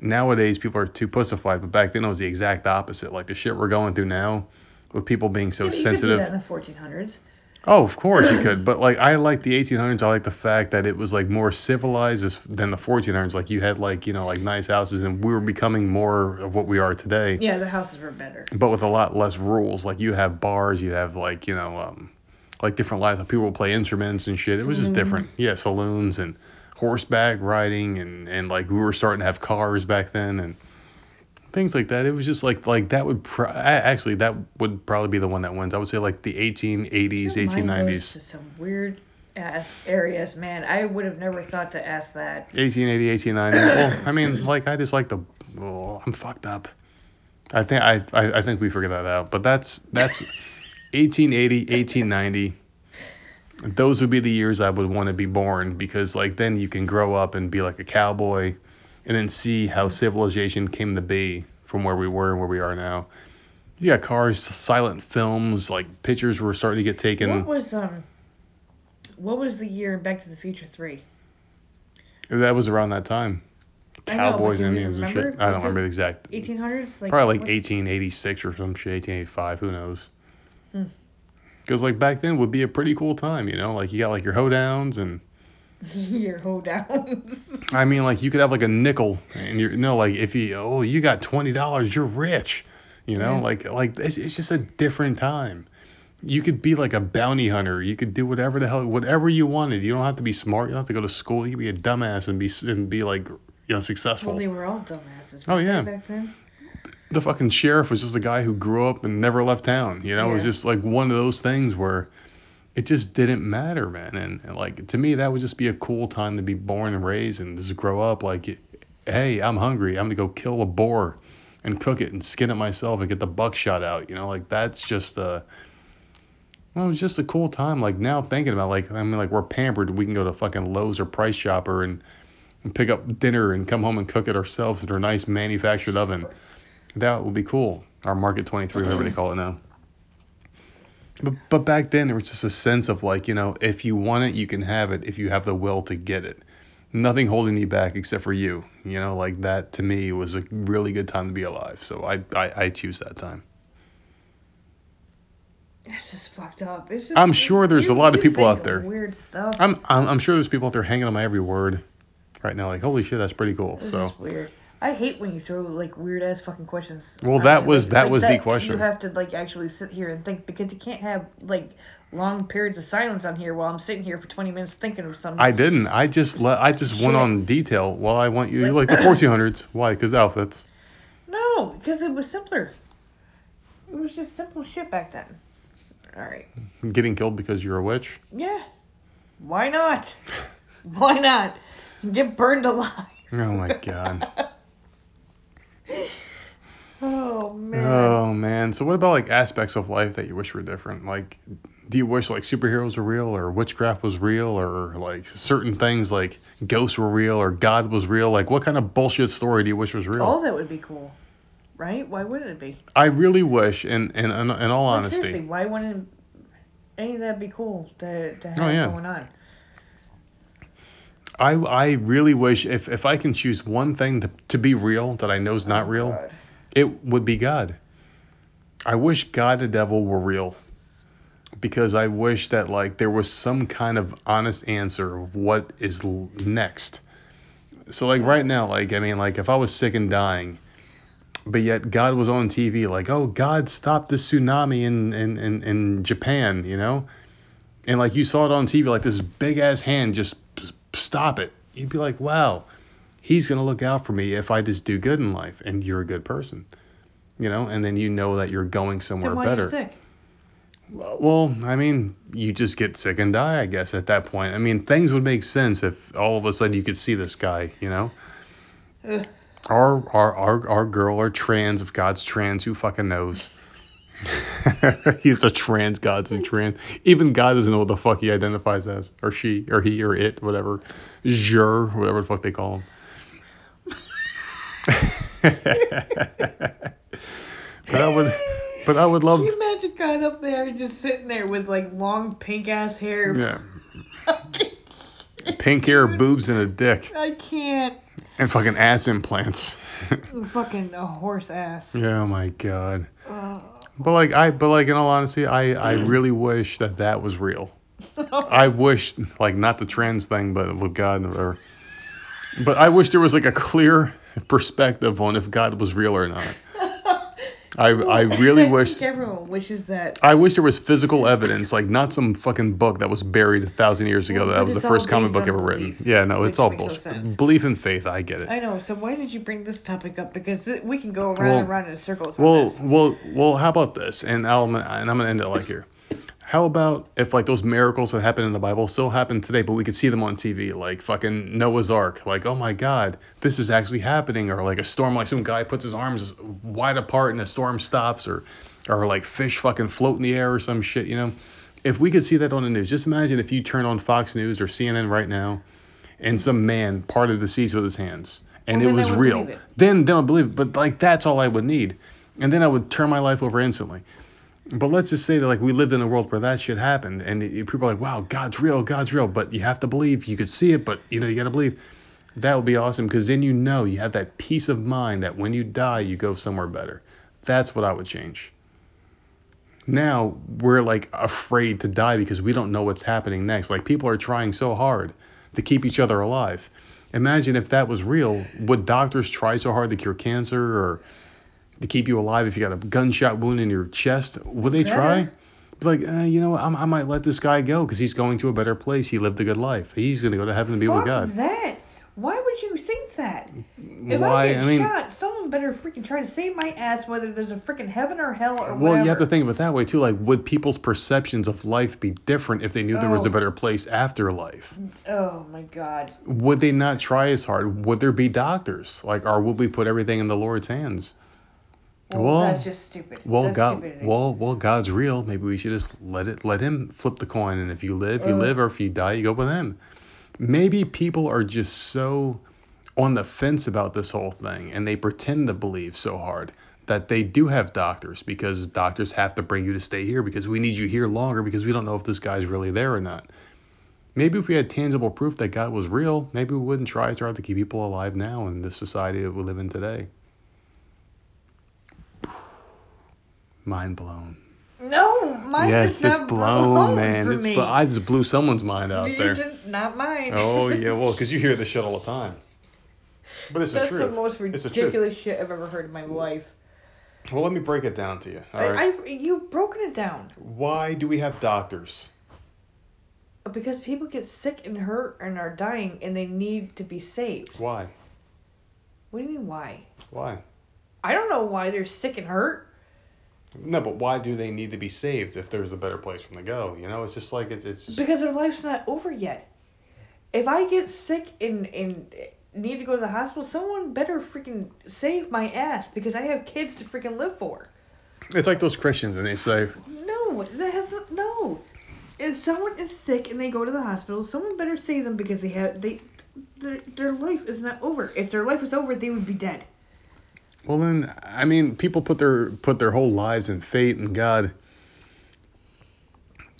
B: Nowadays, people are too pussified, but back then it was the exact opposite. Like the shit we're going through now, with people being so
C: Yeah, but you
B: sensitive.
C: could do that in the 1400s.
B: Oh, of course you could, but like I like the 1800s. I like the fact that it was like more civilized than the 1400s. Like you had like you know like nice houses, and we were becoming more of what we are today
C: Yeah, the houses were better.
B: but with a lot less rules. Like you have bars, you have like you know, um, like different lives. Like people will play instruments and shit. It was just different. Yeah, saloons and horseback riding and and like we were starting to have cars back then and things like that. It was just like like that would pro- actually that would probably be the one that wins. I would say like the 1880s,
C: Your mind goes
B: 1890s.
C: to some weird ass areas, man. I would have never thought to ask that.
B: 1880, 1890. Well, I mean, like I just like the. Oh, I'm fucked up. I think I, I I think we figured that out. But that's that's 1880, 1890. Those would be the years I would want to be born because like then you can grow up and be like a cowboy, and then see how civilization came to be from where we were and where we are now. You got cars, silent films, like pictures were starting to get taken.
C: What was um what was the year Back to the Future 3?
B: That was around that time.
C: Know,
B: Cowboys and Indians and shit. I don't
C: Was
B: remember the exact
C: 1800s? Like
B: Probably like
C: what-
B: 1886 or some shit, 1885, who knows?
C: Hmm.
B: Because like back then would be a pretty cool time, you know? Like you got like your hoedowns and
C: Your hoedowns.
B: I mean like you could have like a nickel and you're you no like if you oh you got twenty dollars you're rich, you know?
C: Yeah.
B: Like like it's, it's just a different time. You could be like a bounty hunter. You could do whatever the hell whatever you wanted. You don't have to be smart. You don't have to go to school. You could be a dumbass and be and be like you know successful.
C: well, they were all dumbasses.
B: Oh, yeah.
C: Back then.
B: the fucking sheriff was just a guy who grew up and never left town. You know, it was just like one of those things where it just didn't matter, man. And, and like to me, that would just be a cool time to be born and raised and just grow up. Like, hey, I'm hungry. I'm gonna go kill a boar and cook it and skin it myself and get the buckshot out. You know, like that's just a well, it was just a cool time. Like now thinking about like I mean like we're pampered. We can go to fucking Lowe's or Price Chopper and, and pick up dinner and come home and cook it ourselves in our nice manufactured oven. That would be cool. Our Market 23, whatever they call it now. But but back then there was just a sense of like you know if you want it you can have it if you have the will to get it. Nothing holding you back except for you. You know like that to me was a really good time to be alive. So I I, I choose that time.
C: It's just fucked up. It's just,
B: I'm sure there's a lot of people out there.
C: Weird stuff.
B: I'm, I'm I'm sure there's people out there hanging on my every word right now like holy shit that's pretty cool. So
C: weird. I hate when you throw like weird ass fucking questions.
B: Well, that was-
C: Like-
B: that
C: like
B: was the question.
C: You have to like actually sit here and think because you can't have like long periods of silence on here while I'm sitting here for 20 minutes thinking of something.
B: I didn't. I just. I just went on detail. Well, I want you. You like the 1400s? Why? Because outfits.
C: No, because it was simpler. It was just simple shit back then. All right.
B: Getting killed because you're a witch.
C: Yeah. Why not? Why not? Get burned alive.
B: Oh my god.
C: Oh man.
B: Oh man. So what about like aspects of life that you wish were different? Like, do you wish like superheroes were real, or witchcraft was real, or like certain things like ghosts were real, or God was real? Like, what kind of bullshit story do you wish was real?
C: All that would be cool, right? Why wouldn't it be?
B: I really wish, in in in, in all
C: Like,
B: honesty,
C: seriously, why wouldn't any of that be cool to, to oh, have
B: Oh, yeah.
C: going on?
B: I I really wish if if I can choose one thing to, to be real that I know is not
C: Oh,
B: real,
C: God.
B: it would be God. I wish God the devil were real. Because I wish that like there was some kind of honest answer of what is l- next. So like right now, like I mean, like if I was sick and dying, but yet God was on TV, like oh God stopped the tsunami in in in, in Japan, you know, and like you saw it on TV, like this big ass hand just stop it. You'd be like, wow, he's gonna look out for me if I just do good in life, and you're a good person, you know, and then you know that you're going somewhere
C: Then why
B: better.
C: are you sick?
B: Well, I mean, you just get sick and die, I guess, at that point. I mean, things would make sense if all of a sudden you could see this guy, you know?
C: Ugh.
B: Our, our, our, our girl or trans, if God's trans, who fucking knows? He's a trans, god, a trans. Even God doesn't know what the fuck he identifies as, or she, or he, or it, whatever. Jur, whatever the fuck they call him. but I would, but I would love.
C: Can you imagine God up there just sitting there with like long pink ass hair?
B: Yeah. Pink hair, boobs, and a dick.
C: I can't.
B: And fucking ass implants.
C: Fucking a horse ass.
B: yeah, oh my god.
C: Oh.
B: But like I, but like in all honesty, I, I mm. really wish that that was real. I wish like not the trans thing, but with God or. But I wish there was like a clear perspective on if God was real or not. I I really
C: I
B: wish.
C: think everyone wishes that.
B: I wish there was physical evidence, like not some fucking book that was buried a thousand years ago.
C: Well,
B: that was the first comic book ever written. Yeah, no, it's all
C: no
B: bullshit.
C: sense.
B: Belief and faith, I get it.
C: I know. So why did you bring this topic up? Because th- we can go around
B: Well-
C: and around in circles on
B: Well,
C: this.
B: well, well. How about this? And I'll, and I'm gonna end it like here. How about if like those miracles that happen in the Bible still happen today, but we could see them on TV, like fucking Noah's Ark, like oh my God, this is actually happening, or like a storm, like some guy puts his arms wide apart and the storm stops, or or like fish fucking float in the air or some shit, you know. If we could see that on the news, just imagine if you turn on Fox News or CNN right now, and some man parted the seas with his hands, and it was real.
C: it.
B: Then then I believe it. But like that's all I would need, and then I would turn my life over instantly. But let's just say that like we lived in a world where that shit happened, and it, people are like, wow, God's real, God's real. But you have to believe. You could see it, but you know you gotta believe. That would be awesome because then you know you have that peace of mind that when you die you go somewhere better. That's what I would change. Now we're like afraid to die because we don't know what's happening next. Like people are trying so hard to keep each other alive. Imagine if that was real. Would doctors try so hard to cure cancer or to keep you alive if you got a gunshot wound in your chest? Would they try? Like, uh, you know, I'm, I might let this guy go because he's going to a better place. He lived a good life. He's gonna go to heaven and be with God.
C: that. Why would you think that? If
B: Why?
C: I get
B: I mean,
C: shot, someone better freaking try to save my ass, whether there's a freaking heaven or hell or
B: well,
C: whatever.
B: you have to think of it that way too. Like, would people's perceptions of life be different if they knew there was a
C: Oh.
B: better place after life?
C: Oh my god.
B: Would they not try as hard? Would there be doctors? Like, or would we put everything in the Lord's hands?
C: Well, that's just stupid.
B: Well,
C: that's
B: God,
C: stupidity.
B: well, well, God's real. Maybe we should just let it, let Him flip the coin, and if you live, you live, or if you die, you go with Him. Maybe people are just so on the fence about this whole thing, and they pretend to believe so hard that they do have doctors because doctors have to bring you to stay here because we need you here longer because we don't know if this guy's really there or not. Maybe if we had tangible proof that God was real, maybe we wouldn't try as hard to keep people alive now in the society that we live in today. Mind blown.
C: no, mine
B: yes,
C: is not
B: it's blown, man.
C: for
B: It's blo- I just blew someone's mind out
C: You
B: there.
C: did- not mine.
B: Oh yeah, well, because you hear this shit all the time. But it's the
C: That's
B: truth.
C: the most
B: It's the
C: ridiculous shit I've ever heard in my life.
B: Well, let me break it down to you. All
C: I,
B: right.
C: I, you've broken it down.
B: Why do we have doctors?
C: Because people get sick and hurt and are dying and they need to be saved.
B: Why?
C: What do you mean why?
B: Why?
C: I don't know why they're sick and hurt.
B: No, but why do they need to be saved if there's a better place for them to go? You know, it's just like it's it's just,
C: Because their life's not over yet. If I get sick and, and need to go to the hospital, someone better freaking save my ass because I have kids to freaking live for.
B: it's like those Christians and they say,
C: No, that has no. If someone is sick and they go to the hospital, someone better save them because they have they their, their life is not over. If their life was over, they would be dead.
B: Well then I mean people put their put their whole lives in fate and God,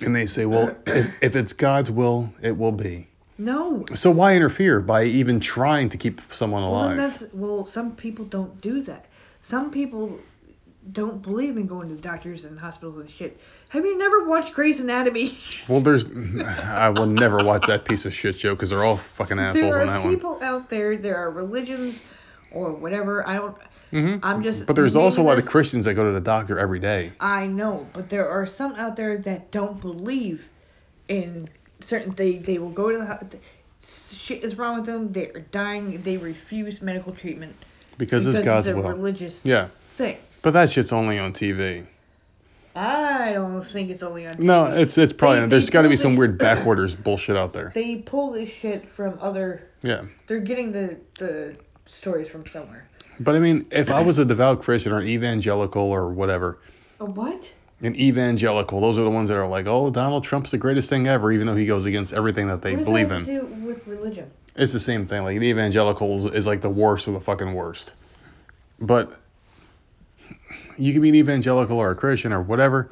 B: and they say, well, if, if it's God's will, it will be.
C: No.
B: So why interfere by even trying to keep someone
C: Well,
B: alive?
C: that's well, some people don't do that. Some people don't believe in going to doctors and hospitals and shit. Have you never watched Grey's Anatomy?
B: Well, there's I will never watch that piece of shit show because they're all fucking assholes
C: there
B: on that one.
C: There are people out there. There are religions or whatever. I don't.
B: Hmm
C: I'm just.
B: But there's also a lot of Christians that go to the doctor every day.
C: I know, but there are some out there that don't believe in certain. They they will go to the shit is wrong with them. They are dying. They refuse medical treatment
B: Because, it's God's
C: it's a
B: will.
C: religious
B: Yeah,
C: thing.
B: but that shit's only on TV.
C: I don't think it's only on. TV.
B: No, it's it's probably
C: They-
B: there's
C: they
B: got to be some weird backwaters bullshit out there.
C: They pull this shit from other.
B: Yeah,
C: They're getting the the stories from somewhere.
B: But I mean, if I was a devout Christian or an evangelical or whatever,
C: A what?
B: an evangelical, those are the ones that are like, oh, Donald Trump's the greatest thing ever, even though he goes against everything that they
C: what does
B: believe
C: that
B: in.
C: have to do with religion?
B: It's the same thing. Like an evangelical is, is like the worst of the fucking worst. But you can be an evangelical or a Christian or whatever.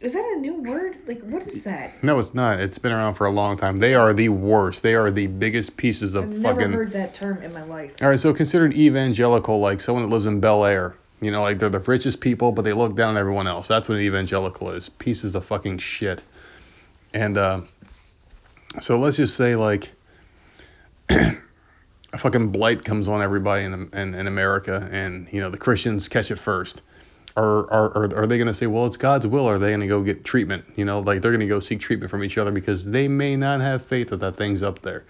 C: Is that a new word? Like, what is that?
B: No, it's not. It's been around for a long time. They are the worst. They are the biggest pieces of fucking
C: I've never heard that term in my life.
B: All right, so consider an evangelical like someone that lives in Bel Air. You know, like they're the richest people, but they look down on everyone else. That's what an evangelical is. Pieces of fucking shit. And uh, so let's just say like a fucking blight comes on everybody in, in in America, and you know the Christians catch it first. Or are, are, are they going to say, well, it's God's will? Are they going to go get treatment? You know, like they're going to go seek treatment from each other because they may not have faith that that thing's up there.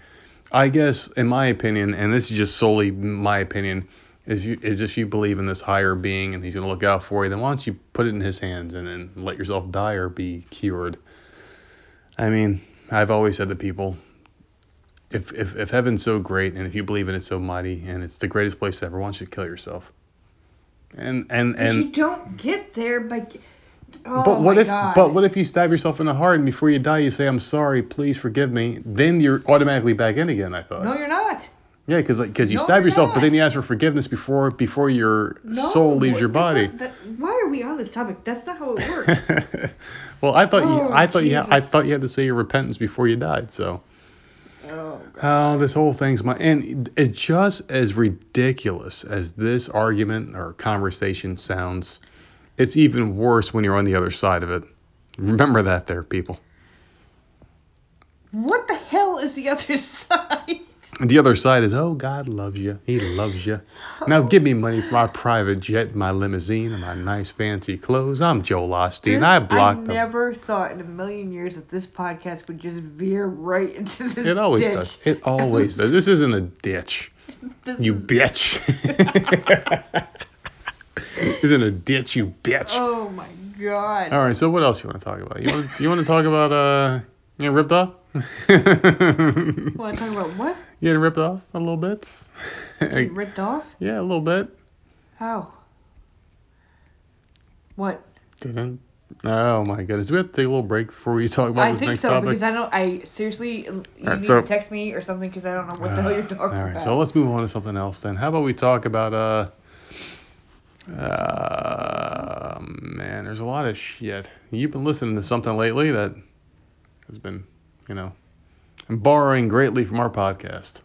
B: I guess, in my opinion, and this is just solely my opinion, is you is if you believe in this higher being and he's gonna look out for you, then why don't you put it in his hands and then let yourself die or be cured? I mean, I've always said to people, if if if heaven's so great and if you believe in it so mighty and it's the greatest place ever, why don't you kill yourself? And and
C: But you don't get there by. Oh
B: but what if
C: God.
B: but what if you stab yourself in the heart and before you die you say I'm sorry, please forgive me? Then you're automatically back in again. I thought.
C: No, you're not.
B: Yeah, because like, cause you
C: No,
B: stab yourself, but then you ask for forgiveness before before your
C: No.
B: soul leaves your body.
C: not- that- why are we on this topic? That's not how it works.
B: well, I thought you
C: Oh,
B: I thought you had, I thought you had to say your repentance before you died. So
C: oh.
B: oh, this whole thing's my and it's just as ridiculous as this argument or conversation sounds. It's even worse when you're on the other side of it. Remember that, there, people.
C: What the hell is the other side?
B: The other side is, oh, God loves you. He loves you. Now give me money for my private jet, my limousine, and my nice fancy clothes. I'm Joel Osteen. I blocked
C: I
B: them.
C: never thought in a million years that this podcast would just veer right into this.
B: It always
C: ditch.
B: does. It always does. This isn't a ditch.
C: This
B: You bitch. this isn't a ditch, you bitch.
C: Oh my god.
B: All right. So what else you want to talk about? You want you want to talk about uh you know, ripped off?
C: Want to talk about what?
B: You getting ripped off a little bit?
C: Getting ripped off?
B: yeah, a little bit.
C: How? What?
B: Didn't. Oh my goodness. Do We have to take a little break before we talk about
C: I
B: this
C: think
B: next
C: so
B: topic.
C: because I don't. I seriously, you
B: Alright,
C: need
B: so-
C: to text me or something because I don't know what the hell you're talking about.
B: All right,
C: about.
B: so let's move on to something else then. How about we talk about uh uh man, there's a lot of shit. You've been listening to something lately that has been, you know, borrowing greatly from our podcast.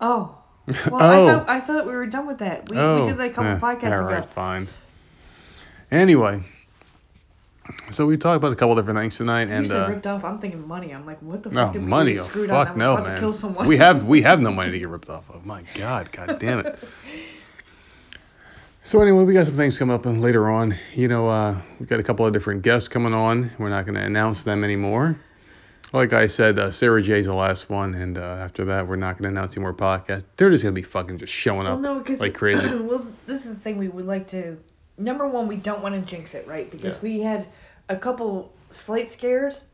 C: oh. Well,
B: oh.
C: I thought I thought we were done with that. We,
B: oh.
C: we did that a couple
B: eh,
C: podcasts
B: all
C: ago.
B: fine. Anyway, So we talked about a couple different things tonight,
C: you
B: and
C: said
B: uh,
C: ripped off. I'm thinking money. I'm like, what the
B: no
C: fuck did
B: money. Oh,
C: screwed on?
B: fuck
C: I'm
B: no, man. We have we have no money to get ripped off of. My God, God damn it. So anyway, we got some things coming up and later on. You know, uh, we got a couple of different guests coming on. We're not going to announce them anymore. Like I said, uh, Sarah J's the last one, and uh, after that, we're not going to announce any more podcasts. They're just going to be fucking just showing
C: Well,
B: up
C: no,
B: like crazy.
C: well, this is the thing we would like to. Number one, we don't want to jinx it, right? Because
B: Yeah.
C: we had a couple slate scares,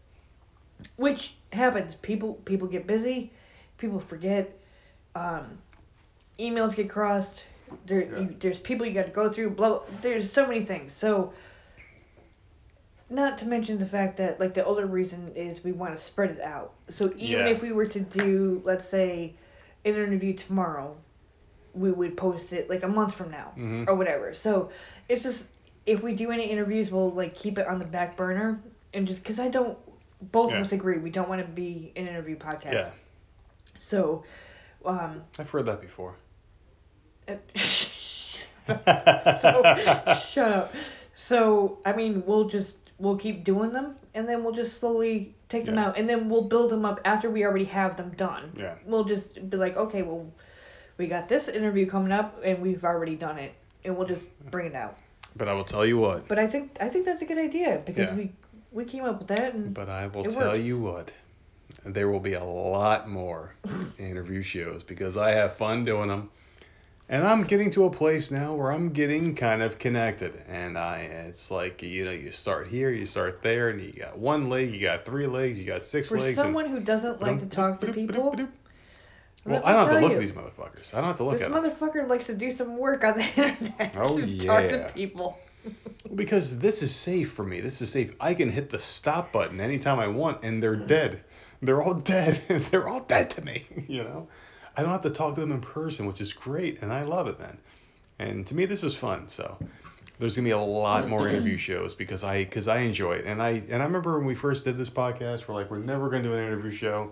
C: which happens. People people get busy, people forget, um, emails get crossed. There,
B: Yeah.
C: you, there's people you got to go through. Blah, blah. There's so many things. So. Not to mention the fact that like the other reason is we want to spread it out. So even
B: Yeah.
C: if we were to do, let's say, an interview tomorrow, we would post it like a month from now
B: Mhm.
C: or whatever. So it's just if we do any interviews, we'll like keep it on the back burner and just because I don't. Both
B: Yeah.
C: of us agree we don't want to be an interview podcast.
B: Yeah,
C: So, um,
B: I've heard that before.
C: so shut up. So I mean, we'll just we'll keep doing them, and then we'll just slowly take them
B: Yeah.
C: out, and then we'll build them up after we already have them done.
B: Yeah.
C: We'll just be like, okay, well, we got this interview coming up, and we've already done it, and we'll just bring it out.
B: But I will tell you what.
C: But I think I think that's a good idea because
B: Yeah.
C: we we came up with that, and
B: But I will tell
C: works.
B: you what. There will be a lot more interview shows because I have fun doing them. And I'm getting to a place now where I'm getting kind of connected. And I it's like, you know, you start here, you start there, and you got one leg, you got three legs, you got six
C: for
B: legs.
C: someone who doesn't like to talk to people,
B: Well, I don't have to look
C: you,
B: at these motherfuckers. I don't have to look at them.
C: This motherfucker likes to do some work on the internet.
B: Oh,
C: to Talk
B: yeah.
C: to people.
B: Because this is safe for me. This is safe. I can hit the stop button anytime I want, and they're dead. They're all dead. they're all dead to me. You know, I don't have to talk to them in person, which is great, and I love it, man. And to me, this is fun. So there's gonna be a lot more interview shows because I because I enjoy it, and I and I remember when we first did this podcast, we're like, we're never gonna do an interview show.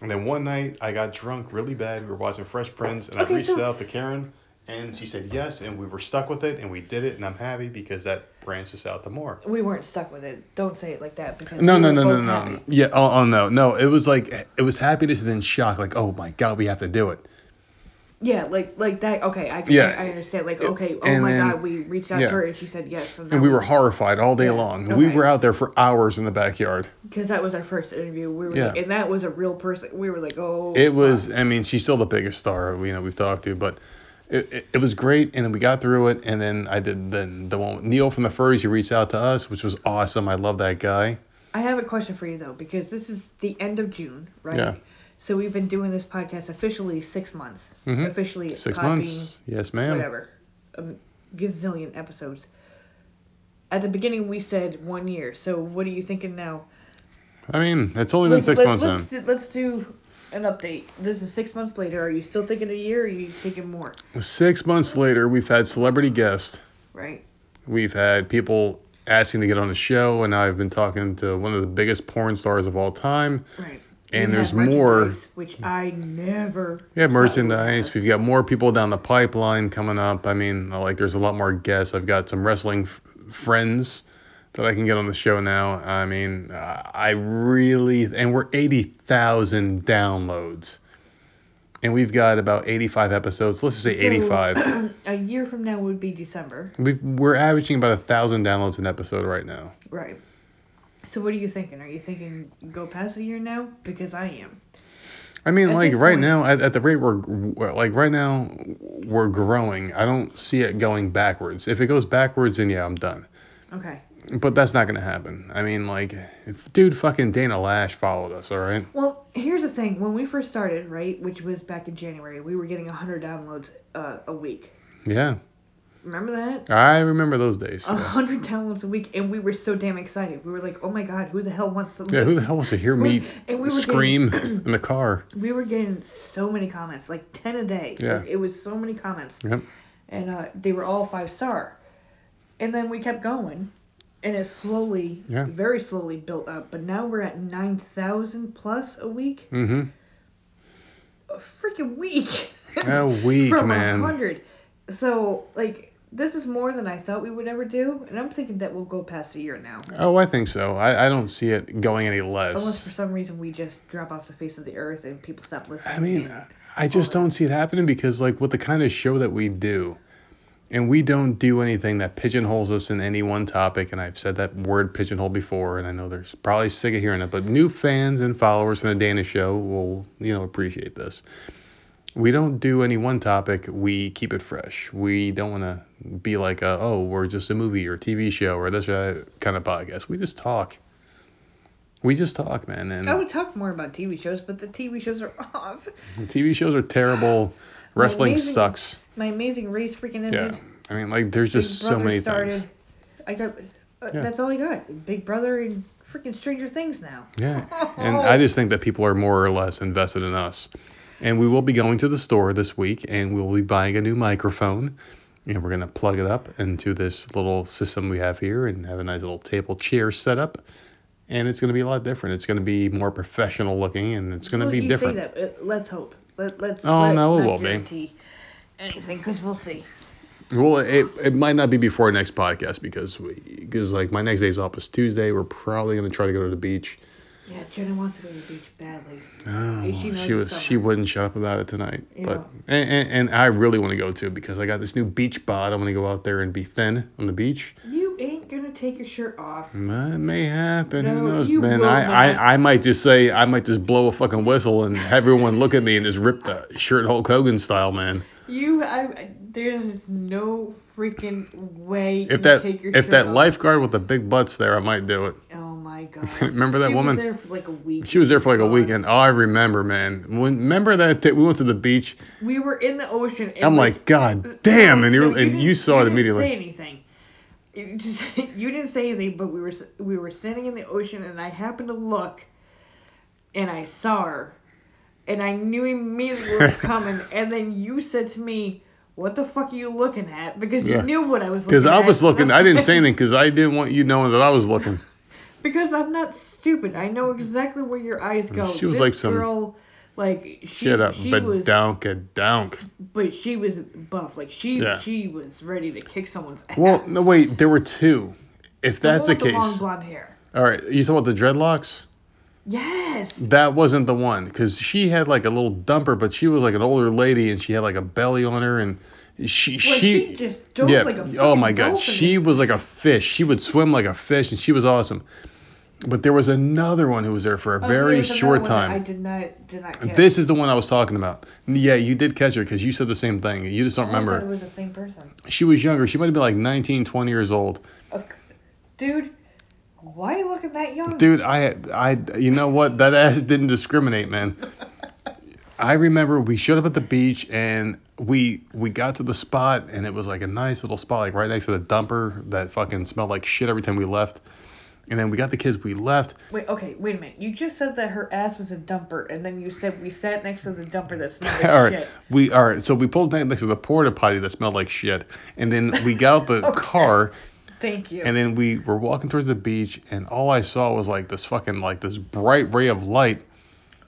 B: And then one night I got drunk really bad. We were watching Fresh Prince, and
C: Okay,
B: I reached
C: so-
B: out to Karen, and she said yes, and we were stuck with it, and we did it, and I'm happy because that branches out the more.
C: We weren't stuck with it. Don't say it like that because
B: No,
C: we
B: no,
C: were
B: no, no,
C: both
B: no.
C: happy.
B: Yeah. Oh, oh, no, no. It was like it was happiness and then shock. Like, oh my god, we have to do it.
C: Yeah, like like that. Okay, I
B: Yeah.
C: I, I understand. Like, okay, oh
B: and
C: my
B: then-
C: god, we reached out
B: yeah.
C: to her and she said yes.
B: And we were horrified all day
C: Yeah,
B: long. We were out there for hours in the backyard.
C: because that was our first interview. We were
B: Yeah.
C: like, and that was a real person. We were like, oh.
B: It was.
C: fuck.
B: I mean, she's still the biggest star you know we've talked to, but. It, it, it was great, and then we got through it, and then I did then the one with Neil from the Furries. He reached out to us, which was awesome. I love that guy.
C: I have a question for you though, because this is the end of June, right?
B: Yeah.
C: So we've been doing this podcast officially six months.
B: Mm-hmm.
C: Officially
B: Six months, yes, ma'am.
C: whatever, a gazillion episodes. At the beginning we said one year. So what are you thinking now?
B: I mean, it's only been
C: Let-
B: six
C: let-
B: months
C: let's do, let's do an update. This is six months later. Are you still thinking a year? Or are you thinking more?
B: Six months later, we've had celebrity guests.
C: Right.
B: We've had people asking to get on the show, and I've been talking to one of the biggest porn stars of all time.
C: Right.
B: And
C: We
B: there's more.
C: Which I never.
B: Yeah,
C: thought we would
B: merchandise. We've got more people down the pipeline coming up. I mean, like there's a lot more guests. I've got some wrestling f- friends that I can get on the show now. I mean, uh, I really and we're 80,000 downloads. And we've got about 85 episodes. Let's just say
C: So,
B: 85.
C: a year from now would be December.
B: We've, we're averaging about a thousand downloads an episode right now.
C: Right. So what are you thinking? Are you thinking go past a year now? Because I am.
B: I mean,
C: At
B: like right
C: point-
B: now, at, at the rate we're- like right now, we're growing. I don't see it going backwards. If it goes backwards, then yeah, I'm done.
C: Okay.
B: But that's not gonna happen. I mean, like, if dude, fucking Dana Loesch followed us, all right?
C: Well, here's the thing. When we first started, right, which was back in January, we were getting 100 downloads uh, a week.
B: Yeah,
C: Remember that?
B: I remember those days.
C: A
B: Yeah,
C: 100 downloads a week, and we were so damn excited. We were like, oh my god, who the hell wants to
B: yeah who the hell wants to hear me
C: And we
B: scream
C: getting-
B: in the car?
C: We were getting so many comments, like 10 a day.
B: Yeah.
C: Like, it was so many comments.
B: Yep.
C: and uh, they were all five star. And then we kept going, and it slowly,
B: Yeah.
C: very slowly built up. But now we're at nine thousand plus a week.
B: Mm-hmm.
C: A freaking week.
B: A week,
C: From
B: man.
C: hundred. So like this is more than I thought we would ever do, and I'm thinking that we'll go past a year now.
B: Oh, I think so. I, I don't see it going any less.
C: Unless for some reason we just drop off the face of the earth and people stop listening.
B: I mean, I just don't see it happening because, like, with the kind of show that we do, and we don't do anything that pigeonholes us in any one topic. And I've said that word pigeonhole before, and I know there's probably sick of hearing it, but new fans and followers in the Dana show will, you know, appreciate this. We don't do any one topic. We keep it fresh. We don't want to be like, a, oh, we're just a movie or TV show or this or that kind of podcast. We just talk. We just talk, man. And
C: I would talk more about TV shows, but the TV shows are off.
B: TV shows are terrible. Wrestling
C: amazing-
B: sucks.
C: My Amazing Race freaking ended. Yeah.
B: I mean, like, there's just so many
C: started.
B: things.
C: I got. Uh,
B: Yeah.
C: That's all I got. Big Brother and freaking Stranger Things now.
B: Yeah. And I just think that people are more or less invested in us. And we will be going to the store this week and we'll be buying a new microphone. And we're going to plug it up into this little system we have here and have a nice little table chair set up. And it's going to be a lot different. It's going to be more professional looking and it's going to
C: Well,
B: be
C: you
B: different.
C: say that. Let's hope. Let, let's.
B: Oh,
C: let,
B: no, it will be.
C: Anything, because we'll see.
B: Well, it, it might not be before next podcast because because like my next day's off is Tuesday. We're probably going to try to go to the beach.
C: Yeah, Jenna wants to go to the beach badly.
B: Oh,
C: She
B: she was she wouldn't shut up about it tonight. But and, and, and I really want to go too because I got this new beach bod. I'm gonna go out there and be thin on the beach.
C: You ain't gonna take your shirt off.
B: That may happen.
C: No,
B: Who knows,
C: you
B: man?
C: will
B: I,
C: not.
B: I I might just say I might just blow a fucking whistle and have everyone look at me and just rip the shirt Hulk Hogan style, man.
C: You, I, there's no freaking way
B: If that if that
C: off.
B: lifeguard with the big butts there, I might do it.
C: Oh my god.
B: Remember that
C: she
B: woman?
C: Was there for like a week.
B: She was there for like a weekend. Oh, I remember, man. When remember that th- we went to the beach.
C: We were in the ocean. And
B: I'm like, God damn, and, you, and you saw it
C: didn't
B: immediately.
C: Say anything. You just you didn't say anything, but we were we were standing in the ocean, and I happened to look, and I saw her, and I knew immediately what was coming. and then you said to me, "What the fuck are you looking at?" Because
B: Yeah.
C: you knew what I was looking
B: Because I was looking, I didn't say anything because I didn't want you knowing that I was looking.
C: Because I'm not stupid. I know exactly where your eyes go.
B: She was
C: This
B: like some-
C: girl, like she,
B: Shut up,
C: she
B: but
C: was,
B: donk a donk.
C: but she was buff. Like she,
B: Yeah.
C: she was ready to kick someone's ass.
B: Well, no, wait, there were two. If
C: The
B: that's the
C: one with long
B: case,
C: blonde hair.
B: all right, you talking about the dreadlocks?
C: Yes.
B: That wasn't the one because she had like a little dumper, but she was like an older lady and she had like a belly on her and she
C: Well,
B: she.
C: she just dove
B: yeah.
C: like a
B: oh my god,
C: dolphin.
B: she was like a fish. She would swim like a fish and she was awesome. But there was another one who was there for a
C: Oh,
B: very
C: another
B: short
C: that I
B: time.
C: did not did not catch.
B: This is the one I was talking about. Yeah, you did catch her because you said the same thing. You just don't
C: I
B: remember.
C: thought it was the same person.
B: She was younger. She might have been like 19, 20 years old.
C: Dude, why are you looking that young?
B: Dude, I, I, you know what? That ass didn't discriminate, man. I remember we showed up at the beach and we we got to the spot and it was like a nice little spot, like right next to the dumper that fucking smelled like shit every time we left. And then we got the kids, we left.
C: Wait, okay, wait a minute. You just said that her ass was a dumper, and then you said we sat next to the dumper that smelled like
B: all right,
C: shit.
B: we all right. So we pulled down next to the porta potty that smelled like shit, and then we got out the
C: Okay.
B: car
C: Thank you.
B: And then we were walking towards the beach, and all I saw was like this fucking like this bright ray of light,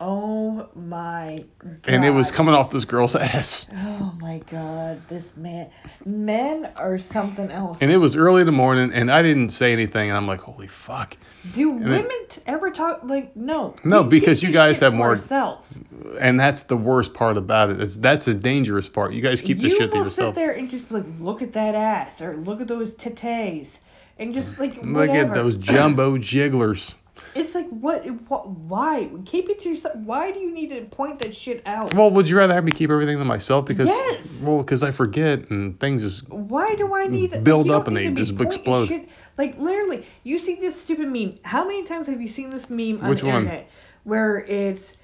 C: oh my god.
B: and it was coming off this girl's ass.
C: Oh my god, this man. Men are something else.
B: And it was early in the morning, and I didn't say anything, and I'm like, holy fuck.
C: Do
B: then-
C: women t- ever talk like no?
B: No, because you guys have more-
C: Ourselves.
B: And that's the worst part about it. It's that's a dangerous part. You guys keep
C: you
B: the shit to
C: will
B: yourself.
C: sit there and just be like, look at that ass, or look at those titties, and just like
B: Look
C: whatever.
B: at those jumbo jigglers.
C: It's like what, what? Why? Keep it to yourself. Why do you need to point that shit out?
B: Well, would you rather have me keep everything to myself? Because
C: Yes.
B: well, because I forget and things just
C: Why do I need like,
B: Build
C: you
B: up and they just explode.
C: Shit. Like literally, you see this stupid meme. How many times have you seen this meme on
B: Which
C: the
B: one?
C: internet where it's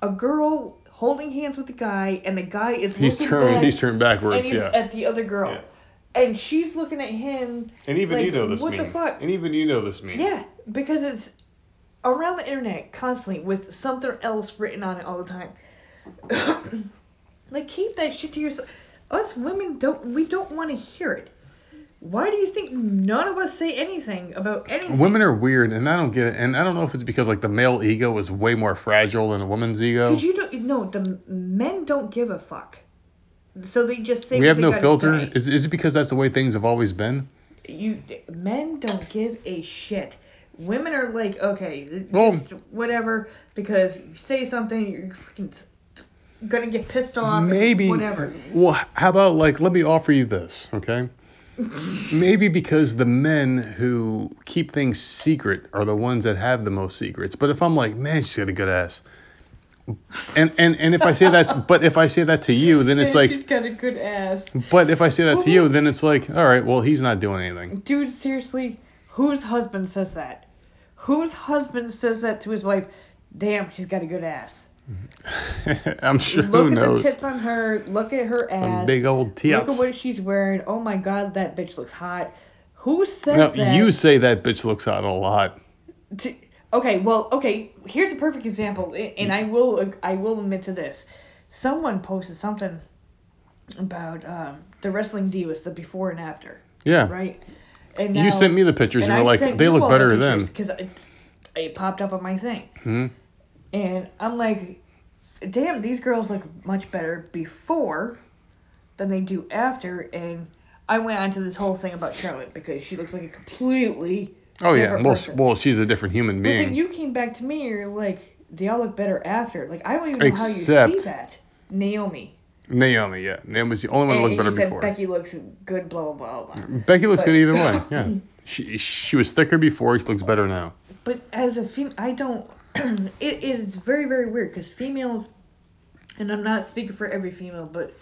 C: a girl holding hands with a guy and the guy is
B: he's
C: looking
B: turned
C: back
B: he's turned backwards.
C: and he's
B: Yeah.
C: at the other girl,
B: Yeah.
C: and she's looking at him.
B: And even
C: like,
B: you know this
C: what the fuck?
B: And even you know this meme.
C: Yeah, because it's around the internet constantly with something else written on it all the time. like keep that shit to yourself. Us women don't we don't want to hear it. Why do you think none of us say anything about anything?
B: Women are weird, and I don't get it. And I don't know if it's because like the male ego is way more fragile than a woman's ego.
C: Because you don't no the men don't give a fuck. So they just say
B: we have no filter.
C: say.
B: Is is it because that's the way things have always been?
C: you men don't give a shit. Women are like, okay,
B: Well-
C: just whatever, because you say something, you're freaking gonna get pissed off.
B: Maybe.
C: whatever.
B: Well, how about like let me offer you this, okay? Maybe because the men who keep things secret are the ones that have the most secrets. But if I'm like, man, she's got a good ass, and and and if I say that, but if I say that to you, then it's like,
C: she's got a good ass.
B: but if I say that to you, then it's like, all right, well, he's not doing anything.
C: Dude, seriously, whose husband says that? Whose husband says that to his wife? Damn, she's got a good ass.
B: I'm sure
C: Look
B: who
C: at
B: knows.
C: the tits on her. Look at her
B: Some
C: ass.
B: big old T.
C: Look at what she's wearing. Oh my god, that bitch looks hot. Who says
B: No,
C: that?
B: you say that bitch looks hot a lot.
C: to, okay, well, okay. Here's a perfect example, and I will I will admit to this. Someone posted something about um, the wrestling divas, the before and after,
B: Yeah.
C: right? And
B: You sent me the pictures and,
C: I
B: you're like, they look better then.
C: because it, it popped up on my thing,
B: Hmm?
C: and I'm like, damn, these girls look much better before than they do after, and I went on to this whole thing about Charlotte because she looks like a completely
B: Oh yeah. Well,
C: person.
B: well, she's a different human being.
C: But then you came back to me, and you're like, they all look better after. Like, I don't even know how you see that. Naomi.
B: Naomi, yeah. Naomi's the only one that looked better
C: said
B: before.
C: Becky looks good, blah, blah, blah.
B: Becky looks
C: But-
B: good either way. Yeah. She she was thicker before. She looks better now.
C: But as a female, I don't. it, it is very, very weird because females, and I'm not speaking for every female, but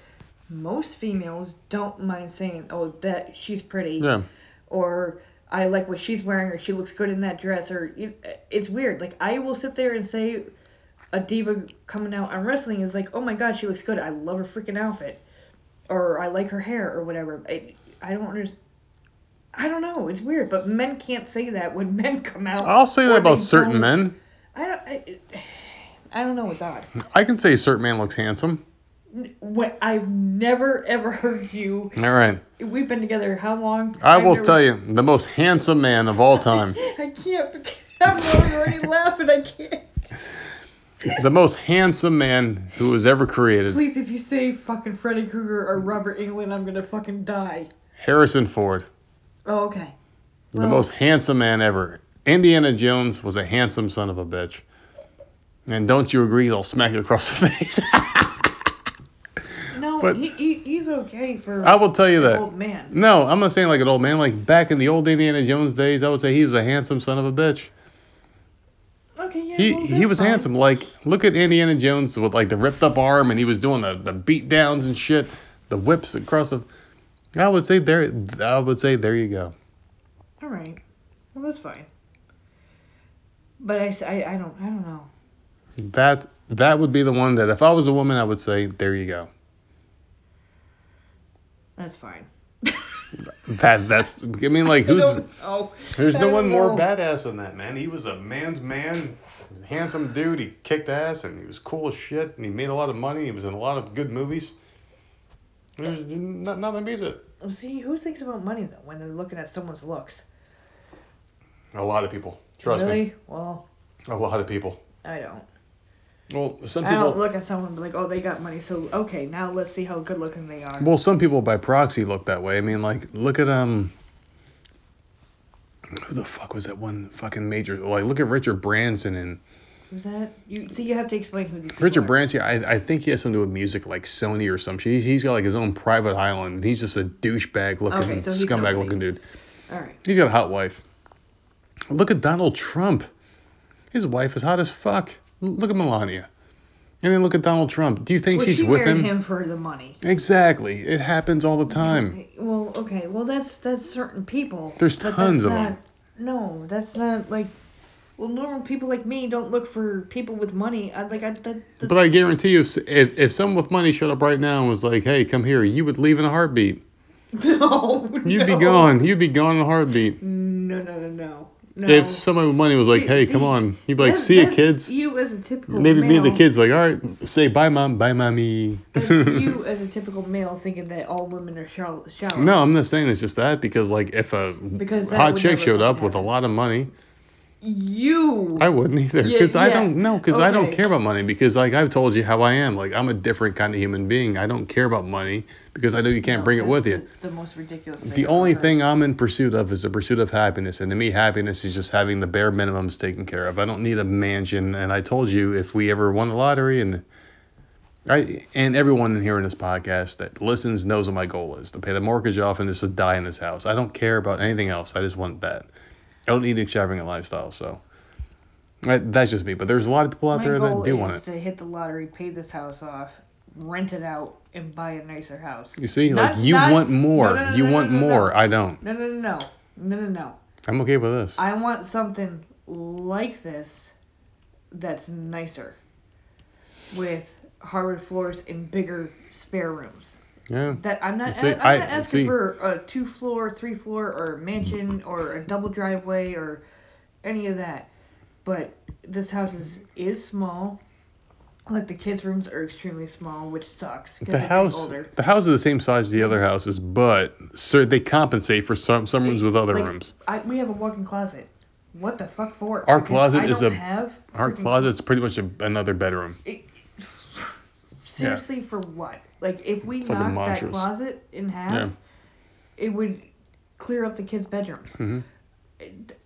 C: most females don't mind saying, oh, that she's pretty.
B: Yeah.
C: or I like what she's wearing, or she looks good in that dress, or you- it's weird. Like I will sit there and say, a diva coming out on wrestling is like, oh my god, she looks good. I love her freaking outfit, or I like her hair, or whatever. I, I don't understand. I don't know. It's weird, but men can't say that when men come out.
B: I'll say that about certain men.
C: I don't. I, I don't know. It's odd.
B: I can say a certain man looks handsome.
C: What I've never ever heard you.
B: All right.
C: We've been together how long?
B: I
C: I've
B: will
C: never-
B: tell you, the most handsome man of all time.
C: I can't. I'm already laughing. I can't.
B: The most handsome man who was ever created.
C: Please, if you say fucking Freddy Krueger or Robert Englund, I'm gonna fucking die.
B: Harrison Ford.
C: Oh, okay.
B: The most handsome man ever. Indiana Jones was a handsome son of a bitch. And don't you agree? I'll smack you across the face.
C: No,
B: but-
C: he, he he's okay for.
B: I will tell you that.
C: Old man.
B: No, I'm not saying like an old man. Like back in the old Indiana Jones days, I would say he was a handsome son of a bitch.
C: Okay, yeah.
B: He
C: well,
B: he was
C: fine.
B: handsome. Like look at Indiana Jones with like the ripped up arm, and he was doing the the beat downs and shit, the whips across the. I would say there. I would say there you go.
C: All right. Well, that's fine. But I, I, I don't I don't know.
B: That that would be the one that if I was a woman, I would say there you go.
C: That's fine.
B: That that's. I mean, like who's
C: don't oh.
B: there's no
C: don't
B: one more
C: know.
B: badass than that man. He was a man's man, handsome dude. He kicked ass and he was cool as shit. And he made a lot of money. He was in a lot of good movies. There's not, nothing beats it.
C: See, who thinks about money though when they're looking at someone's looks?
B: A lot of people. Trust
C: really?
B: me.
C: Well,
B: A lot of people.
C: I don't.
B: Well, some people
C: I don't look at someone and be like, oh, they got money, so okay, now let's see how good looking they are.
B: Well, some people by proxy look that way. I mean, like, look at um. Who the fuck was that one fucking major? Like, look at Richard Branson and
C: Who's that? You see, you have to explain who these
B: Richard. Branson. I, I think he has something to do with music, like Sony or some shit. He's, he's got like his own private island. and He's just a douchebag looking,
C: Okay, so
B: scumbag looking dude.
C: All right.
B: He's got a hot wife. Look at Donald Trump. His wife is hot as fuck. Look at Melania. And then look at Donald Trump. Do you think
C: Well,
B: she's
C: she
B: with
C: married
B: him?
C: him for the money.
B: Exactly. It happens all the time.
C: Well, okay. Well, that's that's certain people.
B: There's tons of
C: not,
B: them.
C: No, that's not like. Well, normal people like me don't look for people with money. I like I that. that
B: But I guarantee you, if, if if someone with money showed up right now and was like, "Hey, come here," you would leave in a heartbeat.
C: no.
B: You'd be gone. You'd be gone in a heartbeat.
C: Mm, no, no, no, no. No.
B: If somebody with money was like, "Hey,
C: see,
B: come on," you'd be like, "See
C: you,
B: kids."
C: You as a typical
B: Maybe me and the kids like, "All right, say bye, mom, bye, mommy."
C: You as a typical male thinking that all women are shallow. shallow.
B: No, I'm not saying it's just that because like if a
C: Because
B: hot chick showed up with a lot of money,
C: You.
B: I wouldn't either
C: Yeah,
B: because I don't know because I don't care about money because like I've told you how I am. Like I'm a different kind of human being. I don't care about money because I know you can't
C: No,
B: bring it with you.
C: The, most ridiculous thing.
B: the only thing I'm in pursuit of is the pursuit of happiness and to me happiness is just having the bare minimums taken care of. I don't need a mansion and I told you if we ever won the lottery and I and everyone in here in this podcast that listens knows what my goal is to pay the mortgage off and just to die in this house. I don't care about anything else. I just want that I don't need an extravagant lifestyle so that- that's just me but there's a lot of people out
C: My
B: there that do want it
C: to hit the lottery, pay this house off, rent it out, and buy a nicer house.
B: You see,
C: Not-
B: like you
C: not-
B: want more.
C: no, no, no,
B: you want more. I don't.
C: No, no, no, no, no, no, no.
B: I'm okay with this.
C: I want something like this that's nicer, with hardwood floors and bigger spare rooms.
B: Yeah.
C: That I'm not.
B: See,
C: I'm not asking for a two floor, three floor, or mansion, or a double driveway, or any of that. But this house is is small. Like the kids' rooms are extremely small, which sucks
B: The house, the house is the same size as the other houses, but sir, they compensate for some some rooms with other
C: Like,
B: rooms.
C: I, we have a walk-in closet. What the fuck for?
B: Our
C: Because
B: closet is a- Our closet's pretty much a, another bedroom.
C: It, seriously, for what? Like, if we
B: For
C: knocked that closet in half,
B: Yeah.
C: it would clear up the kids' bedrooms.
B: Mhm.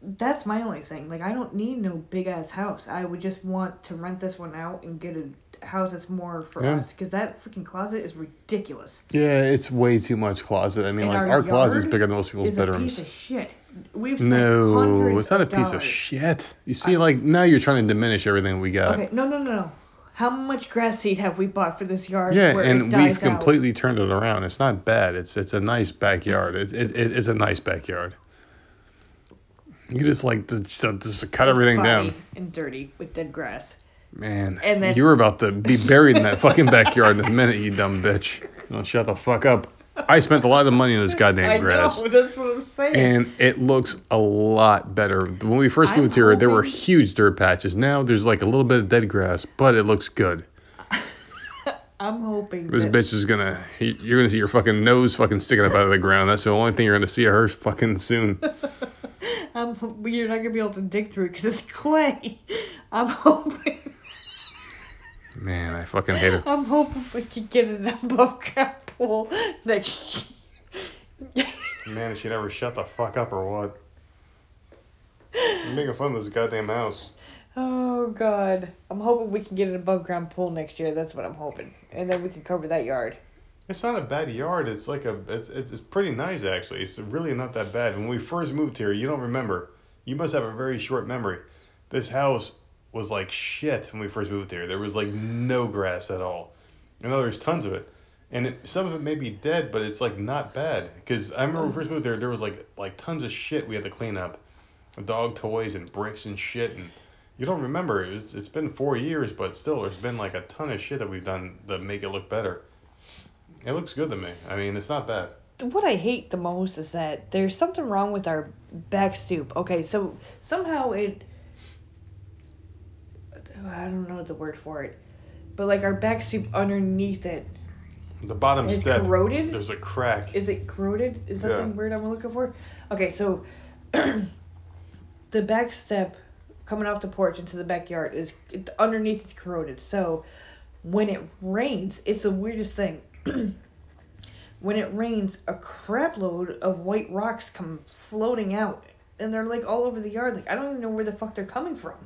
C: That's my only thing. Like, I don't need no big ass house. I would just want to rent this one out and get a house that's more for
B: Yeah.
C: us. Because that freaking closet is ridiculous.
B: Yeah, it's way too much closet. I mean,
C: And
B: like
C: our
B: our, closet's
C: yard
B: bigger than most people's
C: It's a piece
B: bedrooms.
C: of shit. We've spent
B: No, it's not a piece of
C: dollars.
B: shit. You see, like now you're trying to diminish everything we got.
C: Okay, no, no, no, no. How much grass seed have we bought for this yard?
B: Yeah, and we've
C: out?
B: completely turned it around. It's not bad. It's it's a nice backyard. It, it, it it's a nice backyard. You just like to just, just cut
C: It's
B: everything down.
C: and dirty with dead grass.
B: Man,
C: And then-
B: you were about to be buried in that fucking backyard in a minute, you dumb bitch. Don't shut the fuck up. I spent a lot of money on this goddamn
C: I
B: grass.
C: know, that's what I'm saying.
B: And it looks a lot better. When we 1st
C: I'm
B: moved here, there were huge dirt patches. Now there's like a little bit of dead grass, but it looks good.
C: I'm hoping
B: This
C: that
B: bitch is gonna, you're gonna see your fucking nose fucking sticking up out of the ground. That's the only thing you're gonna see of her fucking soon.
C: I'm, you're not gonna be able to dig through it because it's clay. I'm hoping.
B: Man, I fucking hate her.
C: I'm hoping we can get an above ground next year.
B: Man, she never shut the fuck up or what? You're making fun of this goddamn house.
C: oh God, I'm hoping we can get an above ground pool next year. That's what I'm hoping, and then we can cover that yard.
B: It's not a bad yard. It's like a, it's, it's, it's pretty nice actually. It's really not that bad. When we first moved here, you don't remember. You must have a very short memory. This house was like shit when we first moved here. There was like no grass at all. And now there's tons of it. And it, some of it may be dead, but it's like not bad. Because I remember when we first moved there, there was like like tons of shit we had to clean up, dog toys and bricks and shit. And you don't remember. It was, it's been four years, but still, there's been like a ton of shit that we've done to make it look better. It looks good to me. I mean, it's not bad.
C: what I hate the most is that there's something wrong with our back stoop. Okay, so somehow it I don't know the word for it. But like our back stoop underneath it
B: The bottom
C: is
B: step,
C: corroded.
B: there's a crack.
C: Is it corroded? Is that
B: Yeah.
C: the word I'm looking for? Okay, so the back step coming off the porch into the backyard is it, underneath it's corroded. So when it rains, it's the weirdest thing. when it rains, a crap load of white rocks come floating out, and they're like all over the yard. Like I don't even know where the fuck they're coming from.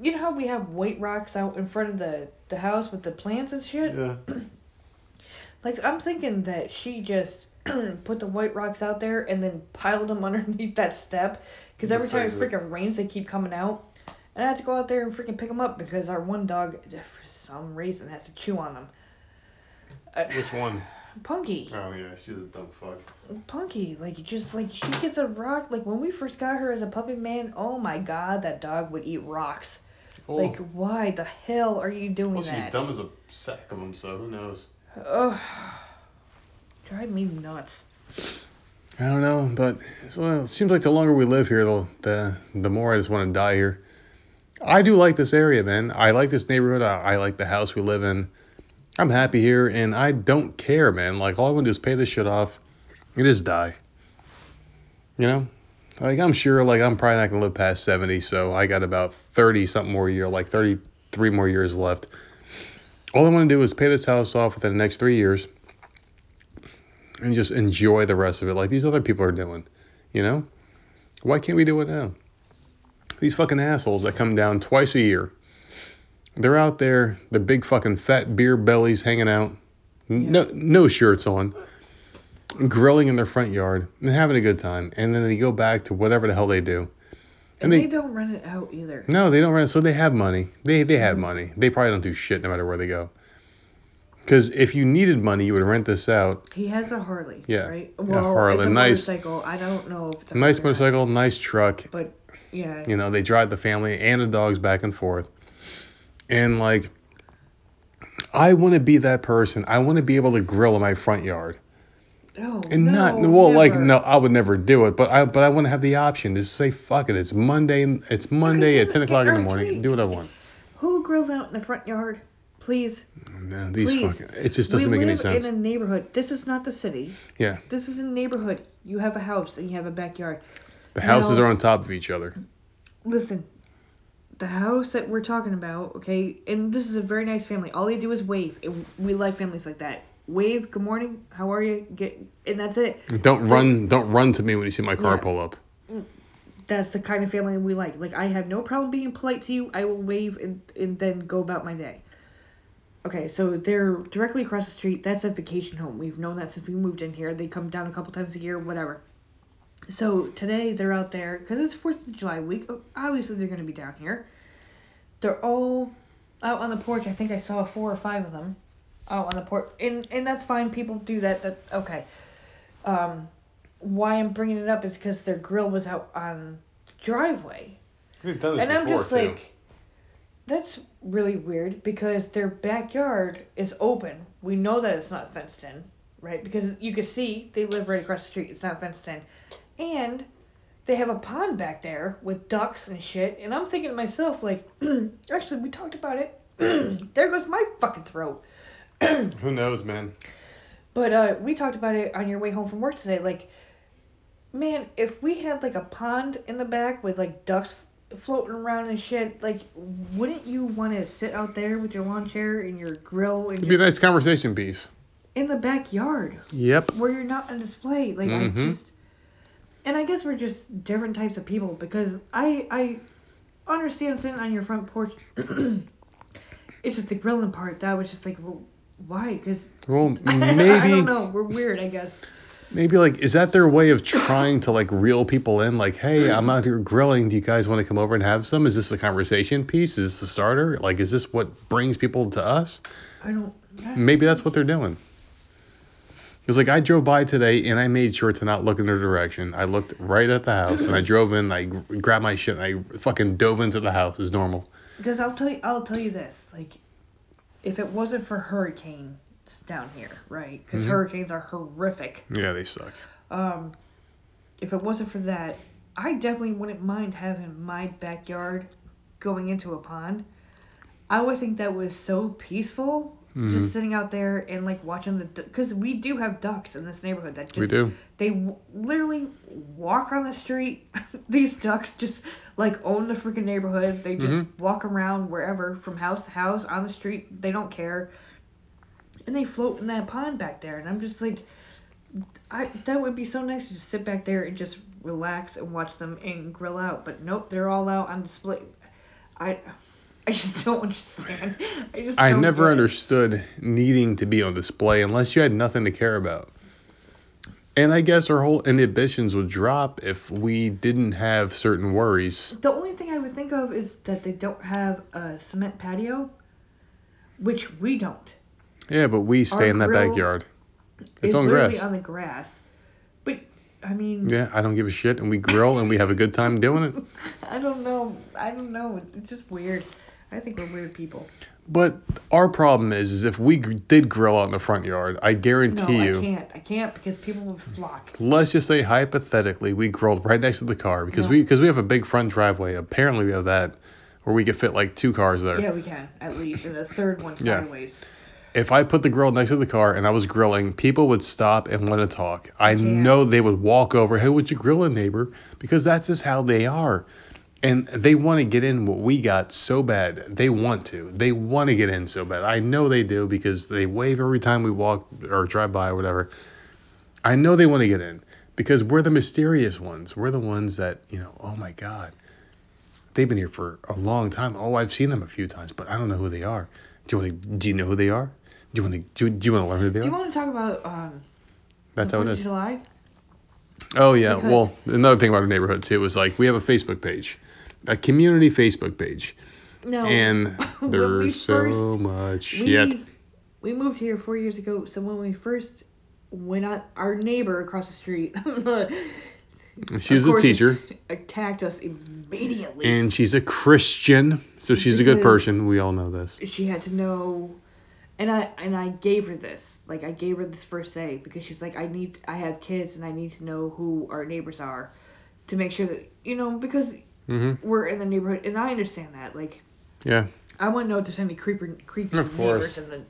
C: You know how we have white rocks out in front of the the house with the plants and shit.
B: Yeah.
C: Like I'm thinking that she just put the white rocks out there and then piled them underneath that step. Because every time it
B: afraid of it.
C: freaking rains, they keep coming out. And I have to go out there and freaking pick them up because our one dog, for some reason, has to chew on them. Uh,
B: Which one?
C: Punky,
B: Oh yeah, she's a dumb fuck.
C: Punky, like just like she gets a rock. Like when we first got her as a puppy, man, oh my god, that dog would eat rocks.
B: Oh,
C: Like why the hell are you doing
B: well, she's
C: that?
B: dumb as a sack of them, so who knows?
C: Ugh. Drive me nuts.
B: I don't know, but it seems like the longer we live here, the the, the more I just want to die here. I do like this area, man. I like this neighborhood. I, I like the house we live in. I'm happy here, and I don't care, man. Like all I want to do is pay this shit off and just die. You know, Like I'm sure, like I'm probably not gonna live past 70, so I got about 30 something more year, like 33 more years left. All I want to do is pay this house off within the next three years, and just enjoy the rest of it, like these other people are doing. You know, why can't we do it now? These fucking assholes that come down twice a year. They're out there, the big fucking fat beer bellies hanging out, no no shirts on grilling in their front yard and having a good time, and then they go back to whatever the hell they do.
C: And, they, they, don't rent it out either.
B: No, they don't rent. So they have money. They they have mm-hmm. money. They probably don't do shit no matter where they go. Because if you needed money, you would rent this out.
C: He has a Harley.
B: Yeah,
C: Right.
B: a
C: Well,
B: Harley,
C: it's a
B: nice-
C: motorcycle. I don't know if it's a
B: Nice motorcycle, nice truck.
C: But yeah.
B: You know, they drive the family and the dogs back and forth. And like, I want to be that person. I want to be able to grill in my front yard.
C: Oh,
B: And
C: no,
B: not well, like no, I would never do it, but I but I want to have the option to say fuck it. It's Monday. It's Monday at ten o'clock in the morning. Do what I want.
C: Who grills out in the front yard? Please.
B: Man, these
C: Please.
B: fucking, it just doesn't
C: we
B: make any
C: live
B: sense.
C: in a neighborhood. This is not the city.
B: Yeah,
C: This is a neighborhood. You have a house and you have a backyard.
B: the houses
C: No.
B: are on top of each other.
C: Listen, the house that we're talking about, okay, and this is a very nice family. All they do is wave. We like families like that. Wave, good morning, how are you? Get, and that's it.
B: Don't run, don't run to me when you see my car
C: Yeah.
B: pull up.
C: Mm, that's the kind of family we like. Like I have no problem being polite to you. I will wave and and then go about my day. Okay, so they're directly across the street. That's a vacation home. We've known that since we moved in here. They come down a couple times a year, whatever. So today they're out there because it's Fourth of July week. Oh, obviously they're gonna be down here. They're all out on the porch. I think I saw four or five of them out on the porch, and and that's fine. People do that. That okay. Um, why I'm bringing it up is because their grill was out on the driveway,
B: We've done
C: and I'm just like, that's really weird because their backyard is open. We know that it's not fenced in, right? Because you can see they live right across the street. It's not fenced in, and they have a pond back there with ducks and shit. And I'm thinking to myself, like, actually, we talked about it. there goes my fucking throat.
B: who knows, man?
C: But uh, we talked about it on your way home from work today. Like, man, if we had like a pond in the back with like ducks floating around and shit, like, wouldn't you want to sit out there with your lawn chair and your grill and
B: It'd be a nice conversation piece.
C: in the backyard
B: Yep.
C: where you're not on display? Like,
B: Mhm.
C: I just, and I guess we're just different types of people because I I understand sitting on your front porch. it's just the grilling part that was just like, well, why? Because
B: Well,
C: I don't know. We're weird, I guess.
B: maybe like is that their way of trying to like reel people in? Like, hey, I'm out here grilling. Do you guys want to come over and have some? Is this a conversation piece? Is this a starter? Like, is this what brings people to us?
C: I don't.
B: Maybe that's what they're doing. Because like I drove by today and I made sure to not look in their direction. I looked right at the house and I drove in. I grabbed my shit and I fucking dove into the house as normal.
C: Because I'll tell you, I'll tell you this. Like, if it wasn't for hurricanes down here, right? Because
B: Mhm.
C: hurricanes are horrific.
B: Yeah, they suck.
C: Um, if it wasn't for that, I definitely wouldn't mind having my backyard going into a pond. I would think that was so peaceful.
B: Mhm.
C: Just sitting out there and like watching the, because we do have ducks in this neighborhood that just
B: we do.
C: they w- literally walk on the street. These ducks just like own the freaking neighborhood. They just
B: Mhm.
C: walk around wherever from house to house on the street. They don't care. And they float in that pond back there. And I'm just like, I that would be so nice to just sit back there and just relax and watch them and grill out. But nope, they're all out on display. I I just don't understand. I just
B: I never understood needing to be on display unless you had nothing to care about. And I guess our whole inhibitions would drop if we didn't have certain worries.
C: The only thing I would think of is that they don't have a cement patio, which we don't.
B: Yeah, but we stay
C: Our
B: in that backyard.
C: It's
B: It's on
C: literally
B: grass.
C: on the grass. But I mean,
B: Yeah, I don't give a shit, and we grill and we have a good time doing it.
C: I don't know. I don't know. It's just weird. I think we're weird people.
B: But our problem is, is if we gr- did grill out in the front yard, I guarantee you.
C: No,
B: guarantee
C: I can't. I can't because people would flock.
B: Let's just say hypothetically, we grilled right next to the car because
C: No.
B: we because we have a big front driveway. Apparently, we have that where we could fit like two cars there.
C: Yeah, we can at least, and a third one sideways. Yeah.
B: if I put the grill next to the car and I was grilling, people would stop and want to talk. I
C: Yeah.
B: know they would walk over, hey, would you grill a neighbor? Because that's just how they are. And they want to get in what we got so bad. They want to. They want to get in so bad. I know they do because they wave every time we walk or drive by or whatever. I know they want to get in because we're the mysterious ones. We're the ones that, you know, oh my God, they've been here for a long time. Oh, I've seen them a few times, but I don't know who they are. Do you want to? Do you know who they are? Do you want to? Do, do you want to learn who they
C: Do you want to talk about um,
B: That's how it
C: 4th of
B: is.
C: July?
B: Oh yeah.
C: Because-
B: well, another thing about our neighborhood too was like we have a Facebook page, a community Facebook page,
C: No.
B: and there's so much
C: we,
B: yet.
C: we moved here four years ago, so when we first went on, our neighbor across the street,
B: She's a teacher
C: attacked us immediately.
B: and she's a Christian, so she's a good person. We all know this.
C: she had to know and I and I gave her this. Like I gave her this first day because she's like I need I have kids and I need to know who our neighbors are to make sure that you know because
B: hmm
C: we're in the neighborhood and I understand that. Like
B: Yeah.
C: I want to know if there's any creeper creepy
B: Of
C: neighbors in the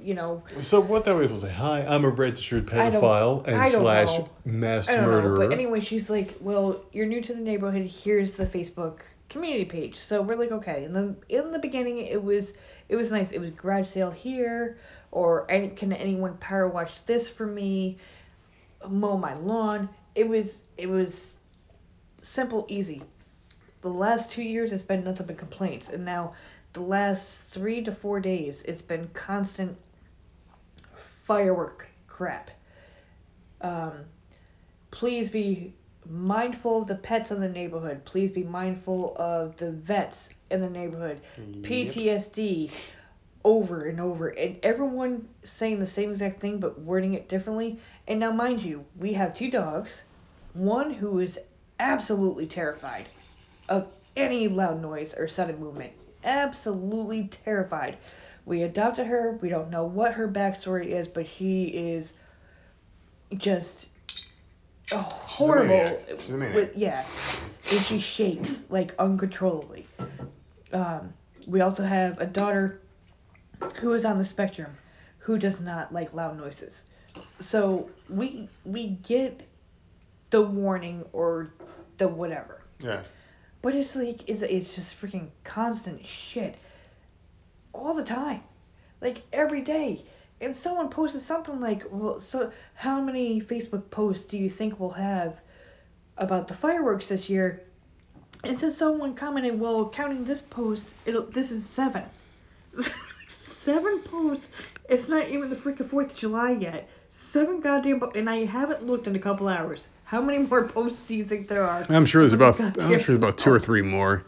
C: you know
B: So what that was say? Hi, I'm a registered pedophile and slash
C: know.
B: mass murderer.
C: know. But anyway, she's like, well, you're new to the neighborhood. Here's the Facebook community page. So we're like, okay. And then in the beginning, it was it was nice. It was garage sale here, or any, can anyone power wash this for me? Mow my lawn. It was it was simple, easy. The last two years, it's been nothing but complaints, and now the last three to four days, it's been constant firework crap. Um, please be mindful of the pets in the neighborhood. Please be mindful of the vets in the neighborhood. PTSD over and over. And everyone saying the same exact thing but wording it differently. And now, mind you, we have two dogs. One who is absolutely terrified of any loud noise or sudden movement. Absolutely terrified. We adopted her. We don't know what her backstory is, but she is just oh, horrible.
B: maniac. She's a maniac.
C: With, yeah, and she shakes like uncontrollably. Um, we also have a daughter who is on the spectrum, who does not like loud noises. So we we get the warning or the whatever.
B: yeah.
C: But it's like it's, it's just freaking constant shit all the time. Like every day. And someone posted something like, well, so how many Facebook posts do you think we'll have about the fireworks this year? And so someone commented, well, counting this post, it'll this is seven. seven posts. It's not even the freaking Fourth of July yet. Seven goddamn, po- and I haven't looked in a couple hours. How many more posts do you think there are?
B: I'm sure there's
C: Oh
B: about I'm sure there's about two or three more.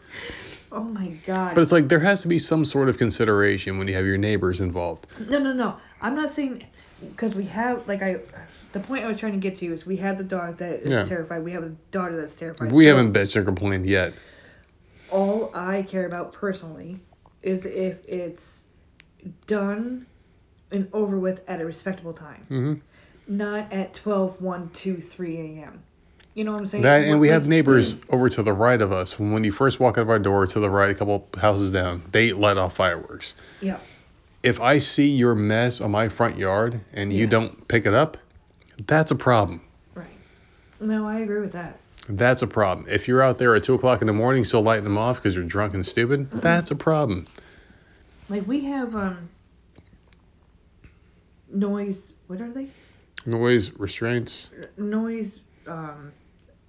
C: Oh my god.
B: But it's like there has to be some sort of consideration when you have your neighbors involved.
C: No, no, no. I'm not saying because we have like I. The point I was trying to get to is we have the dog that is
B: Yeah.
C: terrified. We have a daughter that's terrified.
B: We
C: So
B: haven't bitched or complained yet.
C: All I care about personally is if it's done and over with at a respectable time,
B: hmm
C: not at 12, 1, 2, 3 a.m. You know what I'm saying?
B: That and we
C: Like-
B: have neighbors over to the right of us. When you first walk out of our door to the right, a couple houses down, they let off fireworks.
C: Yeah.
B: If I see your mess on my front yard and you don't pick it up, that's a problem.
C: Right. No, I agree with that.
B: That's a problem. If you're out there at two o'clock in the morning still lighting them off because you're drunk and stupid, that's a problem.
C: Like we have um noise. What are they?
B: Noise restraints.
C: noise um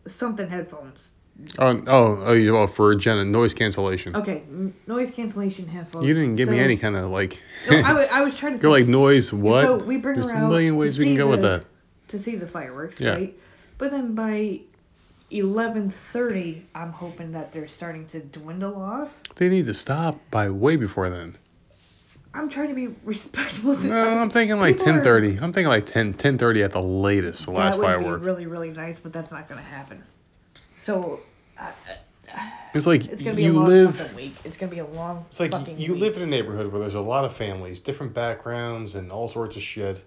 C: something headphones.
B: Oh, oh, oh, you well for Jenna, noise cancellation.
C: Okay, noise cancellation headphones.
B: You didn't give me any kind of like.
C: No, I, was trying to
B: Go like noise what?
C: So we bring
B: There's
C: her
B: a million ways we can go with that.
C: to see the fireworks,
B: Yeah.
C: right? But then by eleven thirty, I'm hoping that they're starting to dwindle off.
B: They need to stop by way before then.
C: I'm trying to be respectful. To
B: No, I'm thinking like
C: People are-
B: 10:30. I'm thinking like 10 10:30 at the latest. The last
C: that would be really really nice, but that's not gonna happen. So. Uh,
B: It's like
C: it's gonna be a
B: you
C: long
B: live.
C: fucking week. It's gonna be a long.
B: It's like you
C: week.
B: live in a neighborhood where there's a lot of families, different backgrounds, and all sorts of shit.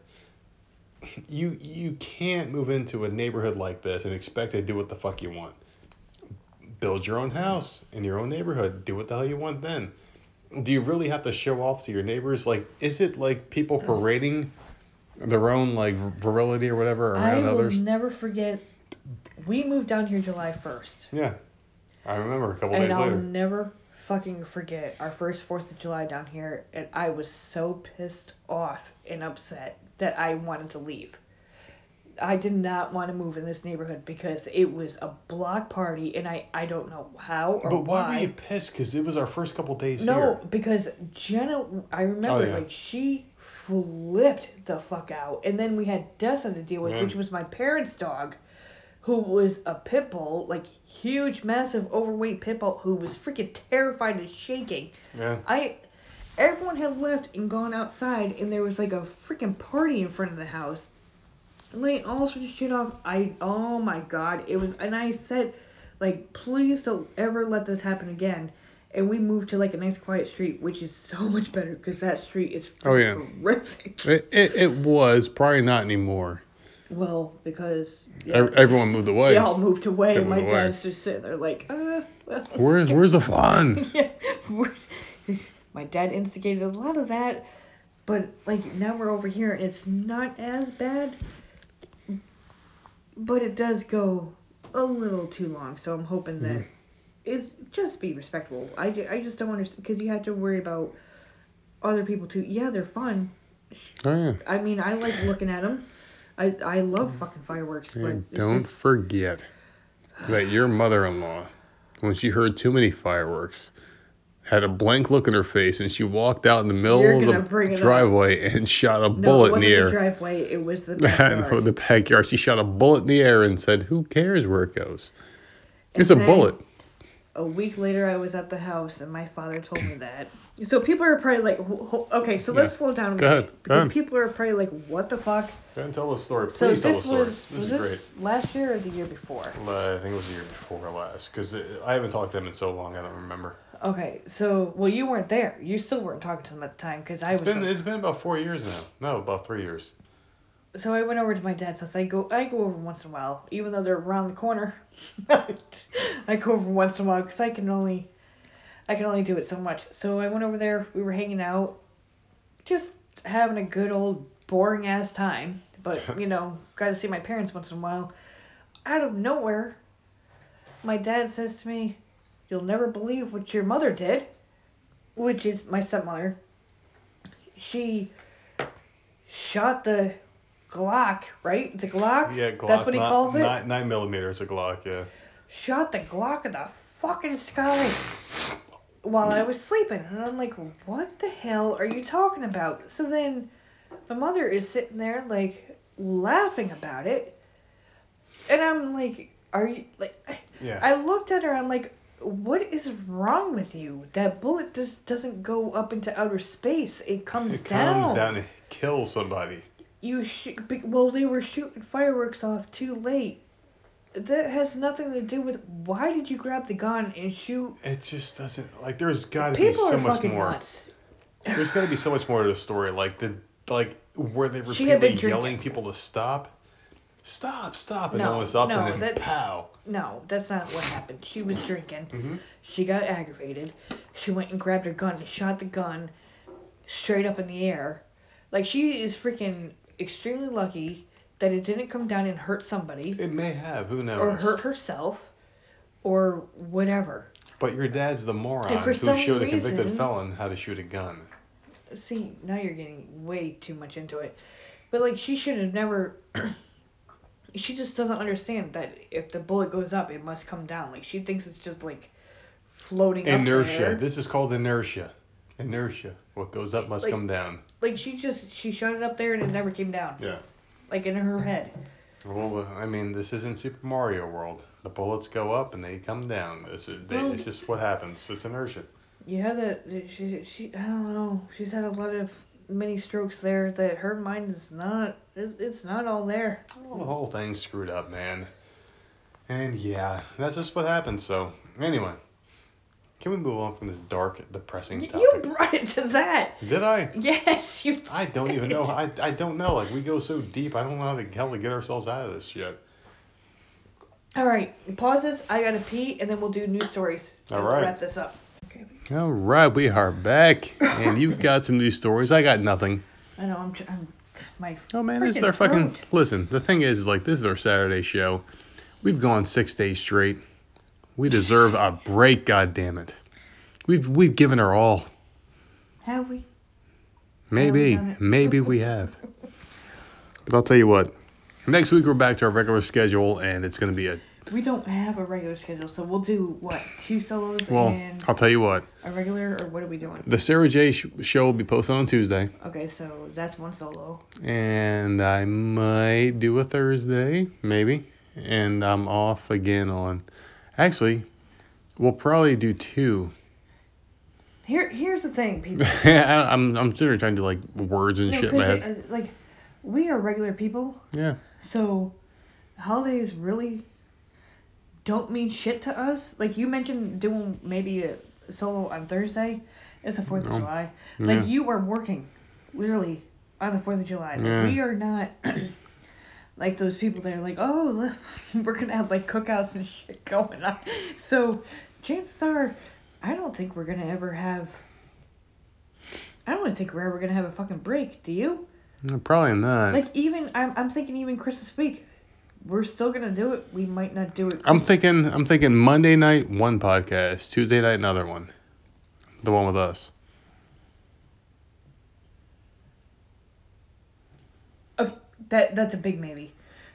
B: You you can't move into a neighborhood like this and expect to do what the fuck you want. Build your own house in your own neighborhood. Do what the hell you want then. Do you really have to show off to your neighbors? Like, is it like people parading their own like virility or whatever around I
C: will
B: others?
C: never forget. We moved down here July 1st.
B: Yeah, I remember a couple
C: and
B: days
C: I'll
B: later.
C: never fucking forget our first Fourth of July down here, and I was so pissed off and upset that I wanted to leave. I did not want to move in this neighborhood because it was a block party, and I I don't know how or
B: But why,
C: why.
B: were you pissed? Because it was our first couple days
C: no,
B: here.
C: because Jenna, I remember
B: Oh, yeah.
C: like she flipped the fuck out, and then we had Dessa to deal with,
B: Yeah.
C: which was my parents' dog, who was a pit bull, like huge, massive, overweight pit bull, who was freaking terrified and shaking.
B: Yeah.
C: I, everyone had left and gone outside, and there was like a freaking party in front of the house. Sorts of shit off. I, oh my god, it was, and I said, like, please don't ever let this happen again. And we moved to like a nice quiet street, which is so much better because that street is
B: Oh, yeah.
C: horrific.
B: It, it, it was probably not anymore.
C: Well, because
B: Ev- Everyone moved away.
C: they all moved away,
B: They
C: my
B: moved away.
C: dad's just sitting there like, uh, well.
B: Where's where's the fun?
C: yeah, where's- my dad instigated a lot of that, but like now we're over here and it's not as bad, but it does go a little too long. So I'm hoping that
B: Mm-hmm.
C: it's just be respectful. I, ju- I just don't understand because you have to worry about other people too. Yeah, they're fun.
B: Oh yeah.
C: I mean, I like looking at them. I I love fucking fireworks, but
B: And don't
C: just-
B: forget that your mother-in-law, when she heard too many fireworks, had a blank look in her face, and she walked out in the middle of the
C: it up.
B: driveway and shot a
C: no,
B: bullet
C: it
B: in
C: wasn't
B: the
C: the
B: air.
C: driveway. It was the
B: And
C: backyard.
B: the backyard, she shot a bullet in the air and said, "Who cares where it goes? It's a bullet."
C: a week later I was at the house and my father told me that. So people are probably like, "Wh- wh- okay, so let's
B: Yeah.
C: slow down a
B: Go
C: minute.
B: ahead, go
C: Because
B: ahead.
C: people are probably like, what the fuck?
B: Go ahead and tell the story. Please
C: So
B: tell
C: this
B: the story.
C: was
B: this
C: was
B: is
C: this last year or the year before?
B: Uh, I think it was the year before last, because I haven't talked to him in so long, I don't remember.
C: Okay, so well you weren't there. You still weren't talking to them at the time because I
B: It's
C: was.
B: been it's been about four years now. No, about three years.
C: So I went over to my dad's house. I go I go over once in a while, even though they're around the corner. I go over once in a while because I can only I can only do it so much. So I went over there. We were hanging out, just having a good old boring ass time. But you know, got to see my parents once in a while. Out of nowhere, my dad says to me, "You'll never believe what your mother did," which is my stepmother. She shot the Glock, right? It's a Glock.
B: Yeah, Glock.
C: That's what he
B: not-
C: calls it.
B: Nine, nine millimeters a Glock. Yeah.
C: Shot the Glock in the fucking sky while I was sleeping, and I'm like, what the hell are you talking about? So then, my mother is sitting there like laughing about it, and I'm like, are you like?
B: Yeah.
C: I looked at her. I'm like, what is wrong with you? That bullet just doesn't go up into outer space. It comes
B: it
C: down.
B: comes down and kills somebody.
C: You shoot. Well, they were shooting fireworks off too late. That has nothing to do with why did you grab the gun and shoot?
B: It just doesn't like. There's got to be so
C: are
B: much more.
C: nuts.
B: There's got to be so much more to the story. Like the like were they
C: She had been
B: repeatedly yelling people to stop? Stop! Stop! And no,
C: No,
B: one stopped,
C: no,
B: and then
C: that-
B: pow.
C: No, that's not what happened. She was drinking.
B: Mhm.
C: She got aggravated. She went and grabbed her gun and shot the gun straight up in the air. Like she is freaking extremely lucky that it didn't come down and hurt somebody
B: It may have. Who knows?
C: or hurt herself or whatever.
B: But your dad's the moron who showed a convicted felon how to shoot a gun.
C: See, now you're getting way too much into it. But like she should have never she just doesn't understand that if the bullet goes up it must come down. Like she thinks it's just like floating up
B: Inertia. This is called inertia. Inertia. What goes up must
C: Like-
B: come down.
C: Like she just she shot it up there and it never came down.
B: Yeah.
C: Like in her head.
B: Well, I mean, this isn't Super Mario World. The bullets go up and they come down. It's, they,
C: Well-
B: it's just what happens. It's inertia.
C: Yeah, that she she I don't know. She's had a lot of mini strokes there that her mind is not it's, it's not all there.
B: Well, the whole thing's screwed up, man. And yeah, that's just what happened. So, anyway, can we move on from this dark, depressing topic?
C: you brought it to that.
B: Did I?
C: Yes, you.
B: I don't even know. I, I don't know. Like, we go so deep. I don't know how the hell to get ourselves out of this shit.
C: All right, pauses. I gotta pee, and then we'll do news stories.
B: All right.
C: Wrap this up. Okay.
B: All right, we are back, and you've got some new stories. I got nothing.
C: I know I'm. tr- I'm my.
B: Oh man, this is our fucking. Listen, the thing is, is like this is our Saturday show. We've gone six days straight. We deserve a break. God damn it. We've we've given our all.
C: Have we?
B: Maybe,
C: done it.
B: maybe we have. But I'll tell you what. Next week we're back to our regular schedule, and it's gonna be a
C: We don't have a regular schedule, so we'll do what two solos
B: well.
C: and
B: I'll tell you what.
C: a regular, or what are we doing?
B: The Sarah J sh- show will be posted on Tuesday,
C: Okay, so that's one solo.
B: and I might do a Thursday, maybe, and I'm off again on. Actually, we'll probably do two.
C: Here, here's the thing, people.
B: I- I'm I'm sitting here trying to do like words and
C: No,
B: shit in my
C: 'cause
B: head.
C: uh, like, we are regular people,
B: Yeah.
C: so holidays really don't mean shit to us. Like you mentioned, doing maybe a solo on Thursday. It's the Fourth of
B: No.
C: July.
B: Yeah.
C: Like you are working, literally, on the Fourth of July. Like,
B: Yeah.
C: We are not. Like those people that are like, oh, we're gonna have like cookouts and shit going on. So, chances are, I don't think we're gonna ever have. I don't think we're ever gonna have a fucking break. Do you?
B: No, Probably not.
C: Like even I'm I'm thinking even Christmas week, we're still gonna do it. We might not do it.
B: I'm thinking I'm thinking Monday night one podcast, Tuesday night another one, the one with us.
C: Oh, that that's a big maybe.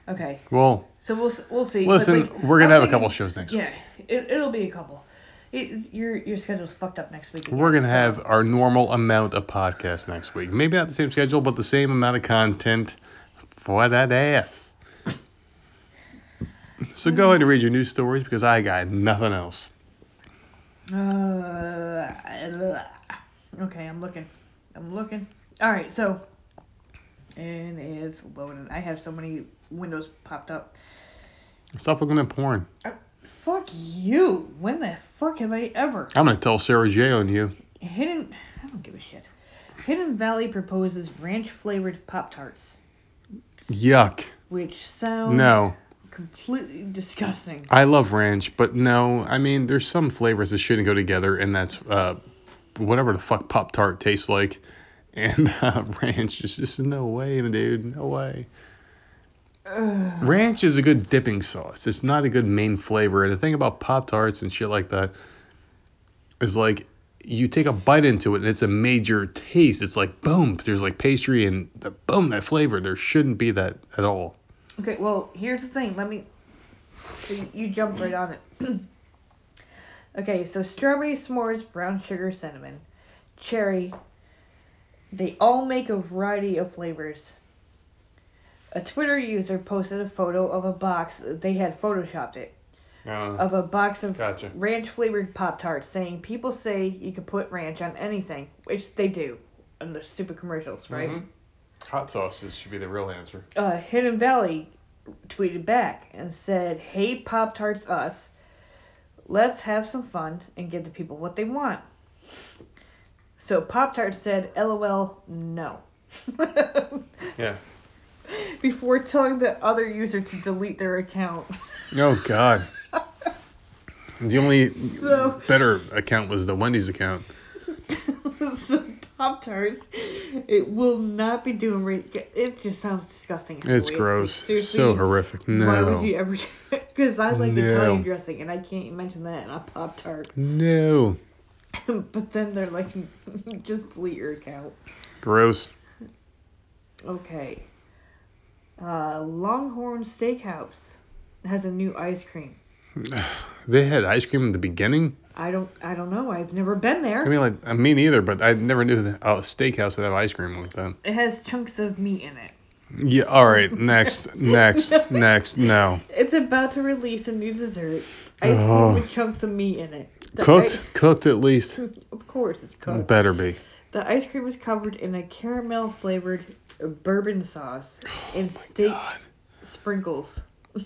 C: Okay,
B: Well,
C: so we'll we'll see.
B: Listen,
C: like,
B: we're gonna
C: I'm
B: have a couple shows next week.
C: Yeah, it, it'll be a couple. It, your your schedule's fucked up next week.
B: week. We're gonna
C: so-
B: have our normal amount of podcasts next week. Maybe not the same schedule, but the same amount of content for that ass. So go ahead and read your news stories because I got nothing else.
C: Uh, okay, I'm looking. I'm looking. All right, so and it's loading. I have so many windows popped up.
B: Stop looking at porn.
C: Fuck you. When the fuck have I ever?
B: I'm gonna tell Sarah J on you.
C: Hidden. I don't give a shit. Hidden Valley proposes ranch flavored Pop Tarts,
B: Yuck.
C: which sound
B: No.
C: Completely disgusting.
B: I love ranch, but no, I mean, there's some flavors that shouldn't go together, and that's uh, whatever the fuck Pop Tart tastes like, and uh, ranch is just no way, dude, no way.
C: Ugh.
B: Ranch is a good dipping sauce. It's not a good main flavor. And the thing about Pop Tarts and shit like that is like you take a bite into it and it's a major taste. It's like boom, there's like pastry and boom that flavor. There shouldn't be that at all.
C: Okay, well, here's the thing. Let me. So you, you jumped right on it. okay, so strawberry s'mores, brown sugar, cinnamon, cherry. They all make a variety of flavors. A Twitter user posted a photo of a box. That they had photoshopped it
B: Uh,
C: of a box of
B: Gotcha.
C: ranch flavored Pop Tarts, saying people say you can put ranch on anything, which they do in the stupid commercials, right?
B: Mhm. Hot sauces should be the real answer.
C: uh, Hidden Valley tweeted back and said, "Hey Pop Tarts us, let's have some fun and give the people what they want." So Pop Tart said, "LOL, no."
B: Yeah.
C: Before telling the other user to delete their account.
B: Oh God. The only
C: So-
B: better account was the Wendy's account.
C: Tarts, it will not be doing. Re- it just sounds disgusting.
B: It's gross.
C: Seriously,
B: So horrific. No.
C: Why would you ever? Because I like
B: No.
C: Italian dressing, and I can't mention that in a Pop Tart.
B: No.
C: but then they're like, just delete your account.
B: Gross.
C: Okay. Uh, Longhorn Steakhouse has a new ice cream.
B: They had ice cream in the beginning.
C: I don't, I don't know. I've never been there.
B: I mean, like uh, me neither, but I never knew that a steakhouse would have ice cream like that.
C: it has chunks of meat in it.
B: Yeah. All right. Next. next. Next. No.
C: It's about to release a new dessert. Ice
B: Oh.
C: cream with chunks of meat in it. The
B: Cooked. Cooked at least.
C: of course, it's cooked.
B: Better be.
C: The ice cream is covered in a caramel flavored bourbon sauce and steak
B: God.
C: sprinkles.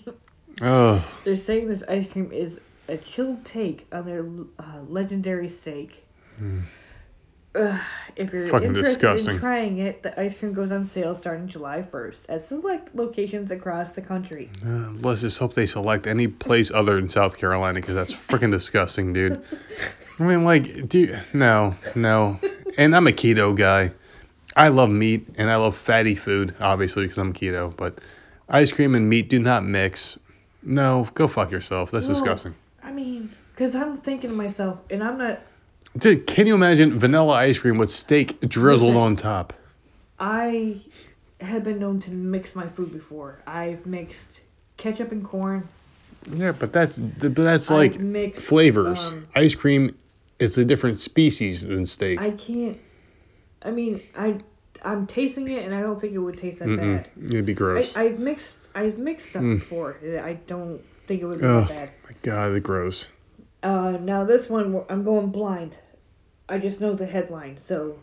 B: Oh.
C: They're saying this ice cream is a chilled take on their uh, legendary steak.
B: Mm.
C: Ugh, if you're
B: Fucking
C: interested
B: disgusting.
C: in trying it, the ice cream goes on sale starting July 1st at select locations across the country.
B: Uh, let's just hope they select any place other than South Carolina because that's freaking disgusting, dude. I mean, like, do you, no, no. And I'm a keto guy. I love meat and I love fatty food, obviously, because I'm keto. But ice cream and meat do not mix. No, go fuck yourself. That's
C: Well,
B: disgusting.
C: I mean, because I'm thinking to myself, and I'm not.
B: Dude, can you imagine vanilla ice cream with steak drizzled
C: Listen.
B: on top?
C: I have been known to mix my food before. I've mixed ketchup and corn.
B: Yeah, but that's but that's like
C: mixed,
B: flavors.
C: um,
B: ice cream is a different species than steak.
C: I can't. I mean, I I'm tasting it, and I don't think it would taste that
B: Mm-mm.
C: bad.
B: It'd be gross.
C: I, I've mixed I've mixed stuff
B: Mm.
C: before. I don't think it would be that bad.
B: My God, it's gross.
C: Uh, now this one I'm going blind. I just know the headline, so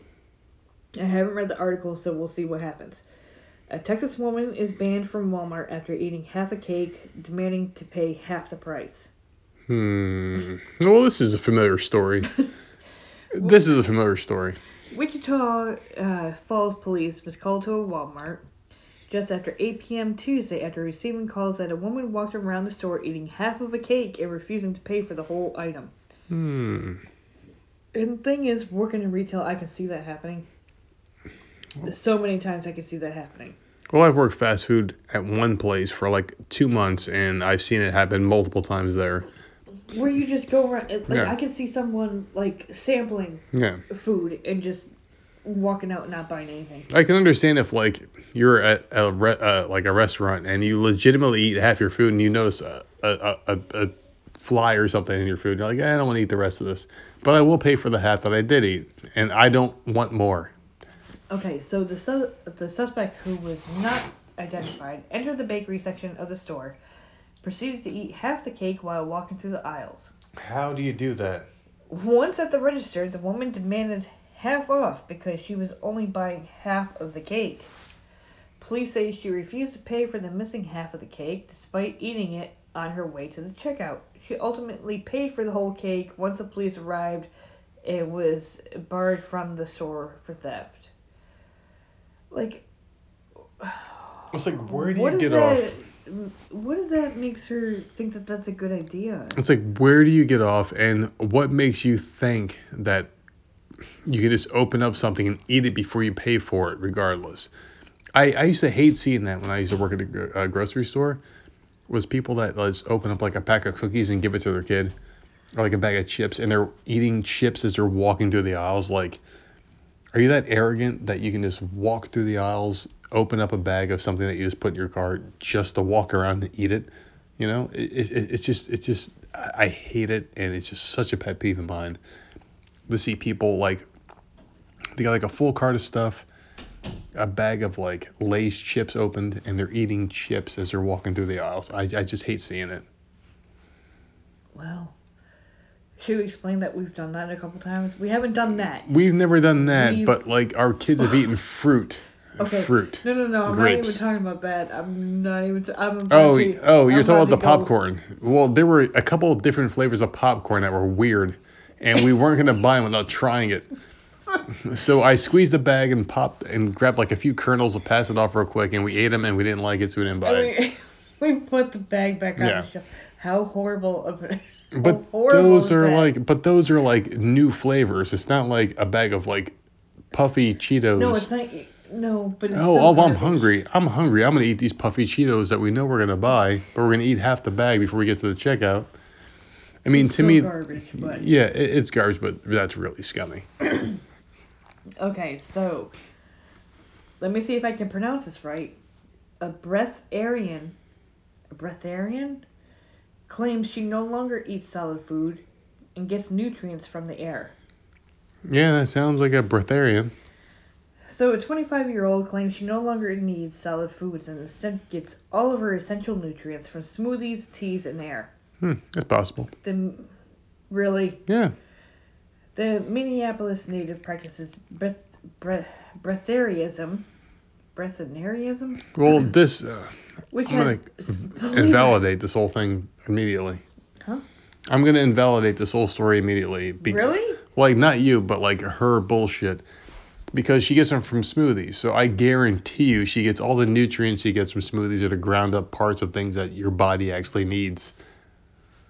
C: I haven't read the article, so we'll see what happens. A Texas woman is banned from Walmart after eating half a cake, demanding to pay half the price.
B: Hmm. Well, this is a familiar story. this is a familiar story.
C: Wichita uh, Falls police was called to a Walmart just after 8 p.m. Tuesday after receiving calls that a woman walked around the store eating half of a cake and refusing to pay for the whole item.
B: Hmm.
C: And the thing is, working in retail, I can see that happening. So many times I can see that happening.
B: Well, I've worked fast food at one place for like two months, and I've seen it happen multiple times there.
C: Where you just go around, like
B: Yeah.
C: I can see someone like sampling
B: Yeah.
C: food and just walking out and not buying anything.
B: I can understand if like you're at a re- uh, like a restaurant and you legitimately eat half your food and you notice a a, a, a fly or something in your food. You're like, "Eh, I don't want to eat the rest of this, but I will pay for the half that I did eat, and I don't want more.
C: Okay, so the su- the suspect who was not identified entered the bakery section of the store, proceeded to eat half the cake while walking through the aisles.
B: How do you do that?
C: Once at the register, the woman demanded half off because she was only buying half of the cake. Police say she refused to pay for the missing half of the cake despite eating it on her way to the checkout. She ultimately paid for the whole cake once the police arrived and was barred from the store for theft. Like,
B: It's like where do you get off?
C: What does that makes her think that that's a good idea?
B: It's like where do you get off, and what makes you think that you can just open up something and eat it before you pay for it, regardless? I, I used to hate seeing that when I used to work at a a grocery store. Was people that just open up like a pack of cookies and give it to their kid, or like a bag of chips, and they're eating chips as they're walking through the aisles. Like, are you that arrogant that you can just walk through the aisles, open up a bag of something that you just put in your cart just to walk around and eat it? You know, it, it, it's just, it's just, I hate it, and it's just such a pet peeve of mine to see people like, they got like a full cart of stuff, a bag of like Lay's chips opened, and they're eating chips as they're walking through the aisles. I, I just hate seeing it.
C: Well, should we explain that we've done that a couple times? We haven't done that.
B: We've never done that,
C: We've-
B: but like our kids have eaten fruit.
C: Okay.
B: Fruit.
C: No, no, no. I'm not even talking about that. I'm not even. T- I'm about
B: Oh,
C: to-
B: oh, you're
C: I'm
B: talking about the
C: go-
B: popcorn. Well, there were a couple of different flavors of popcorn that were weird, and we weren't gonna buy them without trying it. So I squeezed the bag and popped and grabbed like a few kernels and passed it off real quick, and we ate them and we didn't like it, so we didn't buy it.
C: We, we put the bag back on
B: Yeah.
C: the shelf. How horrible of a.
B: But those are
C: that?
B: like, but those are like new flavors. It's not like a bag of like puffy Cheetos.
C: No, it's not. No, but it's
B: Oh, oh, I'm hungry. I'm hungry. I'm gonna eat these puffy Cheetos that we know we're gonna buy, but we're gonna eat half the bag before we get to the checkout. I mean,
C: It's
B: to me,
C: garbage, but
B: yeah, it, it's garbage, but that's really scummy.
C: okay. So, let me see if I can pronounce this right. A breatharian, a breatharian, claims she no longer eats solid food, and gets nutrients from the air.
B: Yeah, that sounds like a breatharian.
C: So, a 25 year old claims she no longer needs solid foods and instead gets all of her essential nutrients from smoothies, teas, and air.
B: Hmm, that's possible.
C: The, really,
B: Yeah.
C: the Minneapolis native practices breath, breath, breatharianism, breatharianism,
B: Well, this uh,
C: which
B: I'm gonna invalidate this whole thing immediately.
C: Huh?
B: I'm gonna invalidate this whole story immediately. be-
C: Really?
B: Like not you, but like her bullshit. Because she gets them from smoothies. So I guarantee you she gets all the nutrients she gets from smoothies are ground up parts of things that your body actually needs.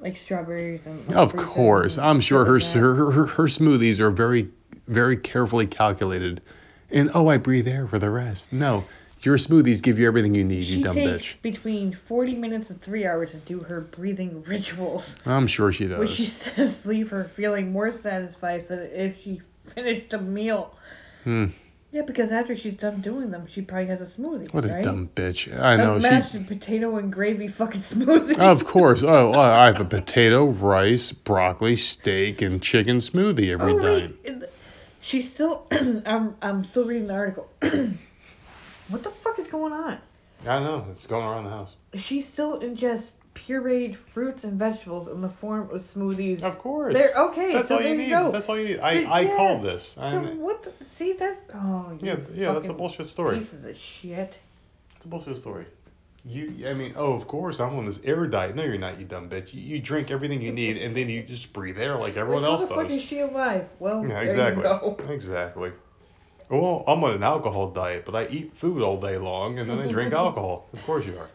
C: Like strawberries and. like,
B: Of
C: fruits and
B: course, I'm sure her,
C: like
B: her her her smoothies are very very carefully calculated. And oh, I breathe air for the rest. No, your smoothies give you everything you need, you dumb
C: takes
B: bitch.
C: between 40 minutes and three hours to do her breathing rituals,
B: I'm sure she does.
C: which she says leave her feeling more satisfied than if she finished a meal.
B: Hmm.
C: Yeah, because after she's done doing them, she probably has a smoothie.
B: What a
C: right?
B: dumb bitch. I know
C: a
B: she.
C: mashed potato and gravy fucking smoothie.
B: Of course. Oh, I have a potato, rice, broccoli, steak, and chicken smoothie every
C: oh,
B: night.
C: wait. She's still. I'm, I'm still reading the article. what the fuck is going on?
B: I know. It's going around the house.
C: She still ingests pureed fruits and vegetables in the form of smoothies.
B: Of course.
C: There, okay,
B: That's
C: so
B: all
C: there
B: you
C: you
B: need.
C: go.
B: That's all you need. I,
C: Th-
B: I
C: yeah.
B: called this.
C: So what? The, see, that's oh.
B: Yeah, yeah, that's a bullshit story.
C: Pieces of shit.
B: It's a bullshit story. You, I mean, oh, of course, I'm on this air diet. No, you're not, you dumb bitch. You, you drink everything you need, and then you just breathe air like everyone
C: Like,
B: else does.
C: How the fuck is she alive? Well,
B: Yeah,
C: there
B: exactly.
C: you go.
B: Exactly. Well, I'm on an alcohol diet, but I eat food all day long, and then I drink alcohol. Of course you are.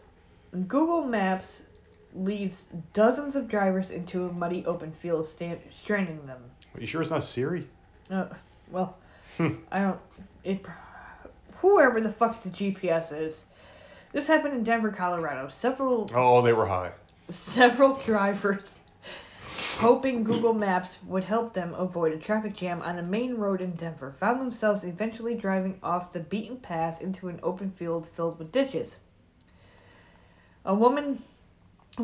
C: Google Maps leads dozens of drivers into a muddy open field, stand, stranding them.
B: Are you sure it's not Siri?
C: Uh, well,
B: Hmm.
C: I don't. It. Whoever the fuck the GPS is. This happened in Denver, Colorado. Several
B: Oh, they were high.
C: several drivers, hoping Google Maps would help them avoid a traffic jam on a main road in Denver, found themselves eventually driving off the beaten path into an open field filled with ditches. A woman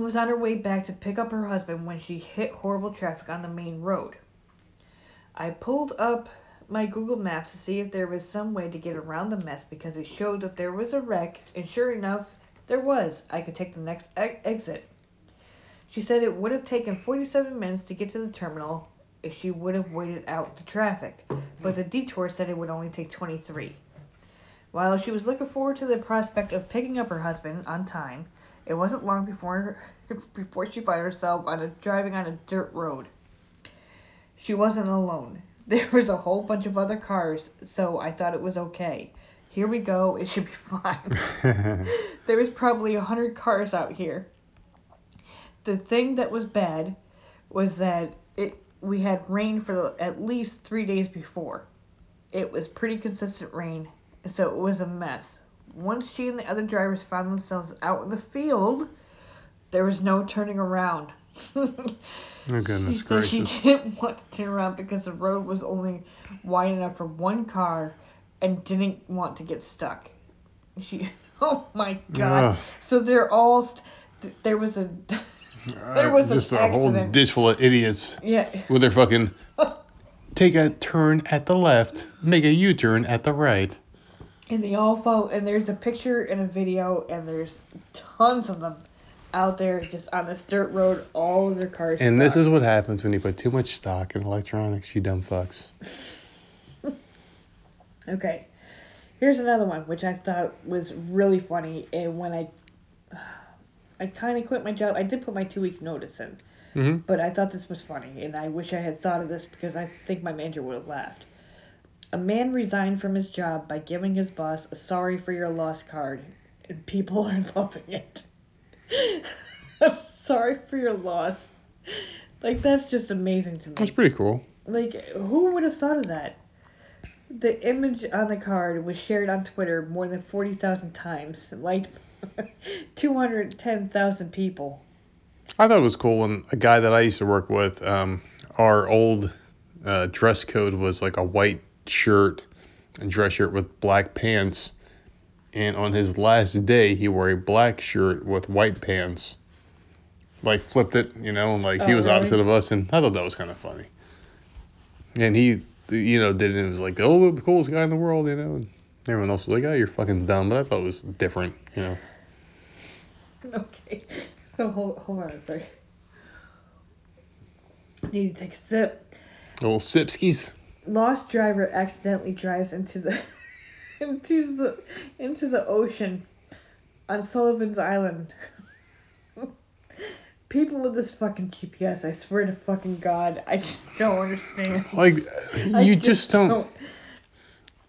C: was on her way back to pick up her husband when she hit horrible traffic on the main road. I pulled up my Google Maps to see if there was some way to get around the mess because it showed that there was a wreck, and sure enough, there was. I could take the next e- exit. She said it would have taken 47 minutes to get to the terminal if she would have waited out the traffic, but the detour said it would only take 23. While she was looking forward to the prospect of picking up her husband on time, it wasn't long before before she found herself on a driving on a dirt road. She wasn't alone. There was a whole bunch of other cars, so I thought it was okay. Here we go, it should be fine. there was probably a hundred cars out here. The thing that was bad was that it we had rain for the, at least three days before. It was pretty consistent rain, so it was a mess. Once she and the other drivers found themselves out in the field, there was no turning around.
B: Oh, goodness
C: she said she didn't want to turn around because the road was only wide enough for one car and didn't want to get stuck. She, oh my god.
B: Ugh.
C: So they're all, st- th- there was a, There was an
B: Uh, just a whole
C: accident.
B: ditch full of idiots
C: yeah.
B: with their fucking take a turn at the left, make a U-turn at the right.
C: And they all follow, and there's a picture and a video, and there's tons of them out there just on this dirt road, all of their cars.
B: And this is what happens when you put too much stock in electronics, you dumb fucks.
C: Okay. Here's another one which I thought was really funny and when I I kind of quit my job. I did put my 2 week notice in,
B: hmm
C: but I thought this was funny and I wish I had thought of this because I think my manager would have laughed. A man resigned from his job by giving his boss a sorry for your loss card and people are loving it. sorry for your loss. Like that's just amazing to me.
B: That's pretty cool.
C: Like, who would have thought of that? The image on the card was shared on Twitter more than 40,000 times, like 210,000 people.
B: I thought it was cool when a guy that I used to work with, um, our old uh, dress code was like a white shirt and dress shirt with black pants. And on his last day, he wore a black shirt with white pants. Like flipped it, you know, and like he
C: Oh,
B: was
C: really?
B: opposite of us, and I thought that was kind of funny. And he, you know, did it. and was like, oh, the coolest guy in the world, you know. And everyone else was like, oh, you're fucking dumb. But I thought it was different, you know.
C: Okay, so hold, hold on a sec. Need to take a sip.
B: Little sipskis.
C: Lost driver accidentally drives into the into the into the ocean on Sullivan's Island. People with this fucking GPS, I swear to fucking God, I just don't understand.
B: Like, you just don't.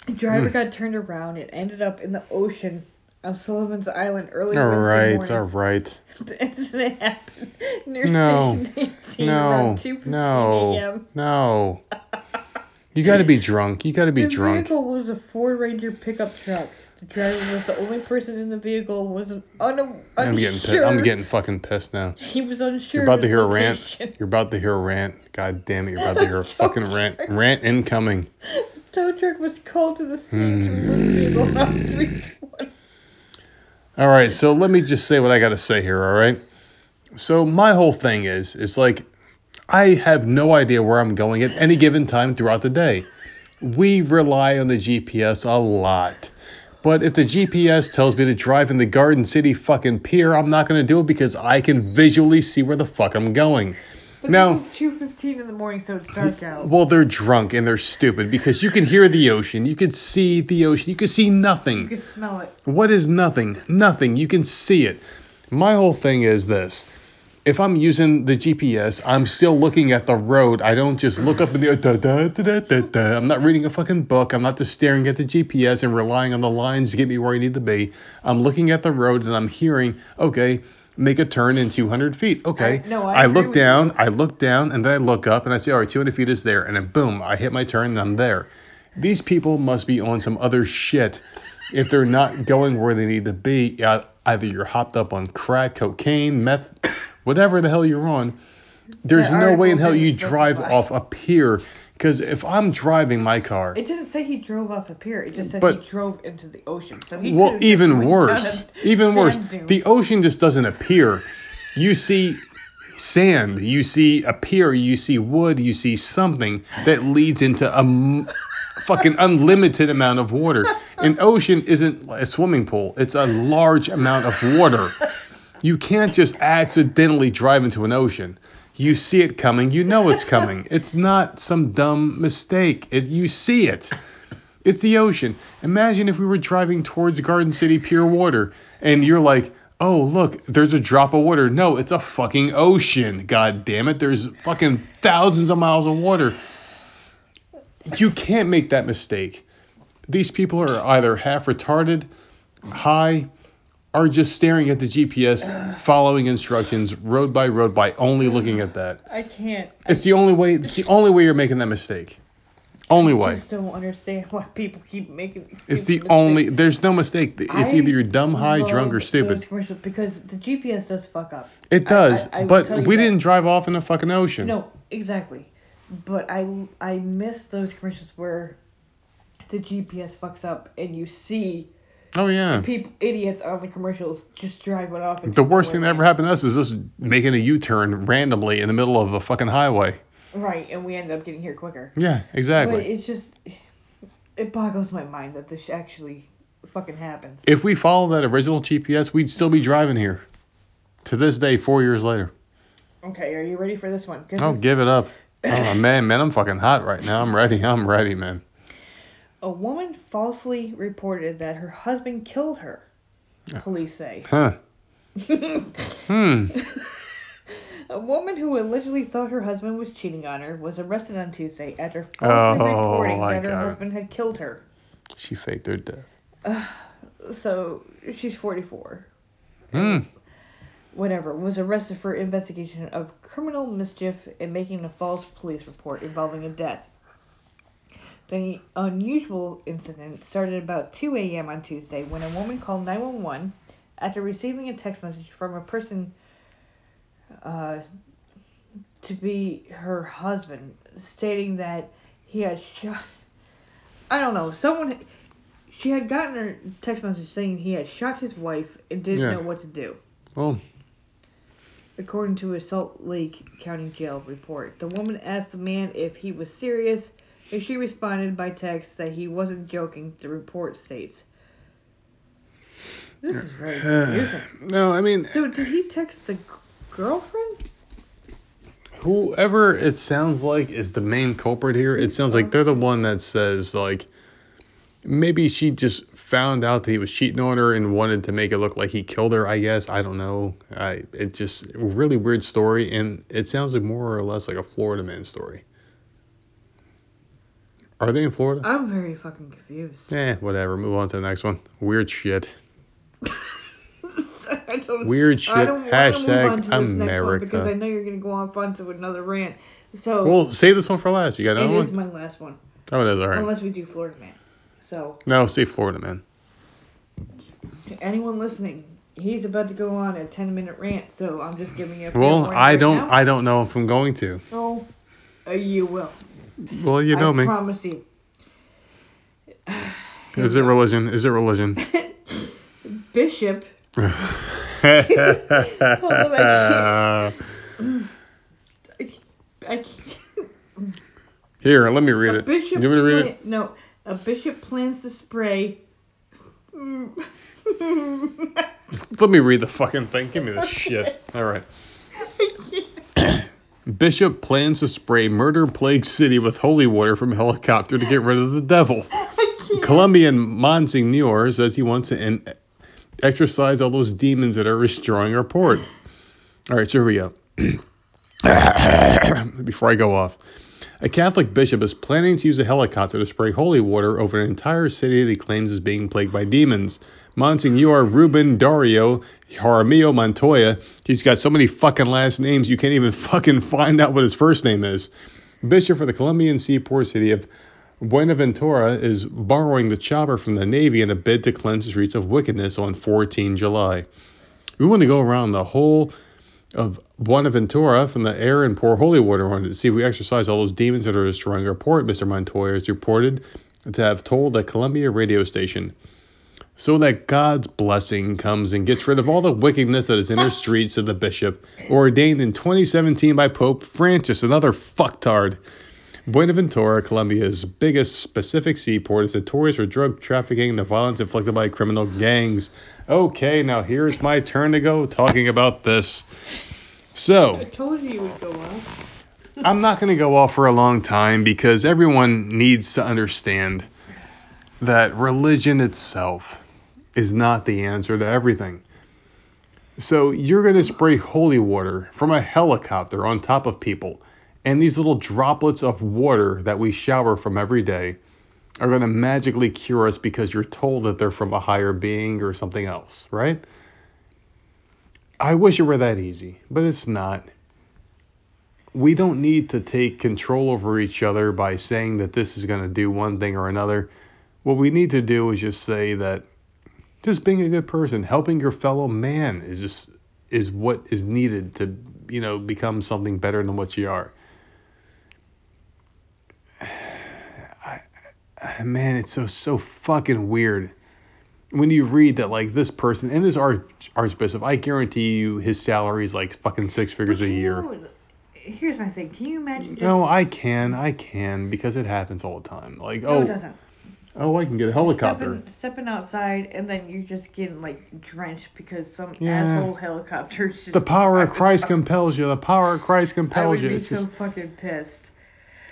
C: The driver
B: Hmm.
C: got turned around It ended up in the ocean on Sullivan's Island early
B: All
C: Wednesday
B: right,
C: morning.
B: all right.
C: The incident happened near
B: No.
C: Station 18
B: No,
C: around 2:15
B: no,
C: a.m.
B: no. You got to be drunk. You got to be
C: the
B: drunk.
C: The vehicle was a Ford Ranger pickup truck. The driver was the only person in the vehicle. Was un- un-
B: I'm getting pissed. I'm getting fucking pissed now.
C: He was unsure.
B: You're about to hear a rant. You're about to hear a rant. God damn it! You're about to hear a fucking rant. Rant incoming.
C: Tow truck was called to the scene to remove the vehicle hmm. around 320.
B: All right, so let me just say what I got to say here, all right? So my whole thing is is like I have no idea where I'm going at any given time throughout the day. We rely on the GPS a lot. But if the GPS tells me to drive in the Garden City fucking pier, I'm not going to do it because I can visually see where the fuck I'm going.
C: But
B: Now-
C: is 2:15 in the morning, so it's dark out.
B: Well, they're drunk and they're stupid because you can hear the ocean, you can see the ocean, you can see nothing.
C: You can smell it.
B: What is nothing? Nothing. You can see it. My whole thing is this. If I'm using the GPS, I'm still looking at the road. I don't just look up in the da, da, da, da, da. I'm not reading a fucking book. I'm not just staring at the GPS and relying on the lines to get me where I need to be. I'm looking at the road and I'm hearing, okay, make a turn in 200 feet. Okay.
C: I- no, I agree
B: look
C: with you.
B: down, I look down, and then I look up and I say, all right, 200 feet is there. And then boom, I hit my turn and I'm there. These people must be on some other shit if they're not going where they need to be. Either you're hopped up on crack, cocaine, meth, whatever the hell you're on. There's
C: That
B: no way in hell you drive
C: specify.
B: off a pier. Because if I'm driving my car,
C: It didn't say he drove off a pier. It just said
B: But-
C: he drove into the ocean. So he
B: well, even worse, even worse,
C: dune.
B: the ocean just doesn't appear. You see sand, you see a pier, you see wood, you see something that leads into a m- fucking unlimited amount of water. An ocean isn't a swimming pool; it's a large amount of water. You can't just accidentally drive into an ocean. You see it coming, you know it's coming. It's not some dumb mistake. It, you see it. It's the ocean. Imagine if we were driving towards Garden City Pure Water and you're like, oh, look, there's a drop of water. No, it's a fucking ocean. God damn it. There's fucking thousands of miles of water. You can't make that mistake. These people are either half retarded, high, or just staring at the GPS, following instructions road by road by only looking at that.
C: I can't.
B: It's the only way. It's the only way you're making that mistake. Only way.
C: I just don't understand why people keep making. these
B: It's the
C: stupid
B: only. There's no mistake. It's
C: I
B: either you're dumb, high, drunk, or stupid.
C: those commercials because the GPS does fuck up.
B: It does,
C: I- I
B: but we
C: that.
B: didn't drive off in the fucking ocean.
C: No, exactly. But I I miss those commercials where the GPS fucks up and you see
B: Oh yeah.
C: people idiots on the commercials just driving off.
B: The worst thing that ever happened to us is us making a U-turn randomly in the middle of a fucking highway.
C: Right, and we ended up getting here quicker.
B: Yeah, exactly.
C: But it's just it boggles my mind that this actually fucking happens.
B: If we followed that original GPS, we'd still be driving here. To this day, four years later.
C: Okay, are you ready for this one?
B: Oh,
C: this-
B: give it up. Oh man, man, I'm fucking hot right now. I'm ready. I'm ready, man.
C: A woman falsely reported that her husband killed her. Police say.
B: Huh. Hmm.
C: A woman who allegedly thought her husband was cheating on her was arrested on Tuesday after falsely
B: Oh,
C: reporting that her husband had killed her.
B: She faked her death.
C: So she's 44.
B: Hmm.
C: Whatever. Was arrested for investigation of criminal mischief and making a false police report involving a death. The unusual incident started about 2 a.m. on Tuesday when a woman called 911 after receiving a text message from a person uh, to be her husband stating that he had shot. I don't know. Someone. She had gotten her text message saying he had shot his wife and didn't
B: Yeah.
C: know what to do.
B: Well,
C: According to a Salt Lake County Jail report, the woman asked the man if he was serious, and she responded by text that he wasn't joking, the report states. This is very confusing.
B: no, I mean,
C: So, did he text the girlfriend?
B: whoever it sounds like is the main culprit here, it sounds like they're the one that says like maybe she just found out that he was cheating on her and wanted to make it look like he killed her. I guess I don't know. I it just a really weird story, and it sounds like more or less like a Florida man story. Are they in Florida?
C: I'm very fucking confused.
B: Eh, whatever. Move on to the next one. Weird shit.
C: I don't,
B: Weird shit.
C: I don't wanna move on to this next one because I know you're gonna go on off onto another rant. So
B: Well, save this one for last. You got
C: it
B: another
C: is
B: one?
C: my last one,
B: Oh, it is. All right.
C: unless we do Florida Man. So
B: No, say Florida, man.
C: anyone listening, he's about to go on a 10 minute rant. So I'm just giving you. A
B: Well, I
C: right
B: don't.
C: now.
B: I don't know if I'm going to.
C: Oh, uh, you will.
B: Well, you know
C: I
B: me.
C: promise you.
B: Is it religion? Is it religion?
C: Bishop.
B: Here,
C: I can't.
B: let me read
C: A
B: it.
C: bishop
B: You want me to read it?
C: No, a bishop plans to spray.
B: Let me read the fucking thing. Give me this shit. All right. Bishop plans to spray murder plagued city with holy water from helicopter to get rid of the devil. Colombian Monsignor says he wants to exorcise all those demons that are destroying our port. All right, so here we go. Before I go off, a Catholic bishop is planning to use a helicopter to spray holy water over an entire city that he claims is being plagued by demons. Monsignor Ruben Dario Jaramillo Montoya, he's got so many fucking last names you can't even fucking find out what his first name is. Bishop for the Colombian seaport city of Buenaventura is borrowing the chopper from the Navy in a bid to cleanse the streets of wickedness on 14 July. We want to go around the whole of Buenaventura from the air and pour holy water on it to see if we exorcise all those demons that are destroying our port, Mr. Montoya is reported to have told a Colombia radio station. So that God's blessing comes and gets rid of all the wickedness that is in our streets, said the bishop, ordained in 2017 by Pope Francis, another fucktard. Buenaventura, Colombia's biggest Pacific seaport, is notorious for drug trafficking and the violence inflicted by criminal gangs. Okay, now here's my turn to go talking about this. So,
C: I told you you would go off.
B: I'm not going to go off for a long time because everyone needs to understand that religion itself is not the answer to everything. So you're going to spray holy water from a helicopter on top of people, and these little droplets of water that we shower from every day are going to magically cure us because you're told that they're from a higher being or something else, right? I wish it were that easy, but it's not we don't need to take control over each other by saying that this is going to do one thing or another. What we need to do is just say that just being a good person, helping your fellow man is just is what is needed to, you know, become something better than what you are. I, I, man, it's so so fucking weird when you read that like this person and this arch archbishop, I guarantee you his salary is like fucking six figures a year.
C: Here's my thing. Can you imagine just.
B: No, I can, I can, because it happens all the time. Like,
C: No,
B: oh,
C: it doesn't.
B: oh, I can get a helicopter.
C: Stepping, stepping outside and then you're just getting like drenched because some
B: Yeah.
C: asshole helicopter just.
B: The power of Christ compels you. The power of Christ compels
C: I
B: compels
C: would
B: you.
C: be
B: It's
C: so
B: just,
C: fucking pissed.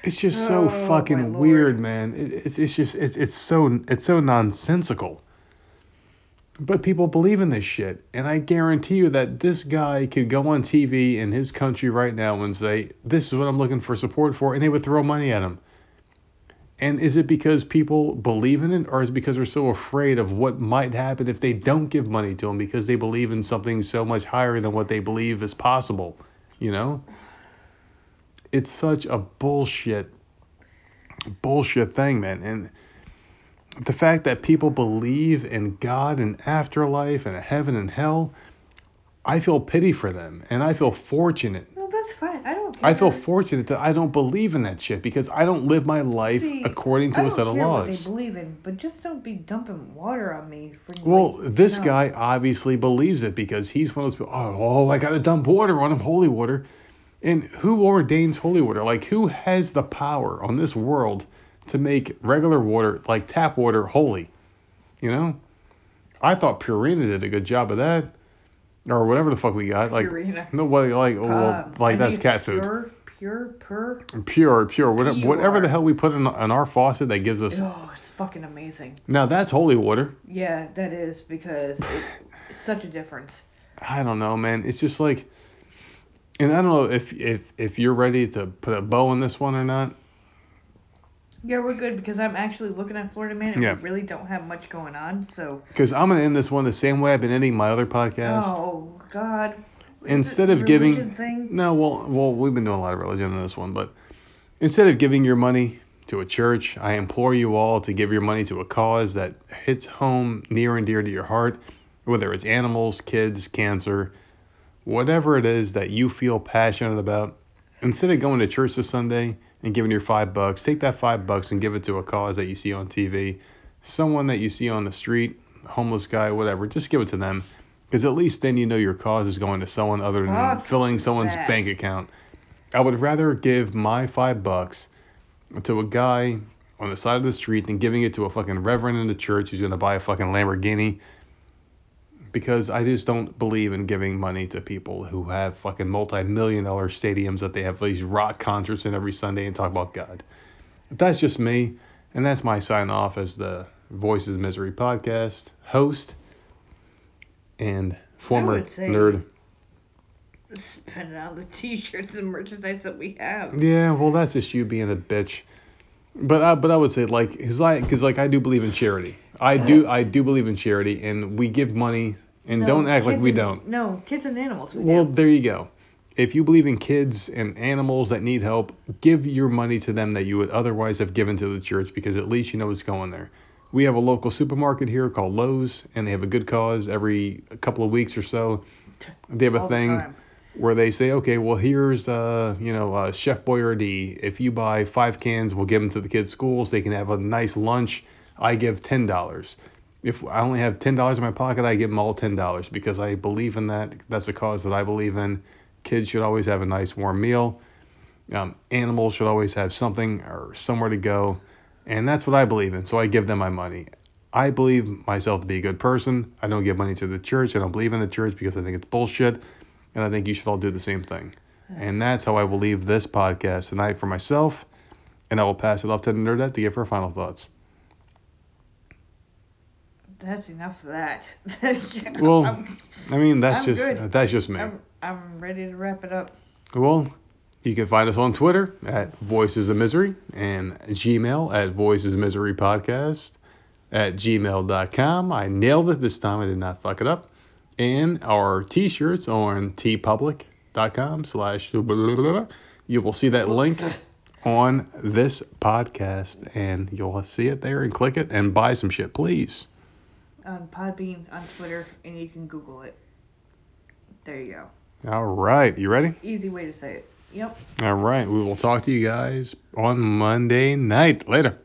B: It's just so
C: Oh,
B: fucking weird, man. It, it's, it's just, it's, it's so, it's so nonsensical. But people believe in this shit, and I guarantee you that this guy could go on TV in his country right now and say, "This is what I'm looking for support for," and they would throw money at him. And is it because people believe in it, or is it because they're so afraid of what might happen if they don't give money to him because they believe in something so much higher than what they believe is possible? You know? It's such a bullshit, bullshit thing, man. And the fact that people believe in God and afterlife and heaven and hell, I feel pity for them, and I feel fortunate
C: No, that's fine. I don't care.
B: I feel fortunate that I don't believe in that shit because I don't live my life
C: See,
B: according to
C: I
B: a
C: don't
B: set of
C: care what
B: laws.
C: they believe in, but just don't be dumping water on me. For
B: Well,
C: like,
B: this
C: no.
B: guy obviously believes it because he's one of those people. Oh, oh, I gotta dump water on him, holy water. And who ordains holy water? Like, who has the power on this world to make regular water, like tap water, holy? You know? I thought Purina did a good job of that, or whatever the fuck we got. Like,
C: Purina.
B: nobody like, oh, well,
C: Um,
B: like that's cat food.
C: Pure, pure, pure.
B: Pure, pure, whatever, whatever the hell we put in, in our faucet that gives us.
C: Oh, it's fucking amazing.
B: Now that's holy water.
C: Yeah, that is because it, it's such a difference.
B: I don't know, man. It's just like, and I don't know if if if you're ready to put a bow on this one or not.
C: Yeah, we're good because I'm actually looking at Florida Man and
B: Yeah.
C: we really don't have much going on. So.
B: Because I'm gonna end this one the same way I've been ending my other podcast.
C: Oh God. Is
B: Instead of giving-
C: Thing?
B: No, well, well, we've been doing a lot of religion in this one, but instead of giving your money to a church, I implore you all to give your money to a cause that hits home near and dear to your heart, whether it's animals, kids, cancer, whatever it is that you feel passionate about. Instead of going to church this Sunday and giving your five bucks, take that five bucks and give it to a cause that you see on TV, someone that you see on the street, homeless guy, whatever. Just give it to them. Because at least then you know your cause is going to someone other than
C: Fuck
B: filling someone's
C: that.
B: bank account. I would rather give my five bucks to a guy on the side of the street than giving it to a fucking reverend in the church who's gonna buy a fucking Lamborghini. Because I just don't believe in giving money to people who have fucking multi-million dollar stadiums that they have these rock concerts in every Sunday and talk about God. That's just me, and that's my sign off as the Voices of Misery podcast host and former nerd.
C: Spend on the T-shirts and merchandise that we have.
B: Yeah, well, that's just you being a bitch. But I, but I would say like, cause like, cause like I do believe in charity. I do, I do believe in charity, and we give money, and
C: No,
B: don't act like we
C: and-
B: don't.
C: No, kids and animals. We
B: Well,
C: do.
B: there you go. If you believe in kids and animals that need help, give your money to them that you would otherwise have given to the church because at least you know it's going there. We have a local supermarket here called Lowe's, and they have a good cause every couple of weeks or so. They have a
C: All the
B: thing
C: time.
B: where they say, okay, well here's uh you know uh, Chef Boyardee. If you buy five cans, we'll give them to the kids' schools. They can have a nice lunch. I give ten dollars. If I only have ten dollars in my pocket, I give them all ten dollars because I believe in that. That's a cause that I believe in. Kids should always have a nice warm meal. Um, animals should always have something or somewhere to go, and that's what I believe in. So I give them my money. I believe myself to be a good person. I don't give money to the church. I don't believe in the church because I think it's bullshit, and I think you should all do the same thing. And that's how I will leave this podcast tonight for myself, and I will pass it off to the nerdette to give her final thoughts.
C: That's enough of that.
B: Well,
C: I'm,
B: I mean, that's
C: I'm
B: just
C: good.
B: Uh, that's just me.
C: I'm, I'm ready to wrap it up.
B: Well, you can find us on Twitter at Voices of Misery and Gmail at Voices of Misery Podcast at gmail.com. I nailed it this time. I did not fuck it up. And our t-shirts on teepublic.com slash you will see that link on this podcast and you'll see it there and click it and buy some shit, please.
C: On Podbean, on Twitter, and you can Google it. There you go.
B: All right. You ready?
C: Easy way to say it. Yep.
B: All right. We will talk to you guys on Monday night. Later.